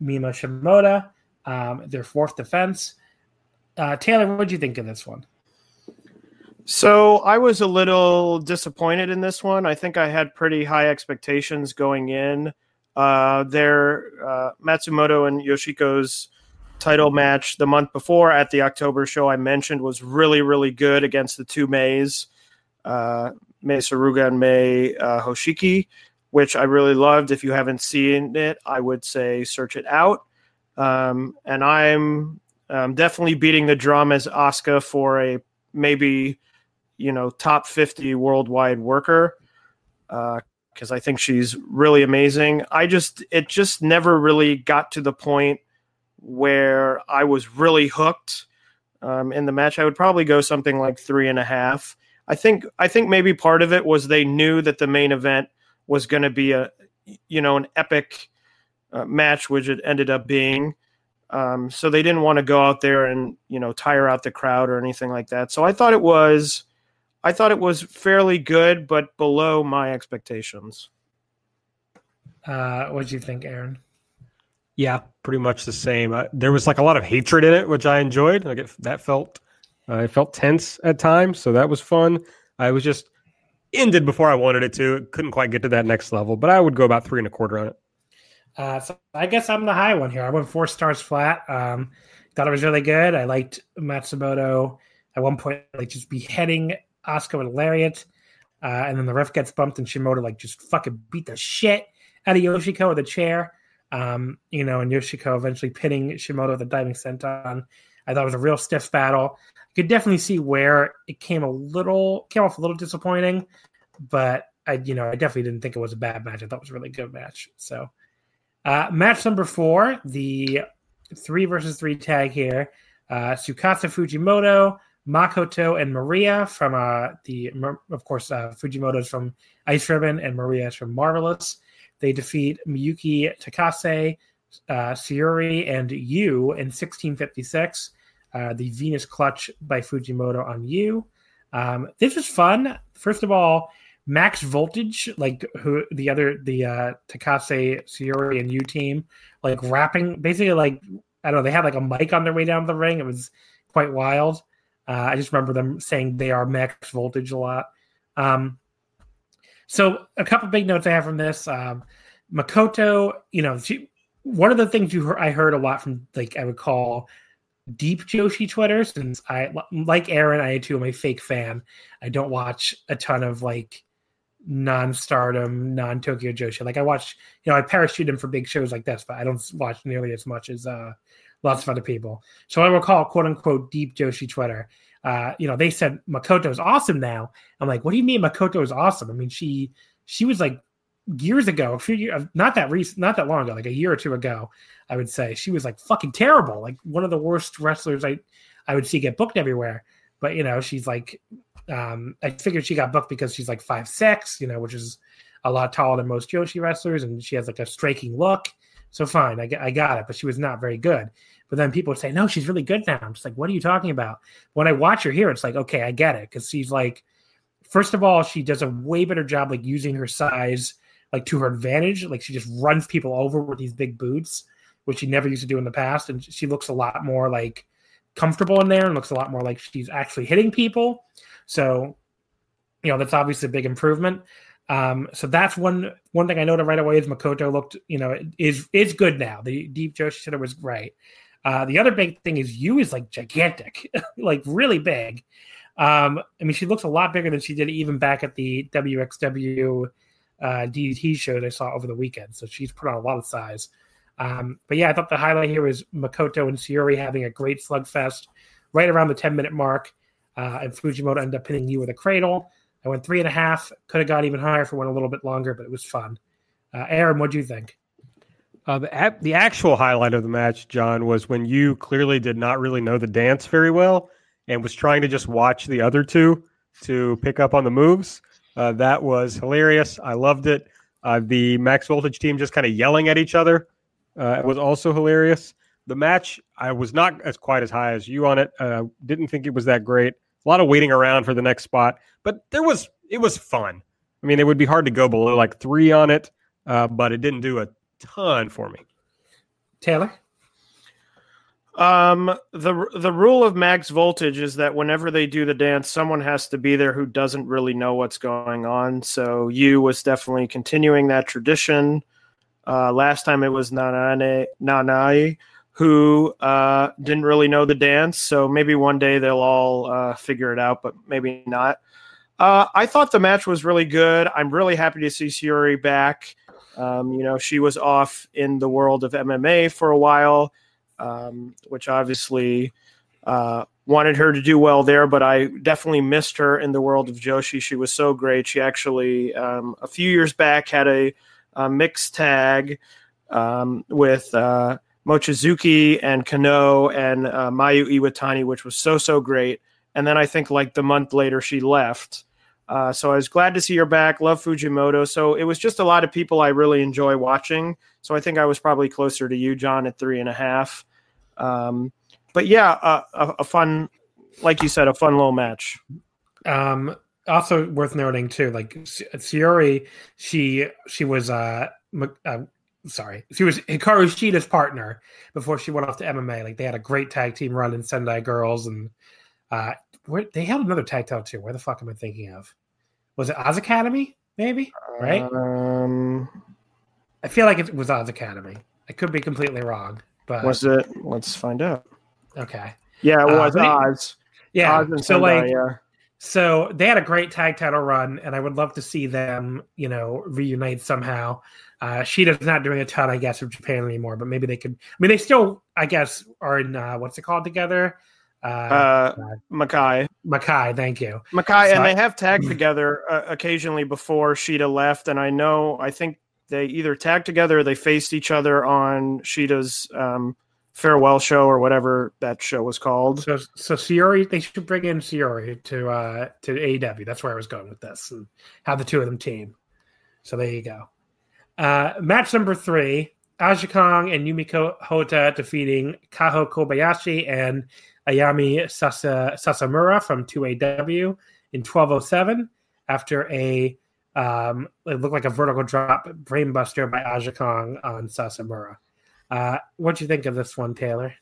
Mima Shimoda, um, their fourth defense. Uh, Taylor, what did you think of this one? So I was a little disappointed in this one. I think I had pretty high expectations going in. Uh, their uh, Matsumoto and Yoshiko's title match the month before at the October show I mentioned was really, really good against the two Mays, uh, Mei Suruga and Mei uh, Hoshizuki, which I really loved. If you haven't seen it, I would say search it out. Um, and I'm um, definitely beating the drum as Asuka for a maybe, you know, top 50 worldwide worker. because uh, I think she's really amazing. I just, it just never really got to the point where I was really hooked um, in the match. I would probably go something like three and a half. I think I think maybe part of it was they knew that the main event was going to be a you know an epic uh, match, which it ended up being. Um, so they didn't want to go out there and you know tire out the crowd or anything like that. So I thought it was, I thought it was fairly good, but below my expectations. Uh, what do you think, Aaron? Yeah, pretty much the same. Uh, there was like a lot of hatred in it, which I enjoyed. Like it, that felt, uh, it felt tense at times, so that was fun. I was just ended before I wanted it to. Couldn't quite get to that next level, but I would go about three and a quarter on it. Uh, so I guess I'm the high one here. I went four stars flat. Um, thought it was really good. I liked Matsumoto at one point, like just beheading Asuka with a lariat, uh, and then the ref gets bumped, and Shimoda like just fucking beat the shit out of Yoshiko with a chair. Um, you know, and Yoshiko eventually pinning Shimoda with a diving senton. I thought it was a real stiff battle. I could definitely see where it came a little came off a little disappointing, but I you know I definitely didn't think it was a bad match. I thought it was a really good match. So, uh, match number four, the three versus three tag here. uh, Tsukasa Fujimoto, Makoto, and Maria from uh, the, of course, uh, Fujimoto's from Ice Ribbon and Maria is from Marvelous. They defeat Miyuki Takase, uh, and Yu in 1656. Uh, the Venus Clutch by Fujimoto on Yu. Um, this was fun. First of all, Max Voltage, like who the other the uh, Takase, Sayuri, and Yu team, like rapping, basically like I don't know, they had like a mic on their way down the ring. It was quite wild. Uh, I just remember them saying they are max voltage a lot. Um, so a couple big notes I have from this. Um, Makoto, you know, she, one of the things you heard, I heard a lot from like I would call deep Joshi Twitter, since I like Aaron, I too am a fake fan. I don't watch a ton of like non-stardom, non-Tokyo Joshi. Like I watch, you know, I parachute in for big shows like this, but I don't watch nearly as much as uh, lots of other people. So I will call quote unquote deep Joshi Twitter. Uh, you know, they said Makoto's awesome now. I'm like, what do you mean Makoto is awesome? I mean, she she was like years ago, a few years, not that recent, not that long ago, like a year or two ago, I would say she was like fucking terrible, like one of the worst wrestlers I I would see get booked everywhere. But you know, she's like, um, I figured she got booked because she's like five six, you know, which is a lot taller than most Joshi wrestlers, and she has like a striking look. So fine, I, I got it, but she was not very good. But then people would say, no, she's really good now. I'm just like, what are you talking about? When I watch her here, it's like, okay, I get it. Because she's like, first of all, she does a way better job like using her size like to her advantage. Like she just runs people over with these big boots, which she never used to do in the past. And she looks a lot more like comfortable in there and looks a lot more like she's actually hitting people. So, you know, that's obviously a big improvement. Um, so that's one one thing I noted right away is Makoto looked, Yu know, is is good now. The deep Joshi Center was right. Uh, the other big thing is Yu is like gigantic, like really big. Um, I mean, she looks a lot bigger than she did even back at the WXW uh, DDT show I saw over the weekend. So she's put on a lot of size. Um, but yeah, I thought the highlight here was Makoto and Sayuri having a great slugfest right around the 10 minute mark. Uh, and Fujimoto ended up pinning you with a cradle. I went three and a half. Could have got even higher if it went a little bit longer, but it was fun. Uh, Aaron, what do Yu think? Uh, the, the actual highlight of the match, John, was when you clearly did not really know the dance very well and was trying to just watch the other two to pick up on the moves. Uh, that was hilarious. I loved it. Uh, the Max Voltage team just kind of yelling at each other uh, was also hilarious. The match, I was not as quite as high as you on it. Uh, didn't think it was that great. A lot of waiting around for the next spot, but there was it was fun. I mean, it would be hard to go below like three on it, uh, but it didn't do a ton for me. Taylor? Um, the the rule of max voltage is that whenever they do the dance, someone has to be there who doesn't really know what's going on. So Yu was definitely continuing that tradition. Uh, last time it was Nanane Nanae who uh, didn't really know the dance. So maybe one day they'll all uh, figure it out, but maybe not. Uh, I thought the match was really good. I'm really happy to see Sayuri back. Um, you know, she was off in the world of MMA for a while, um, which obviously uh, wanted her to do well there, but I definitely missed her in the world of Joshi. She was so great. She actually, um, a few years back, had a, a mixed tag um, with uh, Mochizuki and Kano and uh, Mayu Iwatani, which was so, so great. And then I think like the month later, she left. Uh, so I was glad to see her back. Love Fujimoto. So it was just a lot of people I really enjoy watching. So I think I was probably closer to you, John, at three and a half. Um, but yeah, uh, a, a, fun, like you said, a fun little match. Um, also worth noting too, like Sayuri, she she was uh, uh sorry, she was Hikaru Shida's partner before she went off to MMA. Like they had a great tag team run in Sendai Girls, and uh, where, they had another tag title too. Where the fuck am I thinking of? Was it Oz Academy? Maybe right. Um, I feel like it was Oz Academy. I could be completely wrong, but was it? Let's find out. Okay. Yeah, it was uh, Oz. Yeah. Oz so Sendai, like, yeah. So they had a great tag title run, and I would love to see them, you know, reunite somehow. Uh, Shida's not doing a ton, I guess, of Japan anymore, but maybe they could. I mean, they still, I guess, are in uh, what's it called together? Uh, uh Makai. Makai, thank you. Makai, so and I, they have tagged together uh, occasionally before Shida left, and I know I think they either tagged together or they faced each other on Shida's um, farewell show or whatever that show was called. So, so Sayuri, they should bring in Sayuri to uh to AEW. That's where I was going with this, and have the two of them team. So there you go. Uh, match number three: Aja Kong and Yumiko Hotta defeating Kaho Kobayashi and Ayame Sasa, Sasamura from 2AW in 1207 after a um, it looked like a vertical drop brainbuster by Aja Kong on Sasamura. Uh, what do you think of this one, Taylor?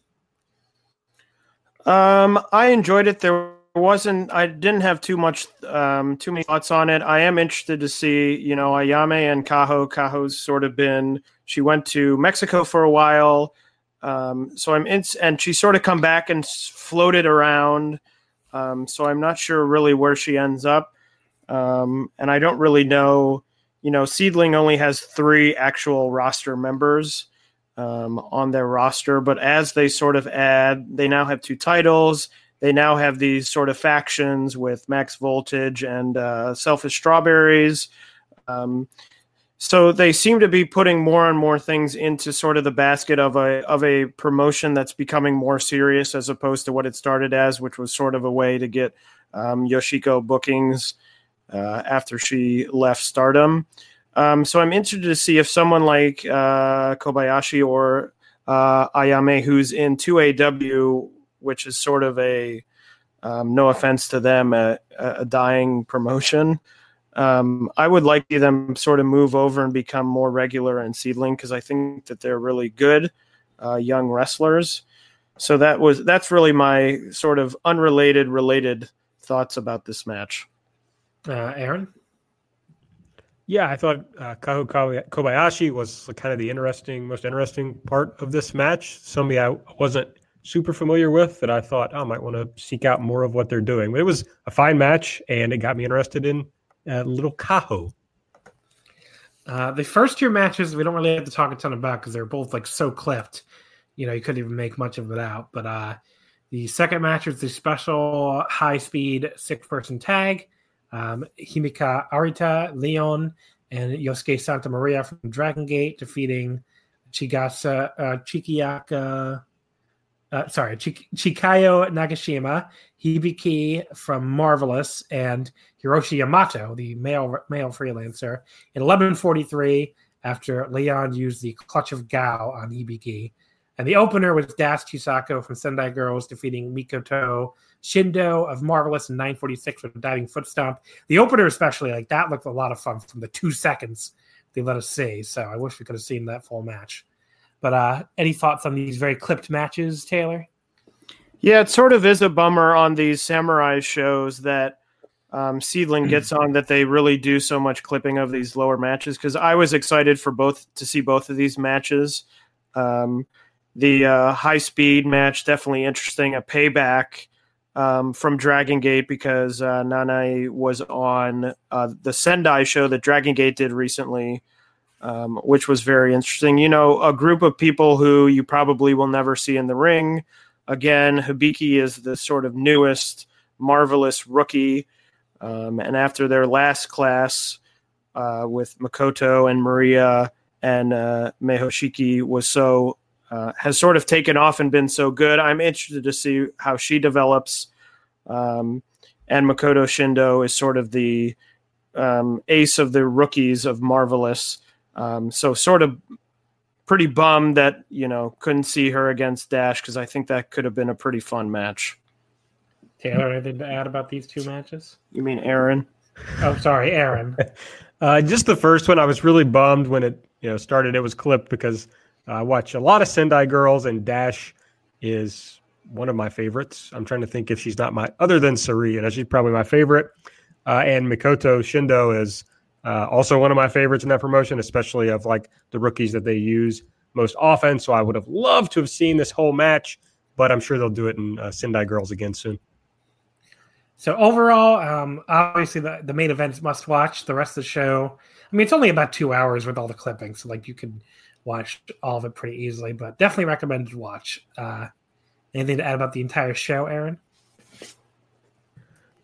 Um, I enjoyed it. There wasn't. I didn't have too much, um, too many thoughts on it. I am interested to see, you know, Ayame and Kaho. Kaho's sort of been. She went to Mexico for a while, um, so I'm in, and she sort of come back and floated around. Um, so I'm not sure really where she ends up, um, and I don't really know. You know, Seedling only has three actual roster members um, on their roster. But as they sort of add, they now have two titles. They now have these sort of factions with Max Voltage and uh, Selfish Strawberries. Um, so they seem to be putting more and more things into sort of the basket of a of a promotion that's becoming more serious as opposed to what it started as, which was sort of a way to get um, Yoshiko bookings uh, after she left Stardom. Um, so I'm interested to see if someone like uh, Kobayashi or uh, Ayame, who's in 2AW, which is sort of a, um, no offense to them, a, a dying promotion. Um, I would like to see them sort of move over and become more regular in Seedling because I think that they're really good uh, young wrestlers. So that was that's really my sort of unrelated related thoughts about this match. Uh, Aaron? Yeah, I thought uh, Kaho Kobayashi was kind of the interesting, most interesting part of this match. Somebody I wasn't super familiar with that I thought oh, I might want to seek out more of what they're doing. But it was a fine match, and it got me interested in uh, little Kaho. Uh, the first two matches we don't really have to talk a ton about because they're both like so clipped. You know, you couldn't even make much of it out. But uh, the second match was the special high speed six person tag. Um, Himika Arita, Leon, and Yosuke Santa Maria from Dragon Gate defeating Chigasa uh. Uh, sorry, Chik- Chikayo Nagashima, Hibiki from Marvelous, and Hiroshi Yamato, the male male freelancer, in 11:43 after Leon used the clutch of Gao on Hibiki. And the opener was Dash Chisako from Sendai Girls defeating Mikoto Shindo of Marvelous and 946 with a diving foot stomp. The opener, especially, like that looked a lot of fun from the two seconds they let us see. So I wish we could have seen that full match. But uh, any thoughts on these very clipped matches, Taylor? Yeah, it sort of is a bummer on these samurai shows that um, Seedling gets on that they really do so much clipping of these lower matches because I was excited for both to see both of these matches. Um, the uh, high speed match definitely interesting. A payback um, from Dragon Gate because uh, Nanae was on uh, the Sendai show that Dragon Gate did recently, um, which was very interesting. You know, a group of people who you probably will never see in the ring. Again, Hibiki is the sort of newest, marvelous rookie. Um, and after their last class uh, with Makoto and Maria and uh, Mei Hoshizuki was so uh, has sort of taken off and been so good. I'm interested to see how she develops. Um, and Makoto Shindo is sort of the um, ace of the rookies of Marvelous. Um, so sort of pretty bummed that you know couldn't see her against Dash because I think that could have been a pretty fun match. Taylor, anything to add about these two matches? You mean Aaron? Oh, sorry, Aaron. Uh, just the first one, I was really bummed when it you know started. It was clipped because I watch a lot of Sendai Girls, and Dash is one of my favorites. I'm trying to think if she's not my other than Sari, and she's probably my favorite. Uh, and Mikoto Shindo is uh, also one of my favorites in that promotion, especially of like the rookies that they use most often. So I would have loved to have seen this whole match, but I'm sure they'll do it in uh, Sendai Girls again soon. So overall, um, obviously the, the main event's must watch. The rest of the show, I mean, it's only about two hours with all the clippings, so like you could watch all of it pretty easily. But definitely recommended to watch. Uh, anything to add about the entire show, Aaron?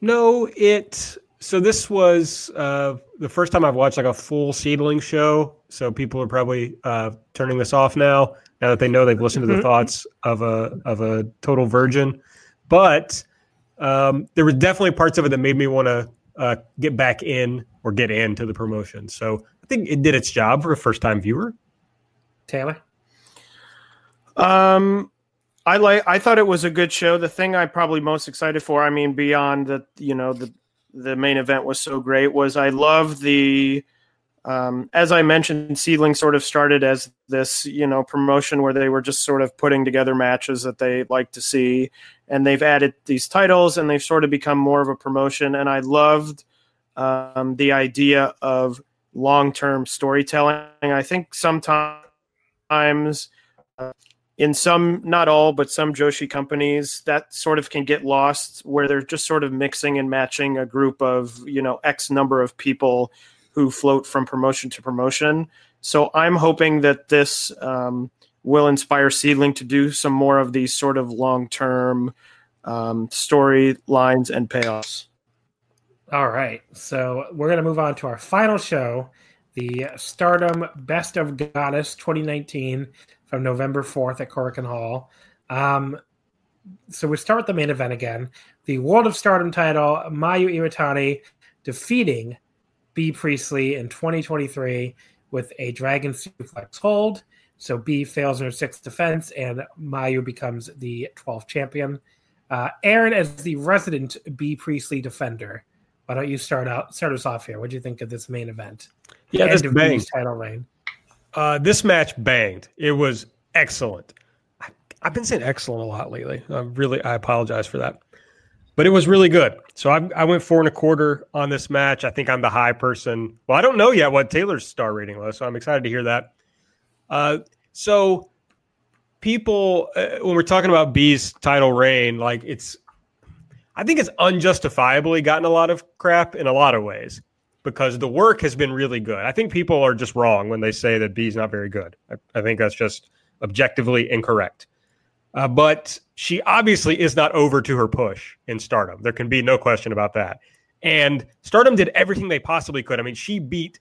No, it. So this was uh, the first time I've watched like a full seedling show. So people are probably uh, turning this off now. now that they know they've listened to the thoughts of a of a total virgin. But um, there were definitely parts of it that made me want to uh, get back in or get into the promotion. So I think it did its job for a first time viewer. Taylor. Um, I like. I thought it was a good show. The thing I'm probably most excited for, I mean, beyond that, you know, the the main event was so great, was I love the. Um, as I mentioned, Seedling sort of started as this, you know, promotion where they were just sort of putting together matches that they like to see, and they've added these titles, and they've sort of become more of a promotion. And I loved um, the idea of long-term storytelling. I think sometimes uh, in some, not all, but some Joshi companies, that sort of can get lost where they're just sort of mixing and matching a group of, you know, X number of people who float from promotion to promotion. So I'm hoping that this um, will inspire Seedling to do some more of these sort of long term um, storylines and payoffs. All right. So we're going to move on to our final show, the Stardom Best of Goddess 2019 from November 4th at Korakuen Hall. Um, so we start with the main event again. The World of Stardom title, Mayu Iwatani defeating Bea Priestley in 2023 with a Dragon Suplex hold. So B fails in her sixth defense, and Mayu becomes the 12th champion. Uh, Aaron, as the resident Bea Priestley defender, why don't you start out start us off here? What do you think of this main event? Yeah, this banged. Title reign. Uh, this match banged. It was excellent. I, I've been saying excellent a lot lately. I really, I apologize for that, but it was really good. So I, I went four and a quarter on this match. I think I'm the high person. Well, I don't know yet what Taylor's star rating was, so I'm excited to hear that. Uh, so people, uh, when we're talking about Bea's title reign, like it's, I think it's unjustifiably gotten a lot of crap in a lot of ways because the work has been really good. I think people are just wrong when they say that Bea's not very good. I, I think that's just objectively incorrect. Uh, but she obviously is not over to her push in Stardom. There can be no question about that. And Stardom did everything they possibly could. I mean, she beat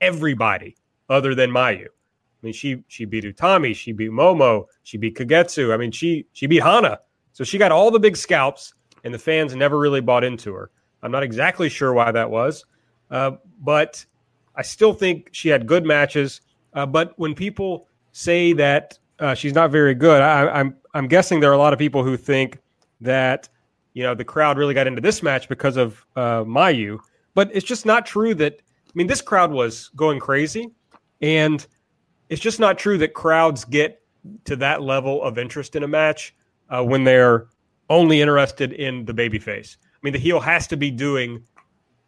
everybody other than Mayu. I mean, she she beat Utami, she beat Momo, she beat Kagetsu. I mean, she she beat Hana. So she got all the big scalps, and the fans never really bought into her. I'm not exactly sure why that was, uh, but I still think she had good matches. Uh, but when people say that uh, she's not very good, I, I'm I'm guessing there are a lot of people who think that you know the crowd really got into this match because of uh, Mayu. But it's just not true that I mean this crowd was going crazy, and it's just not true that crowds get to that level of interest in a match uh, when they're only interested in the babyface. I mean, the heel has to be doing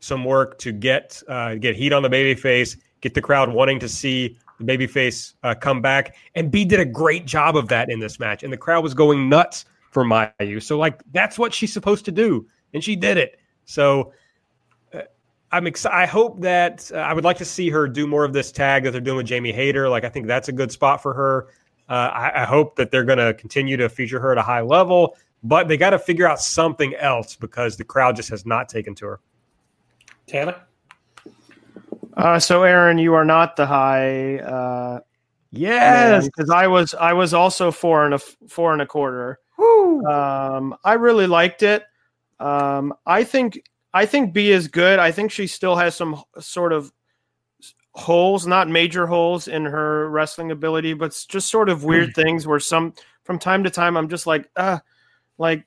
some work to get uh, get heat on the babyface, get the crowd wanting to see the babyface uh, come back. And Bea did a great job of that in this match, and the crowd was going nuts for Mayu. So, like, that's what she's supposed to do, and she did it. So. uh, I'm excited. I hope that uh, I would like to see her do more of this tag that they're doing with Jamie Hayter. Like I think that's a good spot for her. Uh, I, I hope that they're going to continue to feature her at a high level, but they got to figure out something else because the crowd just has not taken to her. Taylor? Uh, so, Aaron, you are not the high. Uh, Yes, because I was I was also four and a four and a quarter. Um, I really liked it. Um, I think I think Bea is good. I think she still has some sort of holes, not major holes in her wrestling ability, but just sort of weird things where some from time to time I'm just like, uh, like c-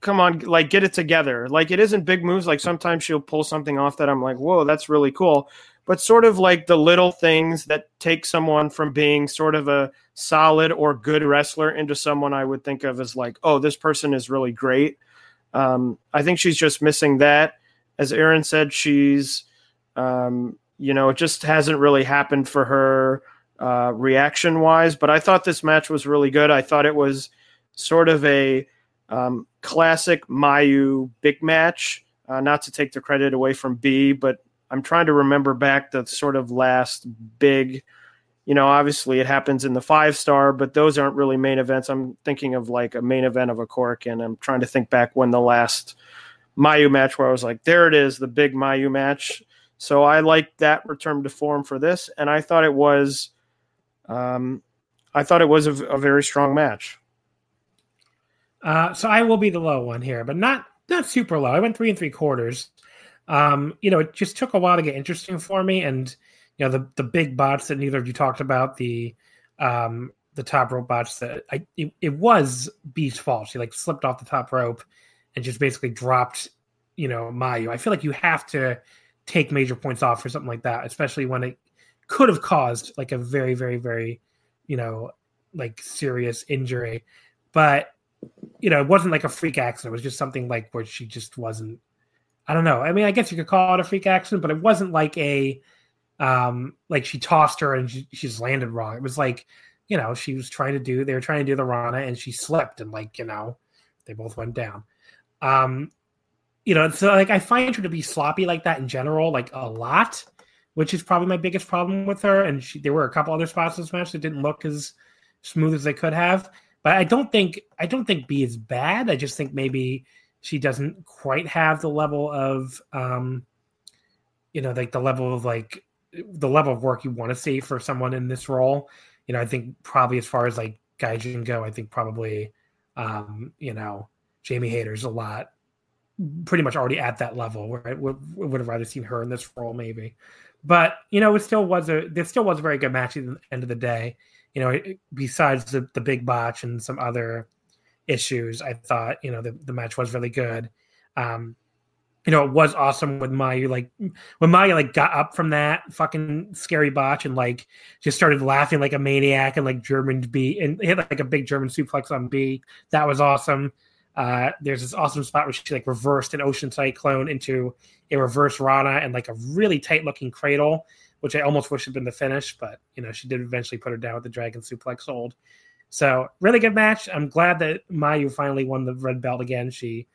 come on, like get it together. Like it isn't big moves. Like sometimes she'll pull something off that I'm like, whoa, that's really cool. But sort of like the little things that take someone from being sort of a solid or good wrestler into someone I would think of as like, oh, this person is really great. Um, I think she's just missing that. As Aaron said, she's, um, you know, it just hasn't really happened for her uh, reaction wise. But I thought this match was really good. I thought it was sort of a um, classic Mayu big match. Uh, not to take the credit away from Bea, but I'm trying to remember back the sort of last big, you know, obviously it happens in the five star, but those aren't really main events. I'm thinking of like a main event of a cork, and I'm trying to think back when the last Mayu match where I was like, there it is, the big Mayu match. So I liked that return to form for this, and I thought it was, um, I thought it was a, a very strong match. Uh, so I will be the low one here, but not not super low. I went three and three quarters. Um, you know, it just took a while to get interesting for me, and you know the the big bots that neither of you talked about the um the top rope bots that I it, it was Bea's fault. She like slipped off the top rope and just basically dropped you know Mayu. I feel like you have to take major points off for something like that, especially when it could have caused like a very very very you know like serious injury, but you know, it wasn't like a freak accident. It was just something like where she just wasn't. I don't know. I mean, I guess you could call it a freak accident, but it wasn't like a um like she tossed her and she, just landed wrong. It was like, you know, she was trying to do they were trying to do the Rana and she slipped and like, you know, they both went down. Um, you know, so like I find her to be sloppy like that in general, like a lot, which is probably my biggest problem with her. And she, there were a couple other spots in match that didn't look as smooth as they could have. But I don't think I don't think Bea is bad. I just think maybe she doesn't quite have the level of um you know, like the level of like the level of work you want to see for someone in this role. You know, I think probably as far as like Gaijin go, I think probably um, you know, Jamie Hayter's a lot pretty much already at that level where I would, would have rather seen her in this role maybe. But you know, it still was a there still was a very good match at the end of the day you know, besides the, the big botch and some other issues, I thought, you know, the, the match was really good. Um, you know, it was awesome when Mayu like when Mayu like got up from that fucking scary botch and like just started laughing like a maniac and like German Bea and hit like a big German suplex on Bea. That was awesome. Uh, there's this awesome spot where she like reversed an ocean cyclone into a reverse Rana and like a really tight looking cradle which I almost wish had been the finish, but you know she did eventually put her down with the Dragon Suplex hold. So really good match. I'm glad that Mayu finally won the red belt again. She,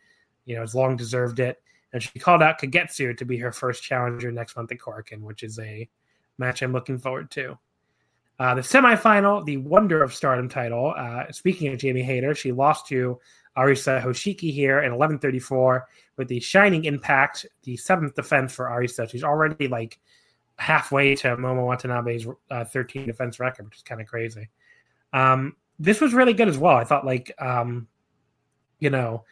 you know, has long deserved it, and she called out Kagetsu to be her first challenger next month at Korakuen, which is a match I'm looking forward to. Uh, the semifinal, the Wonder of Stardom title. Uh, speaking of Jamie Hayter, she lost to Arisa Hoshiki here in 11:34 with the Shining Impact, the seventh defense for Arisa. She's already like halfway to Momo Watanabe's uh, 13 defense record, which is kind of crazy. Um, this was really good as well. I thought, like, um, you know,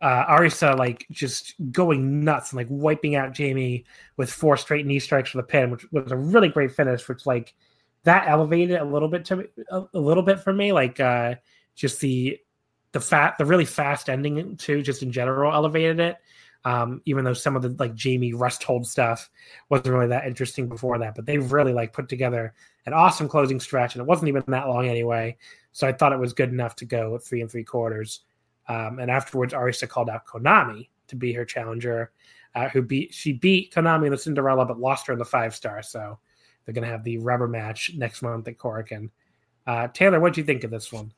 uh, Arisa like just going nuts and like wiping out Jamie with four straight knee strikes for the pin, which was a really great finish. Which like that elevated a little bit to me, a, a little bit for me. Like uh, just the the fat, the really fast ending too, just in general elevated it. Um, even though some of the like Jamie rest hold stuff wasn't really that interesting before that, but they really like put together an awesome closing stretch, and it wasn't even that long anyway. So I thought it was good enough to go three and three quarters. Um, and afterwards, Arisa called out Konami to be her challenger, uh, who beat she beat Konami in the Cinderella, but lost her in the five star. So they're gonna have the rubber match next month at Korakuen. Uh, Taylor, what do you think of this one?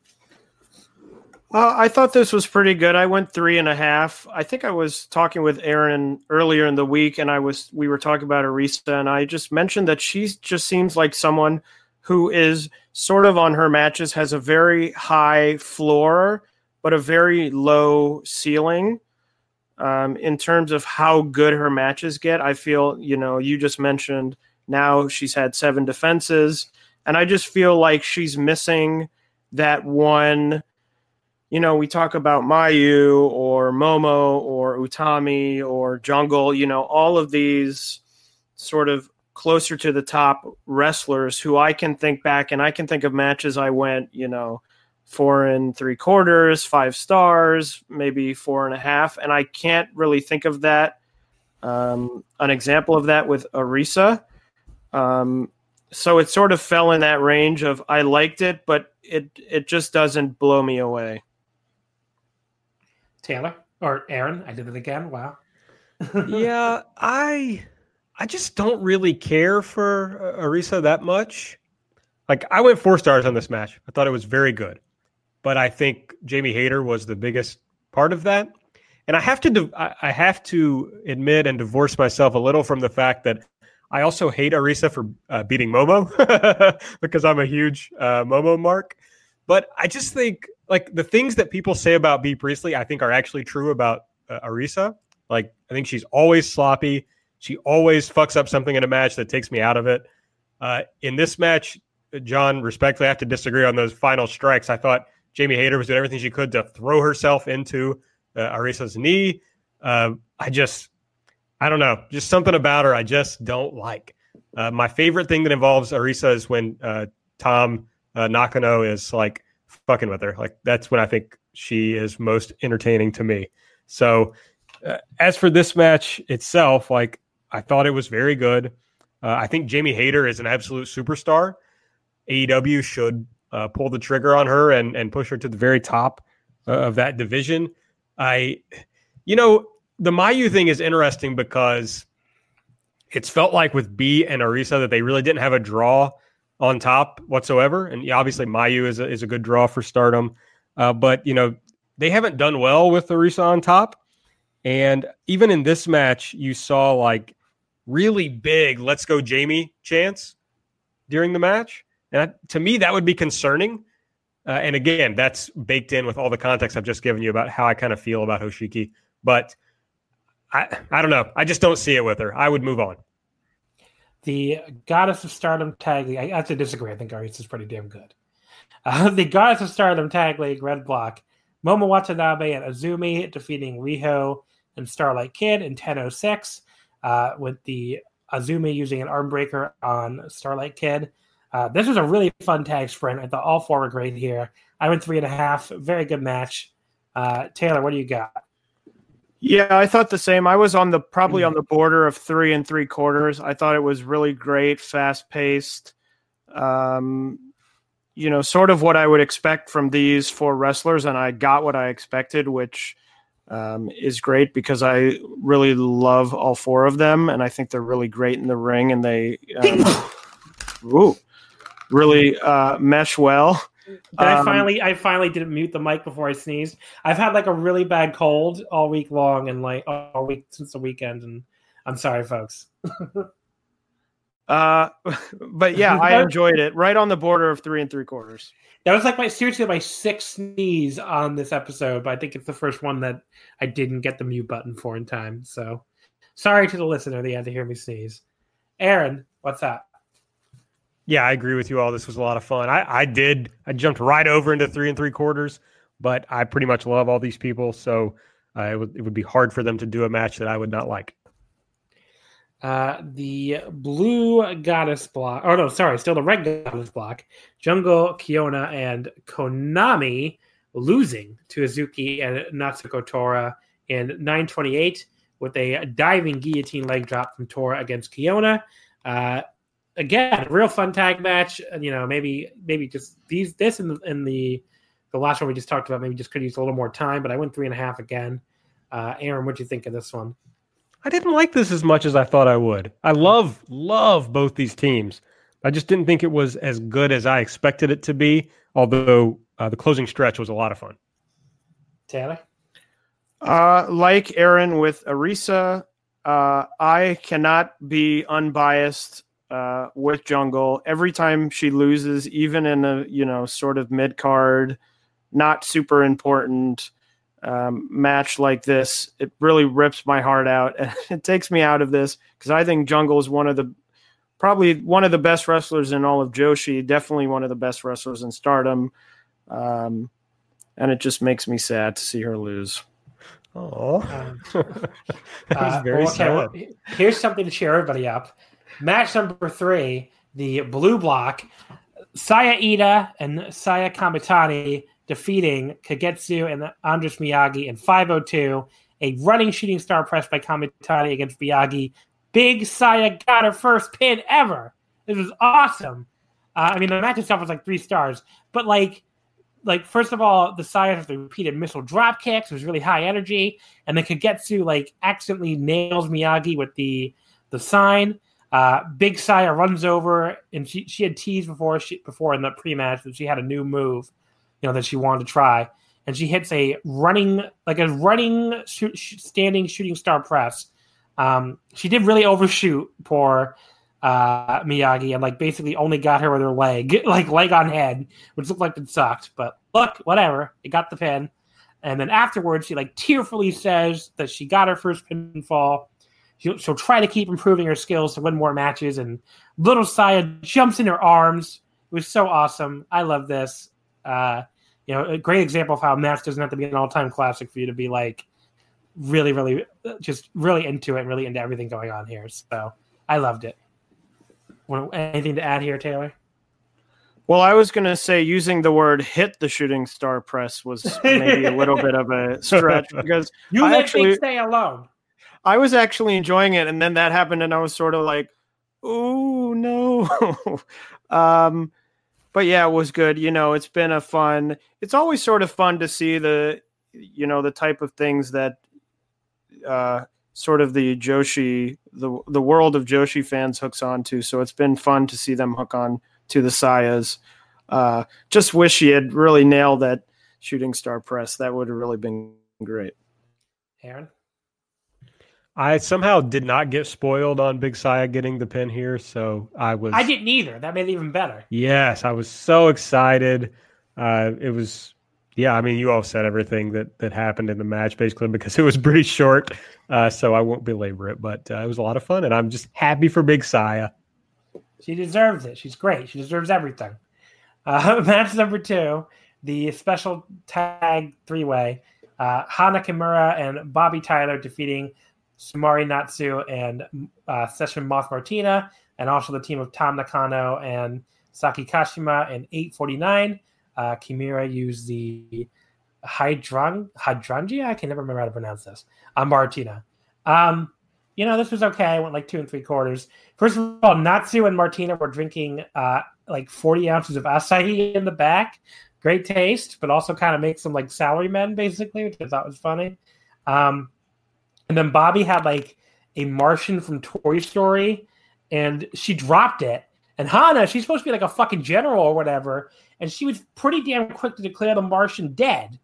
I thought this was pretty good. I went three and a half. I think I was talking with Aaron earlier in the week, and I was we were talking about Arisa, and I just mentioned that she just seems like someone who is sort of on her matches has a very high floor, but a very low ceiling. Um, in terms of how good her matches get, I feel you know you just mentioned now she's had seven defenses, and I just feel like she's missing that one you know, we talk about Mayu or Momo or Utami or Jungle, you know, all of these sort of closer to the top wrestlers who I can think back and I can think of matches I went, you know, four and three quarters, five stars, maybe four and a half. And I can't really think of that. Um, an example of that with Arisa. Um, so it sort of fell in that range of I liked it, but it it just doesn't blow me away. Taylor or Aaron. I did it again. Wow. yeah, I I just don't really care for uh, Arisa that much. Like I went four stars on this match. I thought it was very good, but I think Jamie Hayter was the biggest part of that. And I have to I have to admit and divorce myself a little from the fact that I also hate Arisa for uh, beating Momo because I'm a huge uh, Momo mark. But I just think like the things that people say about Bea Priestley, I think are actually true about uh, Arisa. Like I think she's always sloppy. She always fucks up something in a match that takes me out of it. Uh, in this match, John, respectfully, I have to disagree on those final strikes. I thought Jamie Hayter was doing everything she could to throw herself into uh, Arisa's knee. Uh, I just, I don't know, just something about her I just don't like. Uh, my favorite thing that involves Arisa is when uh, Tam uh, Nakano is like fucking with her. Like that's when I think she is most entertaining to me. So, uh, as for this match itself, like I thought it was very good. Uh, I think Jamie Hayter is an absolute superstar. AEW should uh, pull the trigger on her and and push her to the very top uh, of that division. I, you know, the Mayu thing is interesting because it's felt like with Bea and Arisa that they really didn't have a draw on top whatsoever. And obviously Mayu is a, is a good draw for Stardom, uh, but you know they haven't done well with Arisa on top. And even in this match, you saw like really big "Let's go, Jamie" chance during the match. And to me, that would be concerning. Uh, and again, that's baked in with all the context I've just given you about how I kind of feel about Hoshiki. But I, I don't know. I just don't see it with her. I would move on. The Goddess of Stardom tag league. I have to disagree. I think Arias is pretty damn good. Uh, the Goddess of Stardom tag league red block. Momo Watanabe and Azumi defeating Riho and Starlight Kid in 10:06. Uh, with the Azumi using an arm breaker on Starlight Kid. Uh, this was a really fun tag sprint. I thought all four were great here. I went three and a half. Very good match. Uh, Taylor, what do you got? Yeah, I thought the same. I was on the probably on the border of three and three quarters. I thought it was really great, fast paced. Um, you know, sort of what I would expect from these four wrestlers, and I got what I expected, which um, is great because I really love all four of them, and I think they're really great in the ring, and they um, ooh, really uh, mesh well. I Um, finally, I finally didn't mute the mic before I sneezed. I've had like a really bad cold all week long, and like all week since the weekend. And I'm sorry, folks. Uh, but yeah, I enjoyed it. Right on the border of three and three quarters. That was like my seriously my sixth sneeze on this episode, but I think it's the first one that I didn't get the mute button for in time. So sorry to the listener that you had to hear me sneeze. Aaron, what's up? Yeah, I agree with you all. This was a lot of fun. I, I did. I jumped right over into three and three quarters, but I pretty much love all these people, so uh, it, would, it would be hard for them to do a match that I would not like. Uh, the blue goddess block. Oh no, sorry, still the red goddess block. Jungle, Kyona, and Konami losing to Azuki and Natsuko Tora in 928 with a diving guillotine leg drop from Tora against Kyona. Uh, again, real fun tag match. You know, maybe maybe just these this and the, and the the last one we just talked about. Maybe just could use a little more time, but I went three and a half again. Uh, Aaron, what do you think of this one? I didn't like this as much as I thought I would. I love love both these teams. I just didn't think it was as good as I expected it to be. Although uh, the closing stretch was a lot of fun. Taylor. Uh, like Aaron with Arisa, uh, I cannot be unbiased uh, with Jungle. Every time she loses, even in a you know sort of mid card, not super important um, match like this, it really rips my heart out and it takes me out of this because I think Jungle is one of the probably one of the best wrestlers in all of Joshi, definitely one of the best wrestlers in Stardom. Um, and it just makes me sad to see her lose. Oh, Um, Uh, very okay, sad. here's something to cheer everybody up. Match number three, the blue block, Saya Ida and Saya Kamitani defeating Kagetsu and Andras Miyagi in 502. A running shooting star press by Kamitani against Miyagi. Big Saya got her first pin ever. This was awesome. Uh, I mean, the match itself was like three stars, but like, like first of all, the Saya has the repeated missile drop kicks. It was really high energy, and then Kagetsu like accidentally nails Miyagi with the the sign. Uh, Big Saya runs over, and she she had teased before she before in the pre match that she had a new move, you know, that she wanted to try, and she hits a running like a running standing shooting star press. Um, she did really overshoot poor uh, Miyagi and like basically only got her with her leg, like leg on head, which looked like it sucked. But look, whatever, it got the pin. And then afterwards, she like tearfully says that she got her first pinfall. She'll, she'll try to keep improving her skills to win more matches. And little Saya jumps in her arms, It was so awesome. I love this. Uh, you know, a great example of how match doesn't have to be an all-time classic for you to be like really, really, just really into it, and really into everything going on here. So I loved it. Want- Anything to add here, Taylor? Well, I was going to say using the word "hit the shooting star press" was maybe a little bit of a stretch because You I let actually- things stay alone. I was actually enjoying it, and then that happened, and I was sort of like, "Oh no." um, but yeah, it was good. You know, it's been a fun. It's always sort of fun to see the, you know, the type of things that, uh, sort of the Joshi, the the world of Joshi fans hooks on to. So it's been fun to see them hook on to the Sayas. Uh, just wish he had really nailed that shooting star press. That would have really been great. Aaron? I somehow did not get spoiled on Big Saya getting the pin here, so I was. I didn't either. That made it even better. Yes, I was so excited. Uh, it was, yeah. I mean, you all said everything that that happened in the match basically because it was pretty short, uh, so I won't belabor it. But uh, it was a lot of fun, and I'm just happy for Big Saya. She deserves it. She's great. She deserves everything. Uh, match number two, the special tag three way. Uh, Hana Kimura and Bobbi Tyler defeating Sumire Natsu and uh, Session Moth Martina, and also the team of Tam Nakano and Saki Kashima in 849. Uh, Kimura used the Hydran Hydrangea. I can never remember how to pronounce this. On Martina. Um, you know, this was okay. I went like two and three quarters. First of all, Natsu and Martina were drinking uh, like 40 ounces of acai in the back. Great taste, but also kind of makes them like salarymen, basically, which I thought was funny. Um, and then Bobbi had like a Martian from Toy Story, and she dropped it. And Hana, she's supposed to be like a fucking general or whatever, and she was pretty damn quick to declare the Martian dead.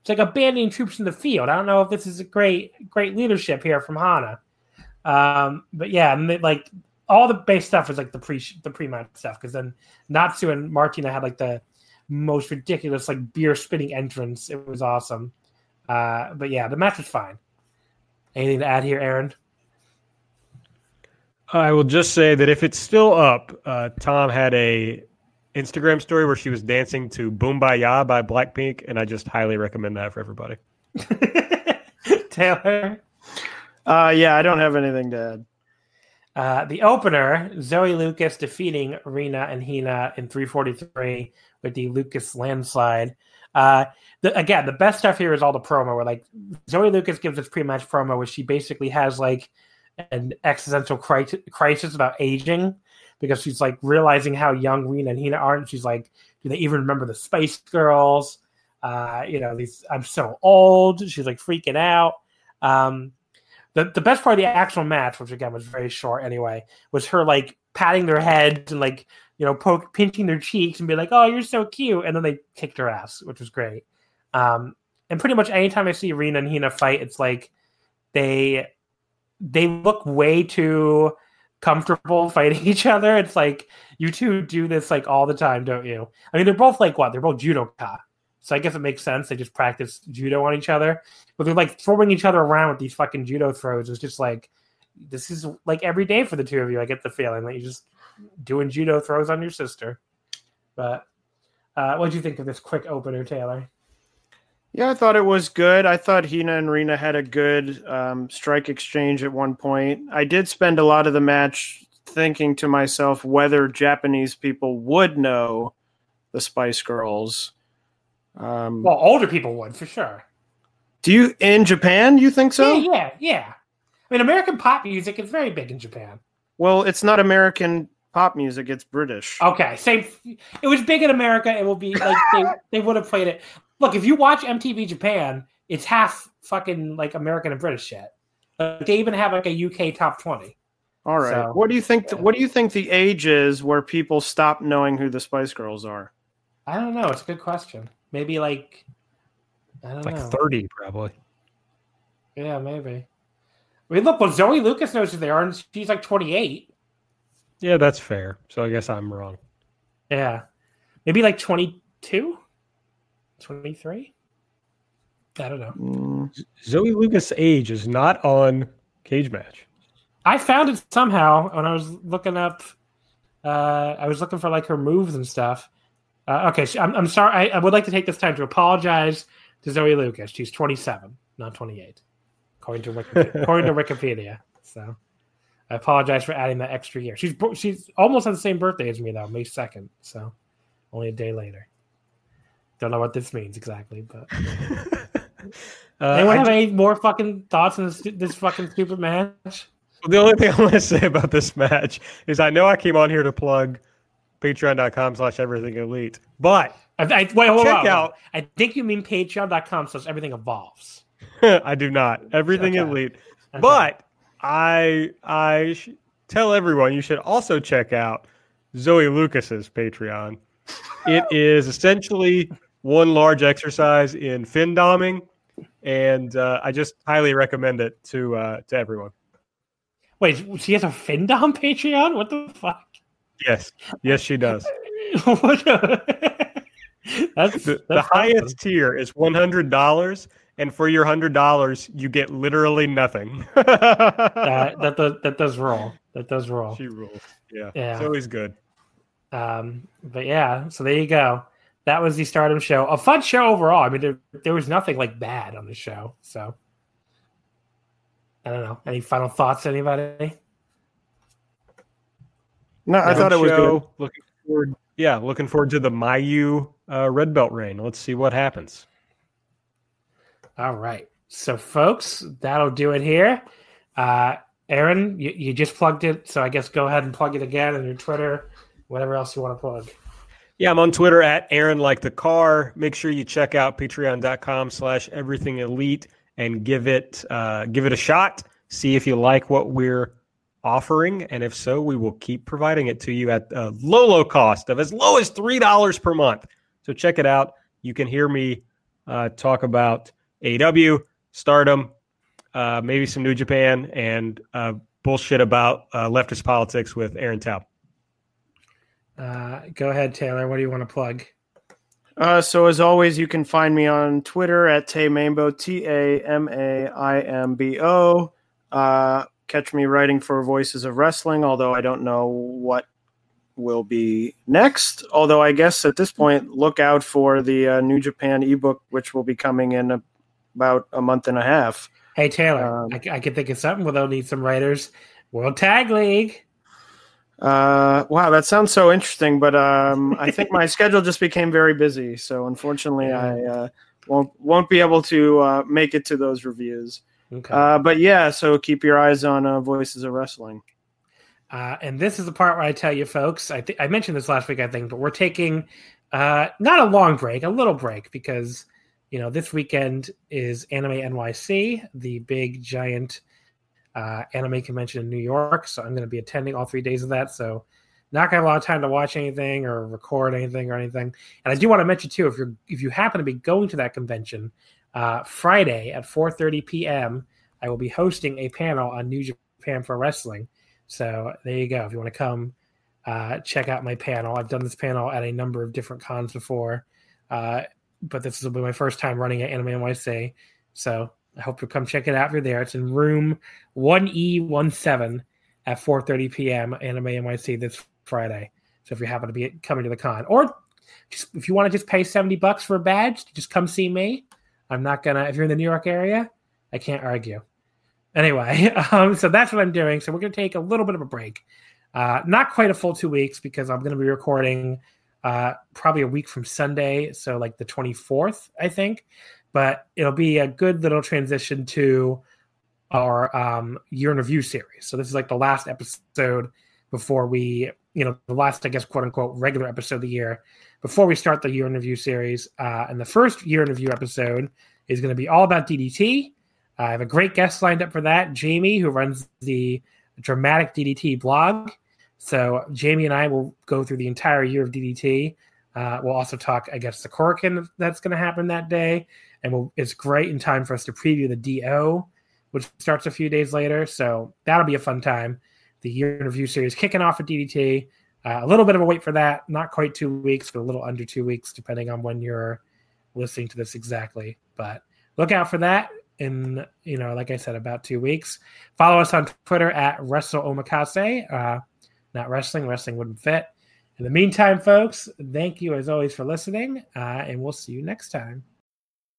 It's like abandoning troops in the field. I don't know if this is a great, great leadership here from Hana. Um, but yeah, and they, like all the base stuff was like the pre the pre match stuff because then Natsu and Martina had like the most ridiculous like beer spitting entrance. It was awesome. Uh, but yeah, the match was fine. Anything to add here, Aaron? I will just say that if it's still up, uh, Tam had a Instagram story where she was dancing to "Boom Ya" by Blackpink, and I just highly recommend that for everybody. Taylor. Uh, yeah, I don't have anything to add. Uh, the opener, Zoe Lucas defeating Rena and Hina in 343 with the Lucas landslide. Uh, the, again, the best stuff here is all the promo where like Zoe Lucas gives this pre-match promo where she basically has like an existential crisis about aging because she's like realizing how young Rena and Hina are, and she's like, do they even remember the Spice Girls? Uh, you know, these I'm so old. She's like freaking out. Um, the the best part of the actual match, which again was very short anyway, was her like patting their heads and like you know poke pinching their cheeks and be like, "Oh, you're so cute," and then they kicked her ass, which was great. Um, and pretty much anytime I see Rena and Hina fight, it's like they they look way too comfortable fighting each other. It's like you two do this like all the time, don't you? I mean, they're both like what? They're both judoka. So I guess it makes sense. They just practice judo on each other, but they're like throwing each other around with these fucking judo throws. It's just like this is like every day for the two of you. I get the feeling that you're just doing judo throws on your sister. But uh, what do you think of this quick opener, Taylor? Yeah, I thought it was good. I thought Hina and Rena had a good um, strike exchange at one point. I did spend a lot of the match thinking to myself whether Japanese people would know the Spice Girls. Um, Well, older people would for sure. do you in Japan? You think so? yeah, yeah, yeah. I mean, American pop music is very big in Japan. Well, it's not American pop music; it's British. Okay, same. It was big in America. It will be like they, they would have played it. Look, if you watch MTV Japan, it's half fucking like American and British shit. Like, they even have like a UK top twenty. All right. So, what do you think? yeah. what do you think the age is where people stop knowing who the Spice Girls are? I don't know. It's a good question. Maybe like I don't know. Like know. 30, probably. Yeah, maybe. I mean, look, well, Zoe Lucas knows who they are, and she's like twenty eight. Yeah, that's fair. So I guess I'm wrong. Yeah, maybe like 22? 23? I don't know. Mm, Zoe Lucas' age is not on Cagematch. I found it somehow when I was looking up Uh, I was looking for like her moves and stuff. Uh, okay, so I'm, I'm sorry. I, I would like to take this time to apologize to Zoe Lucas. She's 27, not 28, according to Wikipedia. according to Wikipedia. So I apologize for adding that extra year. She's she's almost on the same birthday as me though, May 2nd. So only a day later. Don't know what this means exactly, but Uh, anyone I have ju- any more fucking thoughts on this, this fucking stupid match? the only thing I want to say about this match is I know I came on here to plug patreon.com slash everything elite, but I, I, wait, hold Check on. out- I think you mean patreon.com slash everything evolves. I do not. Everything Okay. elite. Okay. But I I sh- tell everyone you should also check out Zoe Lucas's Patreon. It is essentially one large exercise in fin doming, and uh, I just highly recommend it to uh, to everyone. Wait, she has a fin dom Patreon? What the fuck? Yes, yes, she does. what the- that's, The, that's highest tier is one hundred dollars, and for your hundred dollars, you get literally nothing. that, that does that does roll. That does roll. she rules. Yeah, Yeah. always good. Um, but yeah, so there you go. That was the Stardom show. A fun show overall. I mean, there, there was nothing like bad on the show. So I don't know. Any final thoughts, anybody? No, I Good thought it was good. Looking forward, yeah, looking forward to the Mayu uh, red belt reign. Let's see what happens. All right. So, folks, that'll do it here. Uh, Aaron, you, you just plugged it. So I guess go ahead and plug it again on your Twitter, whatever else you want to plug. Yeah, I'm on Twitter at Aaron like the car. Make sure you check out patreon.com slash everything elite and give it uh, give it a shot. See if you like what we're offering. And if so, we will keep providing it to you at a low, low cost of as low as three dollars per month. So check it out. You can hear me uh, talk about AEW, stardom, uh, maybe some New Japan, and uh, bullshit about uh, leftist politics with Aaron Taub. Uh, go ahead, Taylor. What do you want to plug? Uh, so as always, you can find me on Twitter at Tamaimbo, T A M A I M B O. Uh, catch me writing for Voices of Wrestling, although I don't know what will be next. Although I guess at this point, look out for the uh, New Japan ebook, which will be coming in a, about a month and a half. Hey, Taylor, Um, I, I can think of something. We'll need some writers. World Tag League. Uh, wow, that sounds so interesting, but um, I think my schedule just became very busy, so unfortunately, I uh, won't won't be able to uh, make it to those reviews. Okay. Uh, but yeah, so keep your eyes on uh, Voices of Wrestling. Uh, and this is the part where I tell you, folks. I th- I mentioned this last week, I think, but we're taking uh, not a long break, a little break, because you know this weekend is Anime NYC, the big giant uh, anime convention in New York. So I'm going to be attending all three days of that. So not going to have a lot of time to watch anything or record anything or anything. And I do want to mention too, if you're if you happen to be going to that convention, uh, Friday at 4:30 p.m. I will be hosting a panel on New Japan for Wrestling. So there you go. If you want to come, uh, check out my panel. I've done this panel at a number of different cons before, uh, but this will be my first time running at Anime NYC. So I hope you'll come check it out if you're there. It's in room 1E17 at 4:30 p.m. Anime NYC this Friday. So if you happen to be coming to the con, or just if you want to just pay 70 bucks for a badge, just come see me. I'm not gonna. If you're in the New York area, I can't argue. Anyway, um, so that's what I'm doing. So we're going to take a little bit of a break. Uh, not quite a full two weeks because I'm going to be recording uh, probably a week from Sunday. So, like the 24th, I think. But it'll be a good little transition to our um, year in review series. So, this is like the last episode before we, you know, the last, I guess, quote unquote, regular episode of the year before we start the year in review series. Uh, and the first year in review episode is going to be all about DDT. I have a great guest lined up for that, Jamie, who runs the Dramatic DDT blog. So Jamie and I will go through the entire year of DDT. Uh, we'll also talk, I guess, the Korakuen that's going to happen that day, and we'll, it's great in time for us to preview the Do, which starts a few days later. So that'll be a fun time. The year in review series kicking off at DDT. Uh, a little bit of a wait for that, not quite two weeks, but a little under two weeks, depending on when you're listening to this exactly. But look out for that in you know like i said about two weeks follow us on twitter at wrestle omakase uh, not wrestling. Wrestling wouldn't fit. In the meantime, folks, thank you as always for listening, uh, and we'll see you next time.